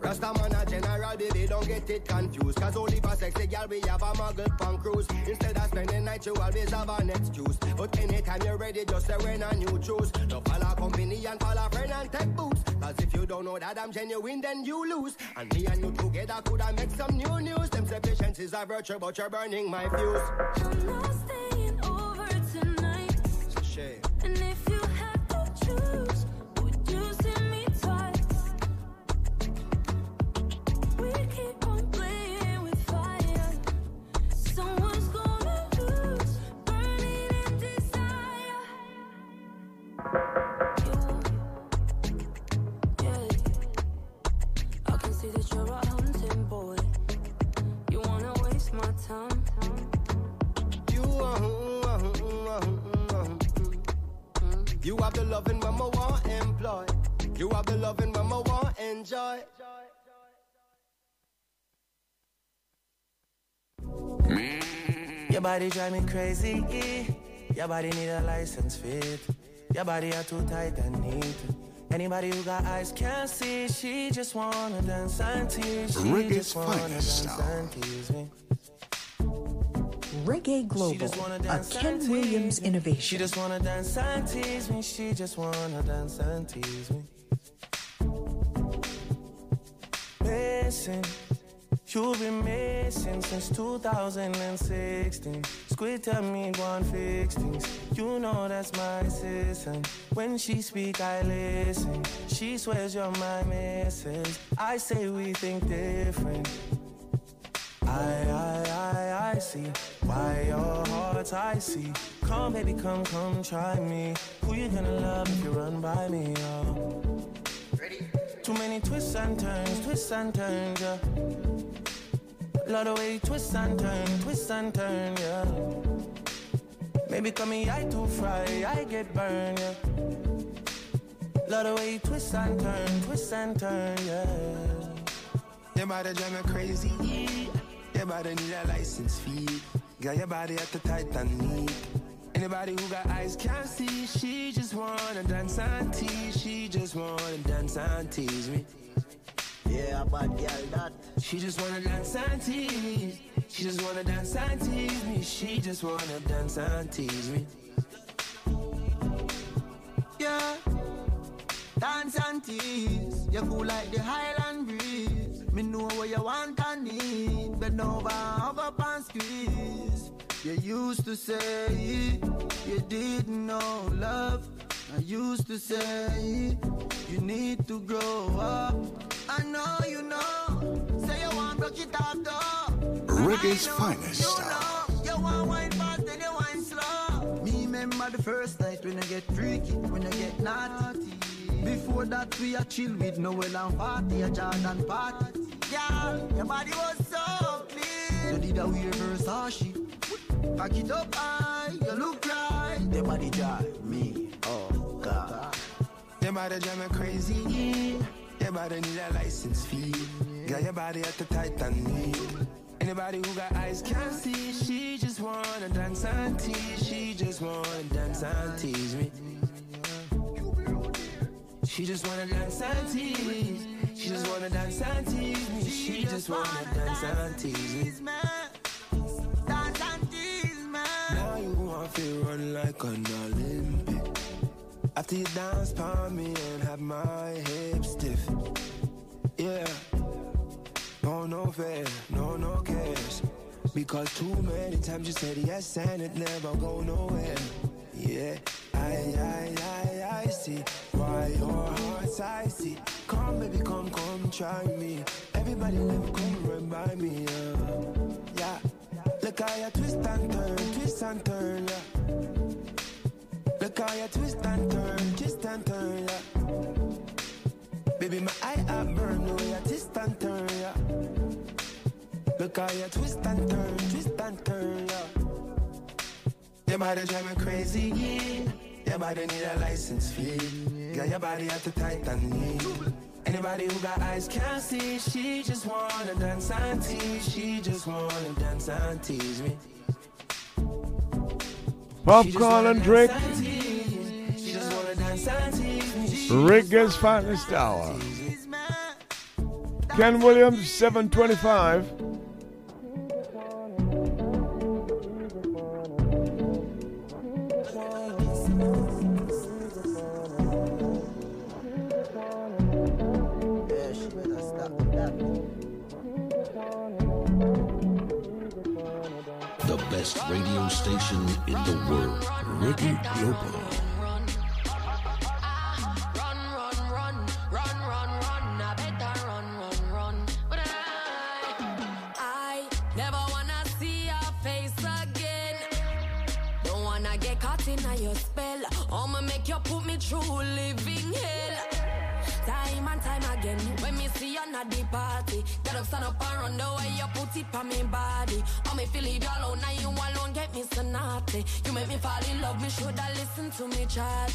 Rasta man a general, baby, don't get it confused. Cause only for sexy girl we have a muggle punk cruise. Instead of spending night, you always have an excuse. But anytime you're ready, just say when a new choose. No follow company and follow friend and take boots. Cause if you don't know that I'm genuine, then you lose. And me and you together could I make some new news. Them patience is a virtue, but you're burning my fuse. I'm not staying over tonight. It's a shame. And if you have to choose, loving when I want employ. You have the loving when I want enjoy. Your body drive me crazy. Your body need a license fit. Your body are too tight and neat. Anybody who got eyes can't see. She just wanna dance and tease. She Reggae's just wanna finest dance style. and tease me. Reggae Global, a Ken Williams She innovation. just wanna dance and tease me. She just wanna dance and tease me. Missing, you've been missing since 2016. Squid tell me one fix things. You know that's my assistant. When she speak, I listen. She swears you're my missus. I say we think different. I, I, I, I see why your heart's icy. Come, baby, come, come, try me. Who you gonna love if you run by me? Oh. Too many twists and turns, twists and turns, yeah. Love the way you twist and turn, twist and turn, yeah. Maybe call me I too fry, I get burned, yeah. Love the way you twist and turn, twist and turn, yeah. Your body drive me crazy. Your body need a license fee. Got your body at the Titanic. Anybody who got eyes can't see. She just wanna dance and tease. She just wanna dance and tease me. Yeah, bad girl that. She just wanna dance and tease. She just wanna dance and tease me. She just wanna dance and tease me. Yeah. Dance and tease. You cool like the Highland breeze. Me know what you want and need. Bend over, hug up and squeeze. You used to say you didn't know love. I used to say you need to grow up. I know you know. Say you want broke it off though. Reggae's finest style. You want wine fast and you wine slow. Me remember the first night when I get freaky, when I get naughty. Before that we a chill with Noel and party, a Jordan party. Yeah, your body was so clean. You did a weird Versace. Pack it up high, you look right. Your body drive me, oh God. Your body drive me crazy. Your body need a license fee. Got your body at the Titanic. Anybody who got eyes can't see. She just wanna dance and tease. She just wanna dance and tease me. She just wanna dance and tease. She just wanna dance and tease me. She just wanna dance and tease me. Dance and tease me. Now you want to run like an Olympic. After you dance for me and have my hips stiff. Yeah. No, no fair, no, no cares. Because too many times you said yes and it never go nowhere. Yeah, I, I, I, I see why your heart's icy. Come, baby, come, come, try me. Everybody let me come run by me. Uh. Yeah, look how you twist and turn, twist and turn. Yeah. Look how you twist and turn, twist and turn. Yeah. Baby, my eye up burn the way you twist and turn. Yeah. Look how you twist and turn, twist and turn. Yeah. Your body drive me crazy. Yeah. Your body need a license fee. Got your body at the Titanic. Anybody who got eyes can't see. She just wanna dance and tease. She just wanna dance and tease me. Popcorn and drink. She just wanna dance and tease me. She Reggae's finest hour. Ken Williams, 725.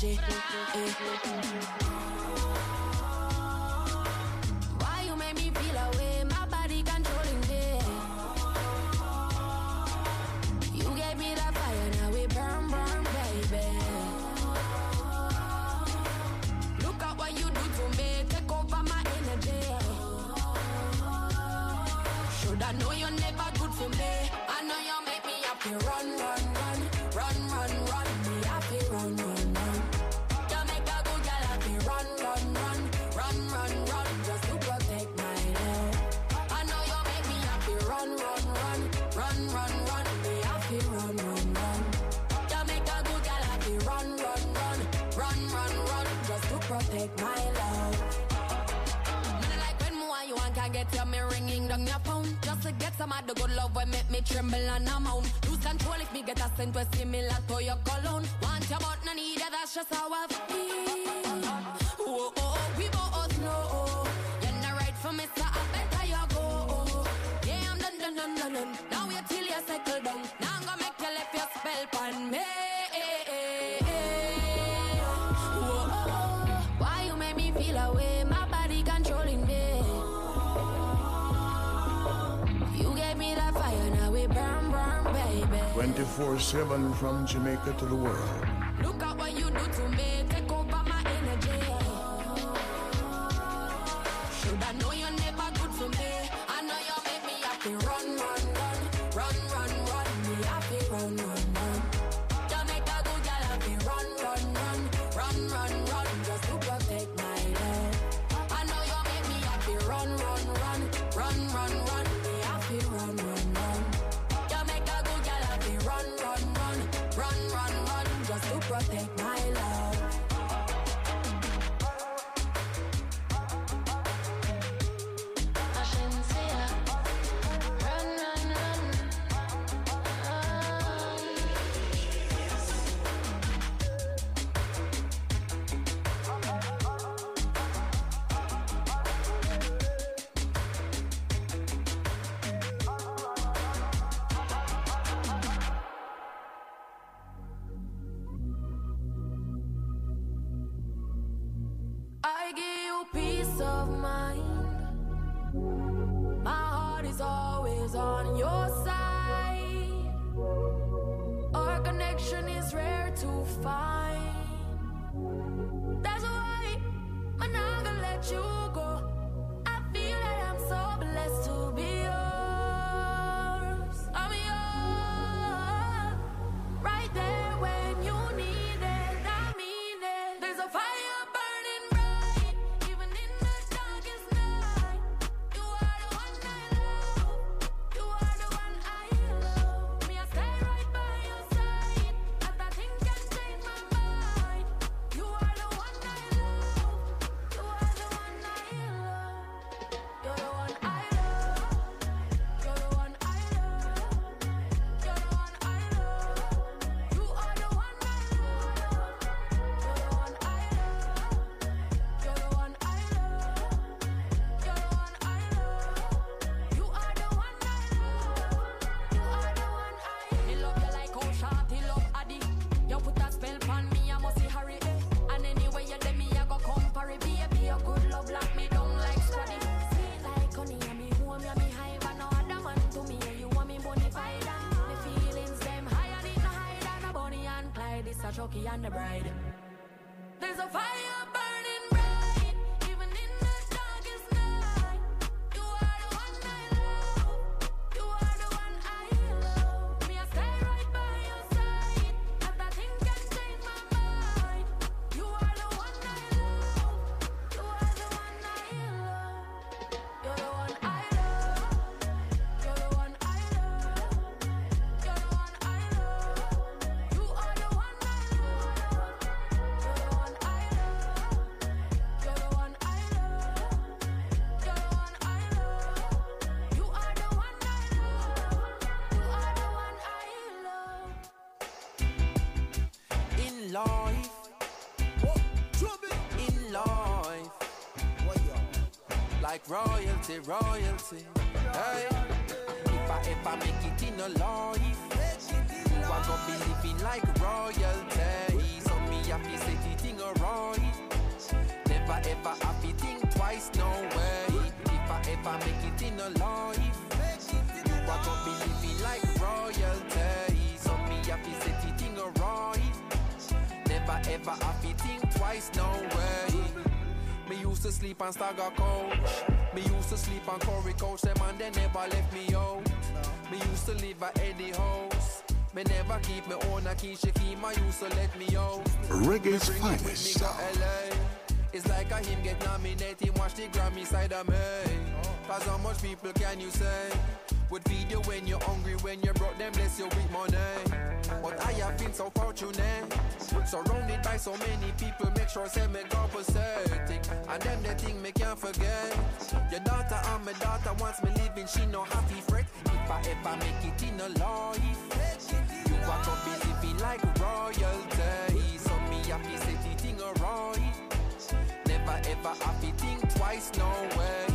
Me from Jamaica to the world. Is rare Chucky and the Like royalty, royalty. Hey. If I ever make it in a life, you are gonna be living like royalty. So me happy say the thing alright. Never ever happy think twice, no way. If I ever make it in a life, you are gonna be living like royalty. So me happy say the thing alright. Never ever happy think twice, no way. Me used to sleep on Stagger Coach. Me used to sleep on Corey Coach. Them and they never left me out. Me used to live at Eddie House. Me never keep me own a key. She keep my used to let me out. Reggae's Me bring it with finest me go sound. LA. It's like a him get nominated. Watch the Grammy side of me. Cause how much people can you say? Would feed you when you're hungry, when you're broke them, bless you with money. But I have been so fortunate. Surrounded by so many people, make sure say me go pathetic. And them the thing me can't forget. Your daughter and my daughter wants me living, she no happy fret. If I ever make it in a life, you are gonna be living like royalty. So me happy say the thing alright. Never ever happy think twice, no way.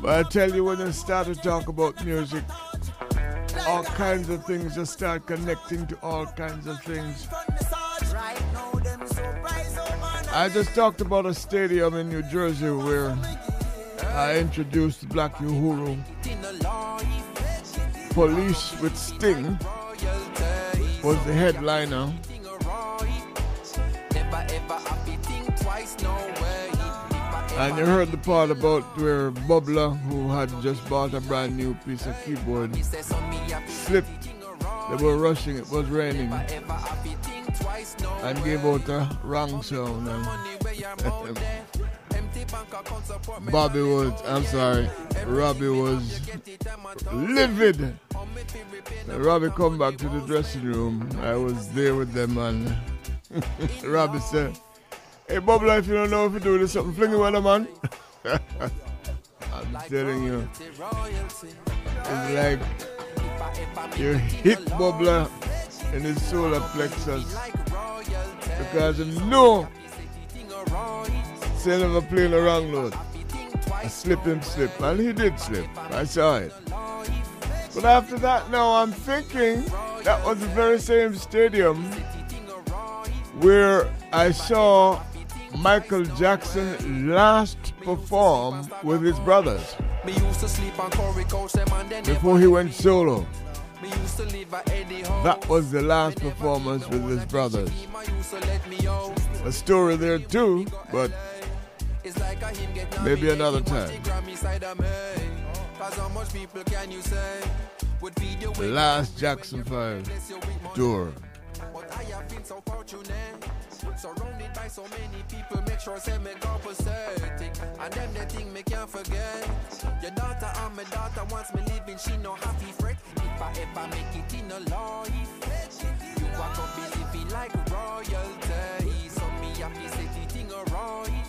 But I tell you, when you start to talk about music, all kinds of things just start connecting to all kinds of things. I just talked about a stadium in New Jersey where I introduced Black Uhuru. Police with Sting was the headliner. And you heard the part about where Bubbler, who had just bought a brand new piece of keyboard, slipped. They were rushing, it was raining, and gave out a wrong sound. Bobby was, I'm sorry, Robbie was livid. Robbie come back to the dressing room. I was there with them and Robbie said, Hey Bubbler, if you don't know if you do this something, fling it with a man. I'm telling you. It's like you hit Bubbler in his solar plexus. Because you know Say never playing the wrong note. I slip him slip. And he did slip. I saw it. But after that, now I'm thinking that was the very same stadium where I saw Michael Jackson last perform with his brothers before he went solo. That was the last performance with his brothers. A story there too, but maybe another time. Last Jackson 5 tour. Surrounded by so many people, make sure say me go pathetic. And them the thing me can't forget. Your daughter and my daughter wants me living, she no happy fret. If I ever make it in a life, you are gonna be living like royalty. So me happy say the thing alright.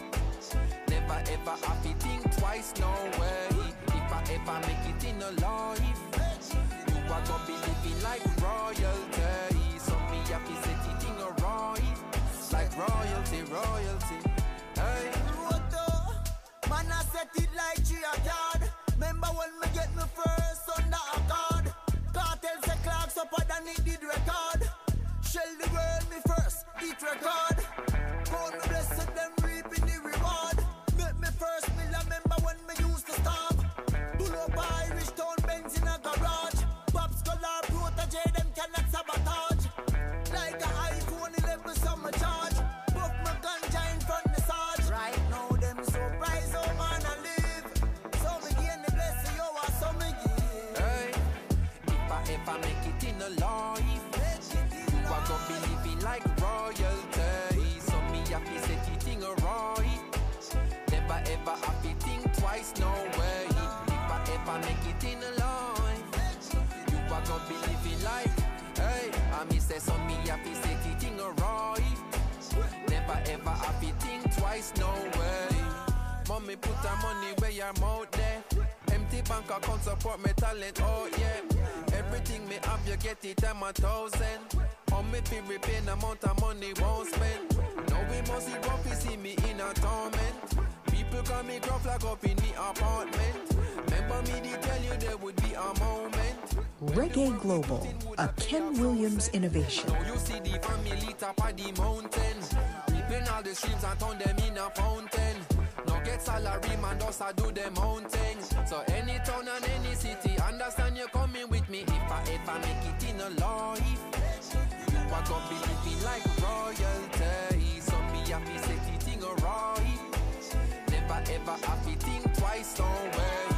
Never ever happy think twice, no way. If I ever make it in a life, you are gonna be living like royalty. Royalty, royalty. Hey. Roto, Man, I set it like G a card. Remember when me get me first under a card? Cartel say clocks up than it did record. Shell the world me first, eat record. Call me blessed, them reaping the reward. Make me first mill, remember when me used to starve. Pull up Irish town Benz in a garage. Pops color protege, them cannot sabotage. Like a iPhone 11, summer charge. I say so me happy say the thing alright. Never ever happy think twice, no way. Mommy put her money where I'm out there. Empty bank account support me talent, oh yeah. Everything me have, you get it, I'm a thousand. On me feel repaying amount of money won't spend. Now we must see rough, you see me in a torment. People call me gruff like up in the apartment. Remember me, they tell you there would be a moment. Reggae Global, a Ken Williams innovation. Get salary, man, I do. So any town and any city, understand you coming with me. If I ever make it in a life, you are gonna be living like royalty. So me happy. Never ever happy think twice, no way.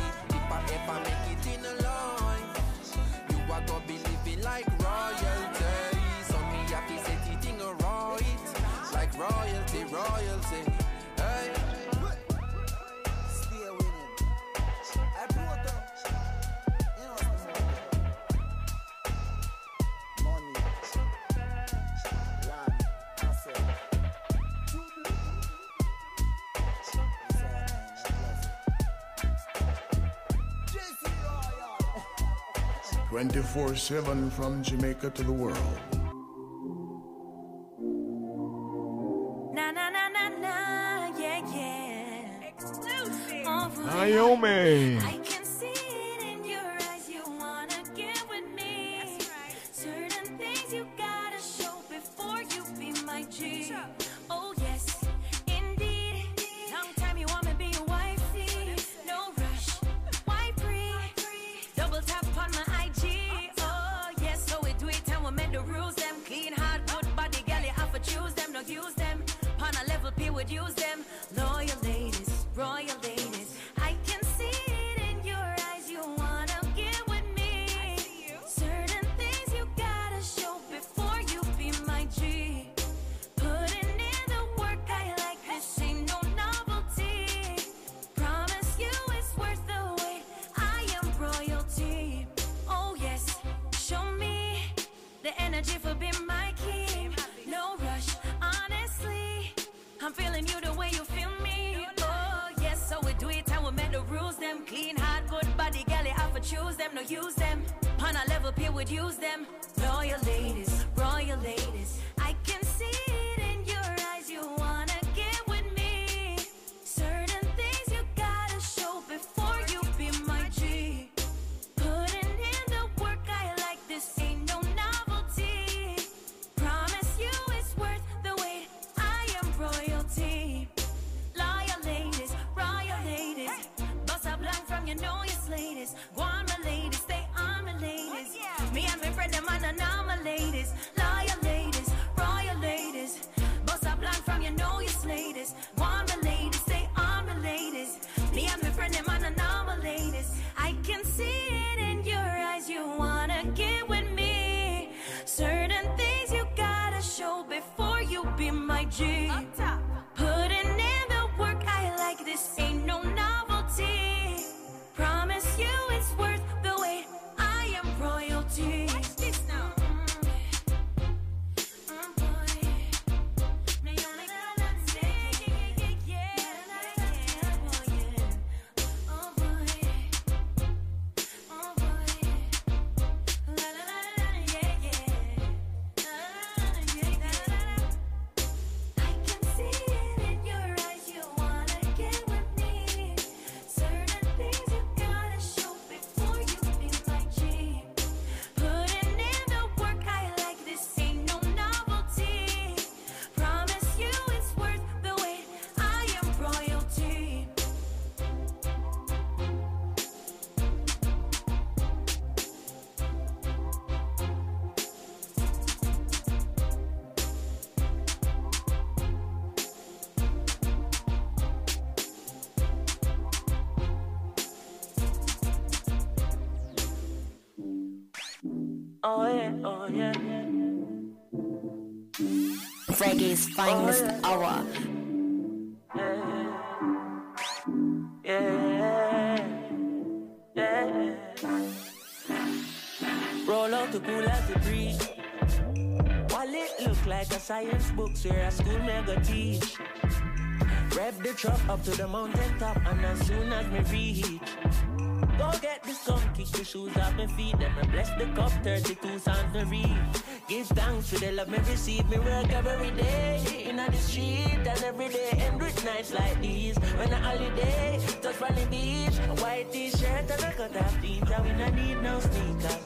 24 7 from Jamaica to the world. Na na na na na, yeah, yeah. Exclusive. Naomi. No use them. On a level, peer would use them. Loyal ladies, royal ladies. You know you ladies. Go on, my ladies, stay on, my ladies. Me and my friend, them on and on, my ladies. Loyal ladies, royal ladies. Bust a blank from you know you ladies. Go on, my ladies, stay on, my ladies. Me and my friend, them on and on, my ladies. I can see it in your eyes. You wanna get with me. Certain things you gotta show before you be my G. Putting in the work, I like this ain't finest oh, hour. Yeah, yeah. Roll out the cool as the breeze. Wallet look like a science book, where a school mega teach. Rev the truck up to the mountain top, and as soon as me reach, go get the skunk, kick the shoes off my feet, then I bless the cup, 32 sounds me read. Give thanks for the love me receive, me work every day in the street. And every day end with nights like these. When a holiday, touch on the beach, a white t-shirt and a cut off jeans, and we no need no sneakers.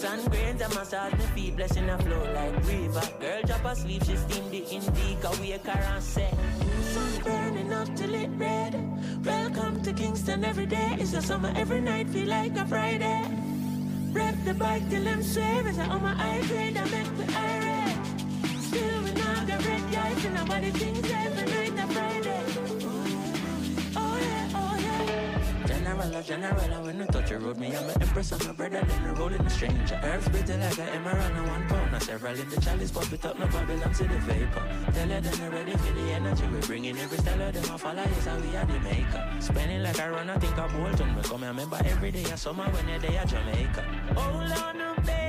Sun grains and massage my feet, blessing a flow like river. Girl drop asleep, she steam the indica, wake her and say, Sun burning up till it red. Welcome to Kingston every day. It's a summer every night, feel like a Friday. Rep the bike till I'm save. It's on my high grade, I make me irate. Still we not got red guys and nobody thinks every night a Friday. General, general, when I touch the road, me I'm an empress, I'm a brother, then I roll in a stranger. Herbs bitter like an emerald and one pound. I several in the chalice, it up, no Babylon to the vapor. Tell her then I'm ready for the energy. We bring in every style of them, I follow, yes, how we are the maker. Spending like I run, I think of Bolton. We come here, remember every day, I summer when you're there, Jamaica. Hold on, oh, baby,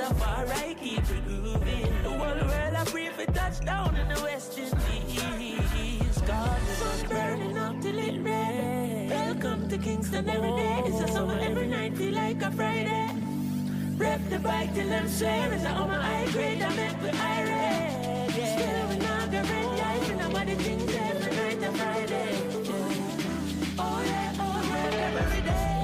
so far, I keep it moving. The whole world I pray for touchdown in the West Indies. God, is burning up till it red. Welcome to Kingston every day. It's a summer every night, feel like a Friday. Rep the bike till I'm swearing. I own my high grade, I'm at the high red. Still, we're not the red light, and I'm the things every night and Friday. Oh, yeah, oh, yeah, every day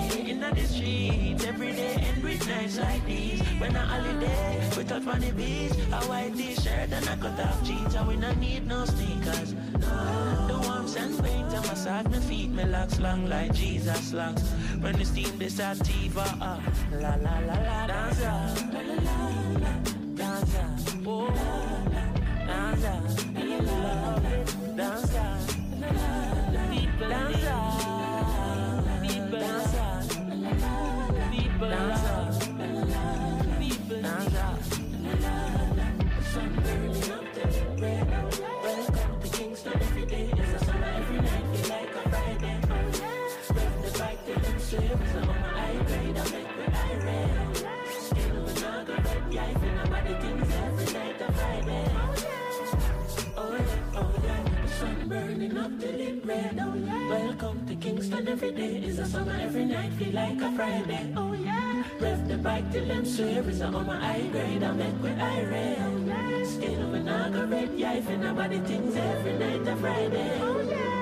the streets every day and with nights like these. When a holiday, we talk on the beach. A white t-shirt and a cut off jeans, and we not need no sneakers. No. The warmth and paint I massage my feet, my locks long like Jesus locks. When the steam this start to uh, la la la la danza, la la la danza, oh danza, danza, danza, danza. danza. danza. Yeah, burning up till it red. Oh, yeah. Welcome to Kingston every day is a summer, every night feel like a Friday. Oh yeah. Rev the bike till I'm swear is on my eye grade. I met with Irene. Oh, yeah. Skin of an red, yeah, if nobody things every night a Friday. Oh yeah.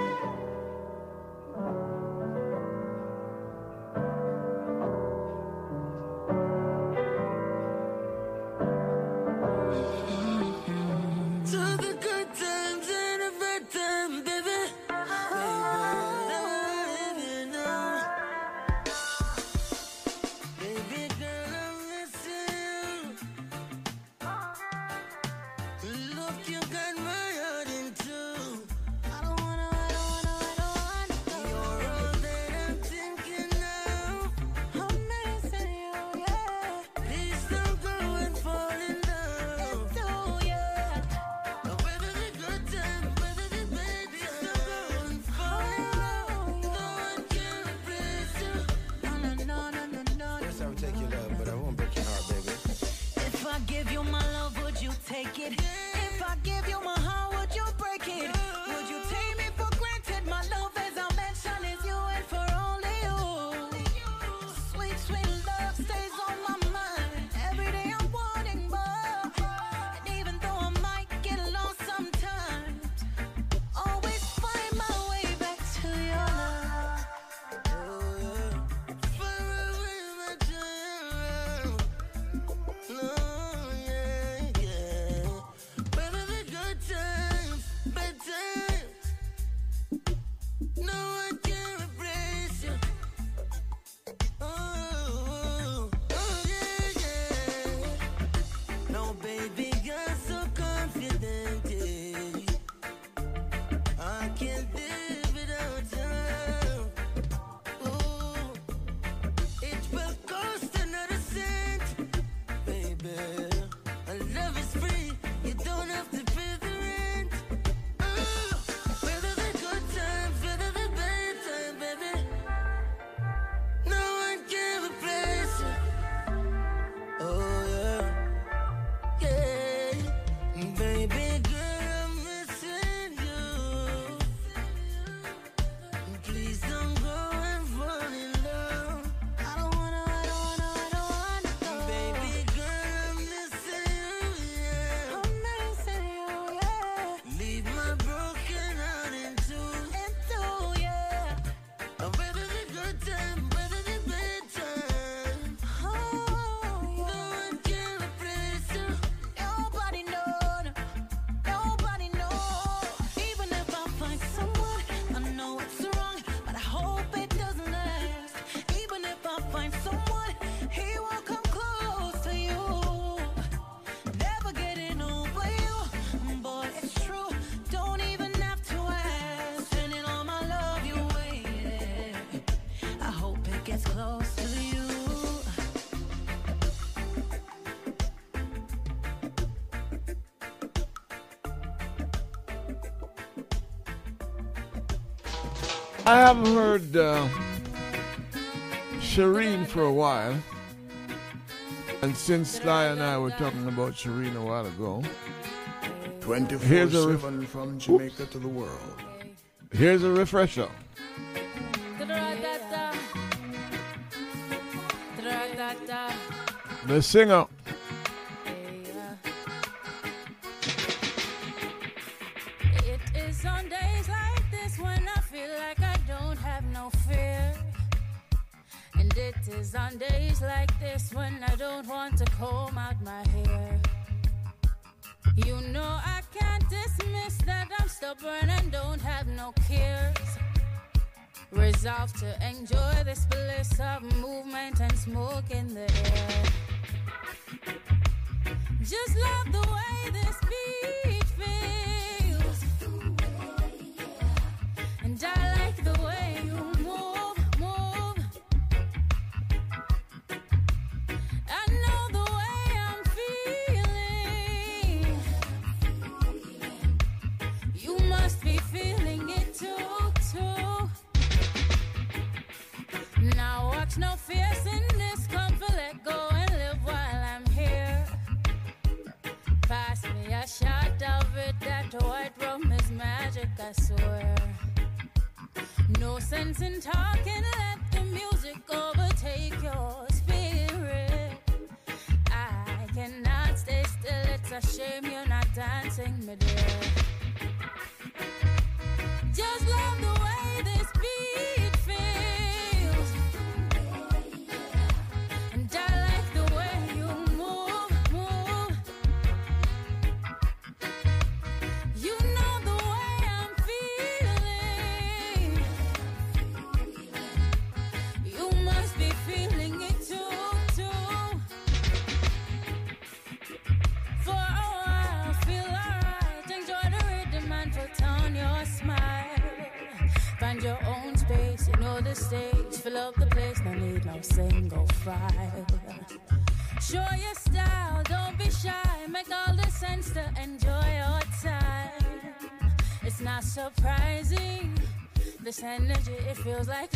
haven't heard uh, Cherine for a while. And since Sly and I were talking about Cherine a while ago, 24/7 ref- from Jamaica Oops. to the world. Here's a refresher. The singer to enjoy this bliss of feels like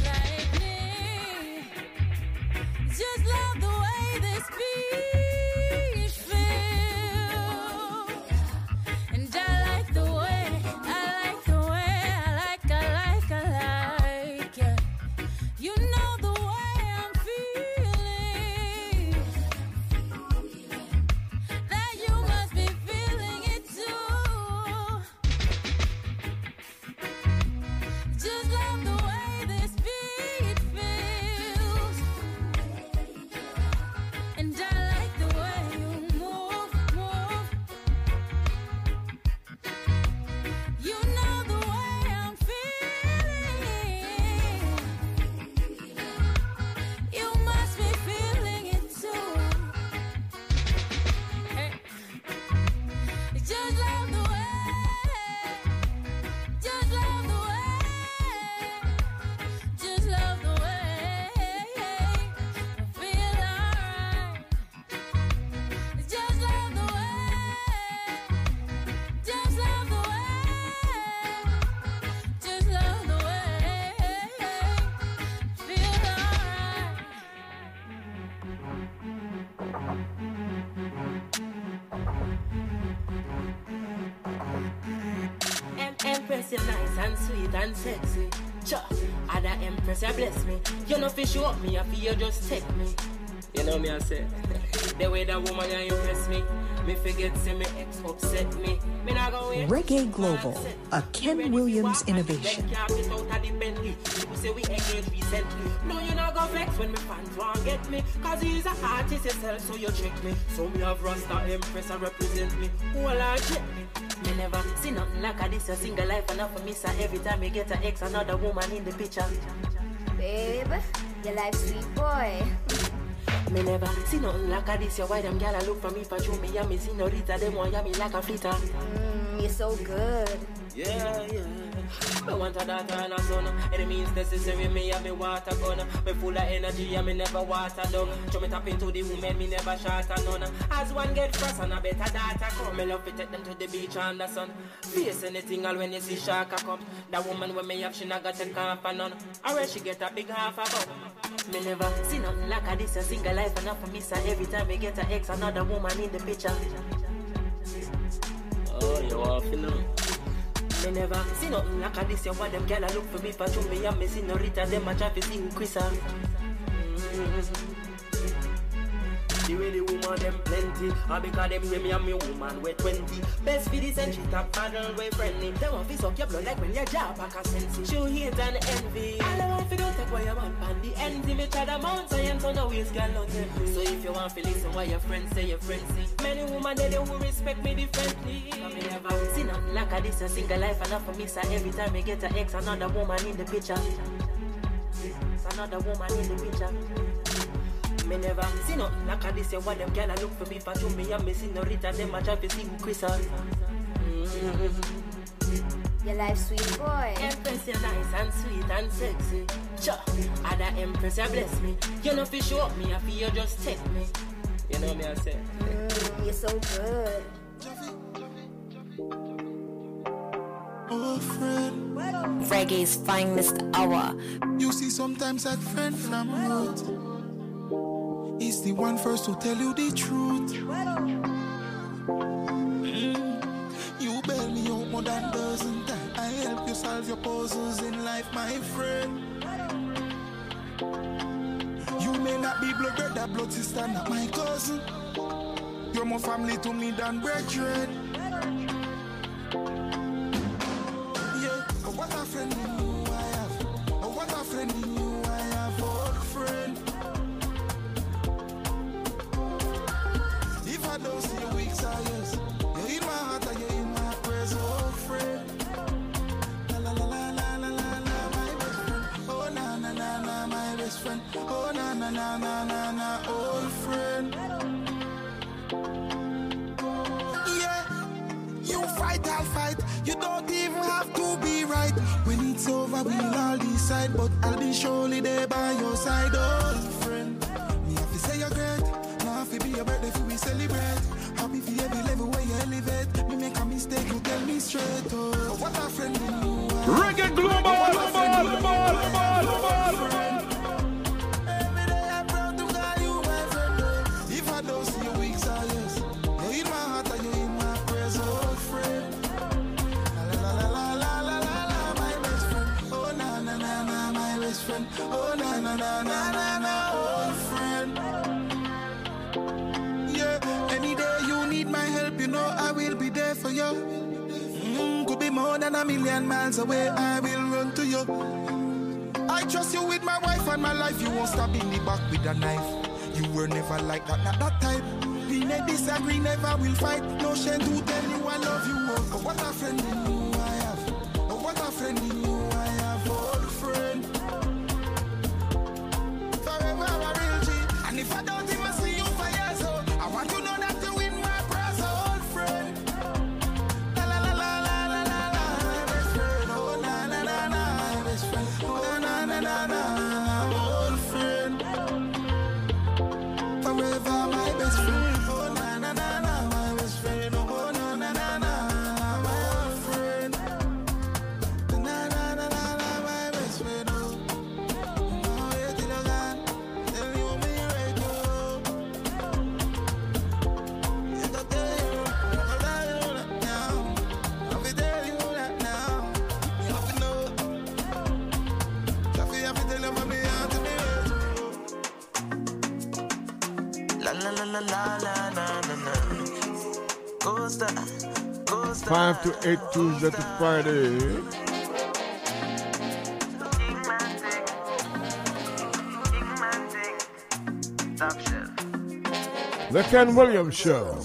and sexy. Cha, other Empress, you bless me. You know, fish you up me, I feel you just take me. You know me, I say. the way that woman you impress me. Me forget, say me ex upset me. Me not go wait. Reggae Global, a Ken Williams innovation. Can't get out of the Bentley. People say we engaged recently. No, you not go vex when me fans want get me. Cause he's an artist himself, so you trick me. So me have Rasta Empress, I represent me. Who I check me? Me never see nothing like a this, a single life enough for me, so every time you get an ex, another woman in the picture. Babe, you like sweet boy. Me never see nothing like a this, your why them gyal a look for me for show me, yeah, me senorita, them want yeah, me like a flitter. Mm, you're so good. Yeah, yeah. Me want a daughter and a son. Means necessary, me have me water gun. Me full of energy and me never water down. So me tap into the woman, me never shot a none. As one get frost and a better daughter come. Me love to take them to the beach and the sun. Face anything all when you see shark come. That woman when me have, she not got take half a none. Or where she get a big half a bum. Me never see nothing like a this, a single life enough for me, so every time me get an ex, another woman in the picture. Oh, you want to know? Me never see nothing like a this. You want them gyal look for me for show me and no Rita. Them a who Chris are. The way the woman them plenty. Or because them hear me and woman we 20. Best for the century, top model we friendly. Them want to suck your blood like when your job back a sense. Show hate and envy. All I want to do take away your man pan the envy. Me try the mount science on the waist, girl, not temple. So if you want to listen what your friends say, your friends see. Many women they who respect me differently. I me never see nothing like a this a single life enough for me. So every time me get a ex, another woman in the picture. Another woman in the picture. Me never see nothing like a this. What them gyal a look for me for to me and me see no Rita. Them a try to see who Chris on. Your life sweet boy. Empress, you're nice and sweet and sexy. Cha, other Empress, you bless me. You know, fi show up me, I feel you just take me. You know me, I say. Mm, you're so good. Oh, friend. Reggae's finest hour. You see, sometimes that friend from road is the one first to tell you the truth. Mm. You bail me out more than dozen times. I help you solve your puzzles in life, my friend. You may not be blood brother, blood sister, not my cousin. You're more family to me than brethren. But surely there by your side, old friend. Me have to say you're great. Now have to be your birthday we celebrate. Happy for every level where you elevate. Me make a mistake, you tell me straight. Million miles away, I will run to you. I trust you with my wife and my life. You won't stab in the back with a knife. You were never like that, not that type. We may disagree, never will fight. No shame to tell you I love you. Oh, what a friend 5 to 8 Tuesday to Friday. The Ken Williams Show.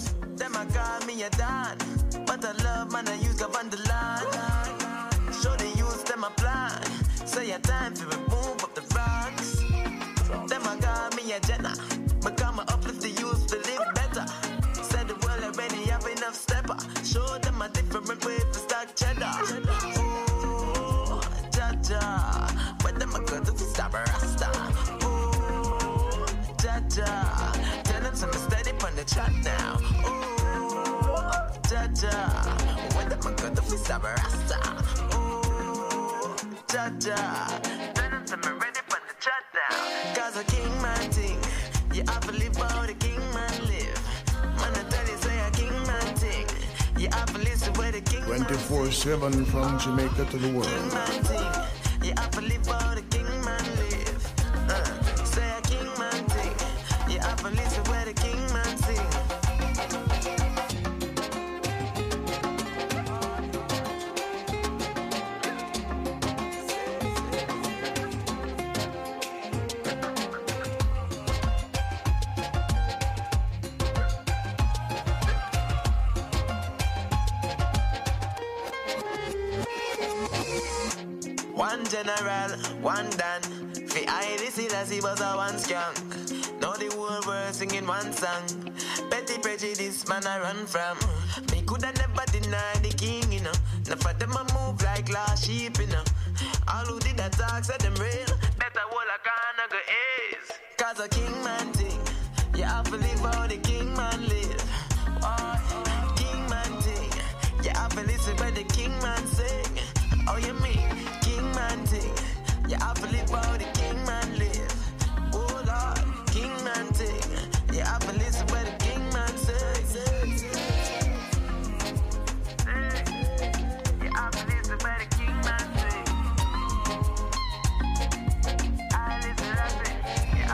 24 7 from Jamaica to the world.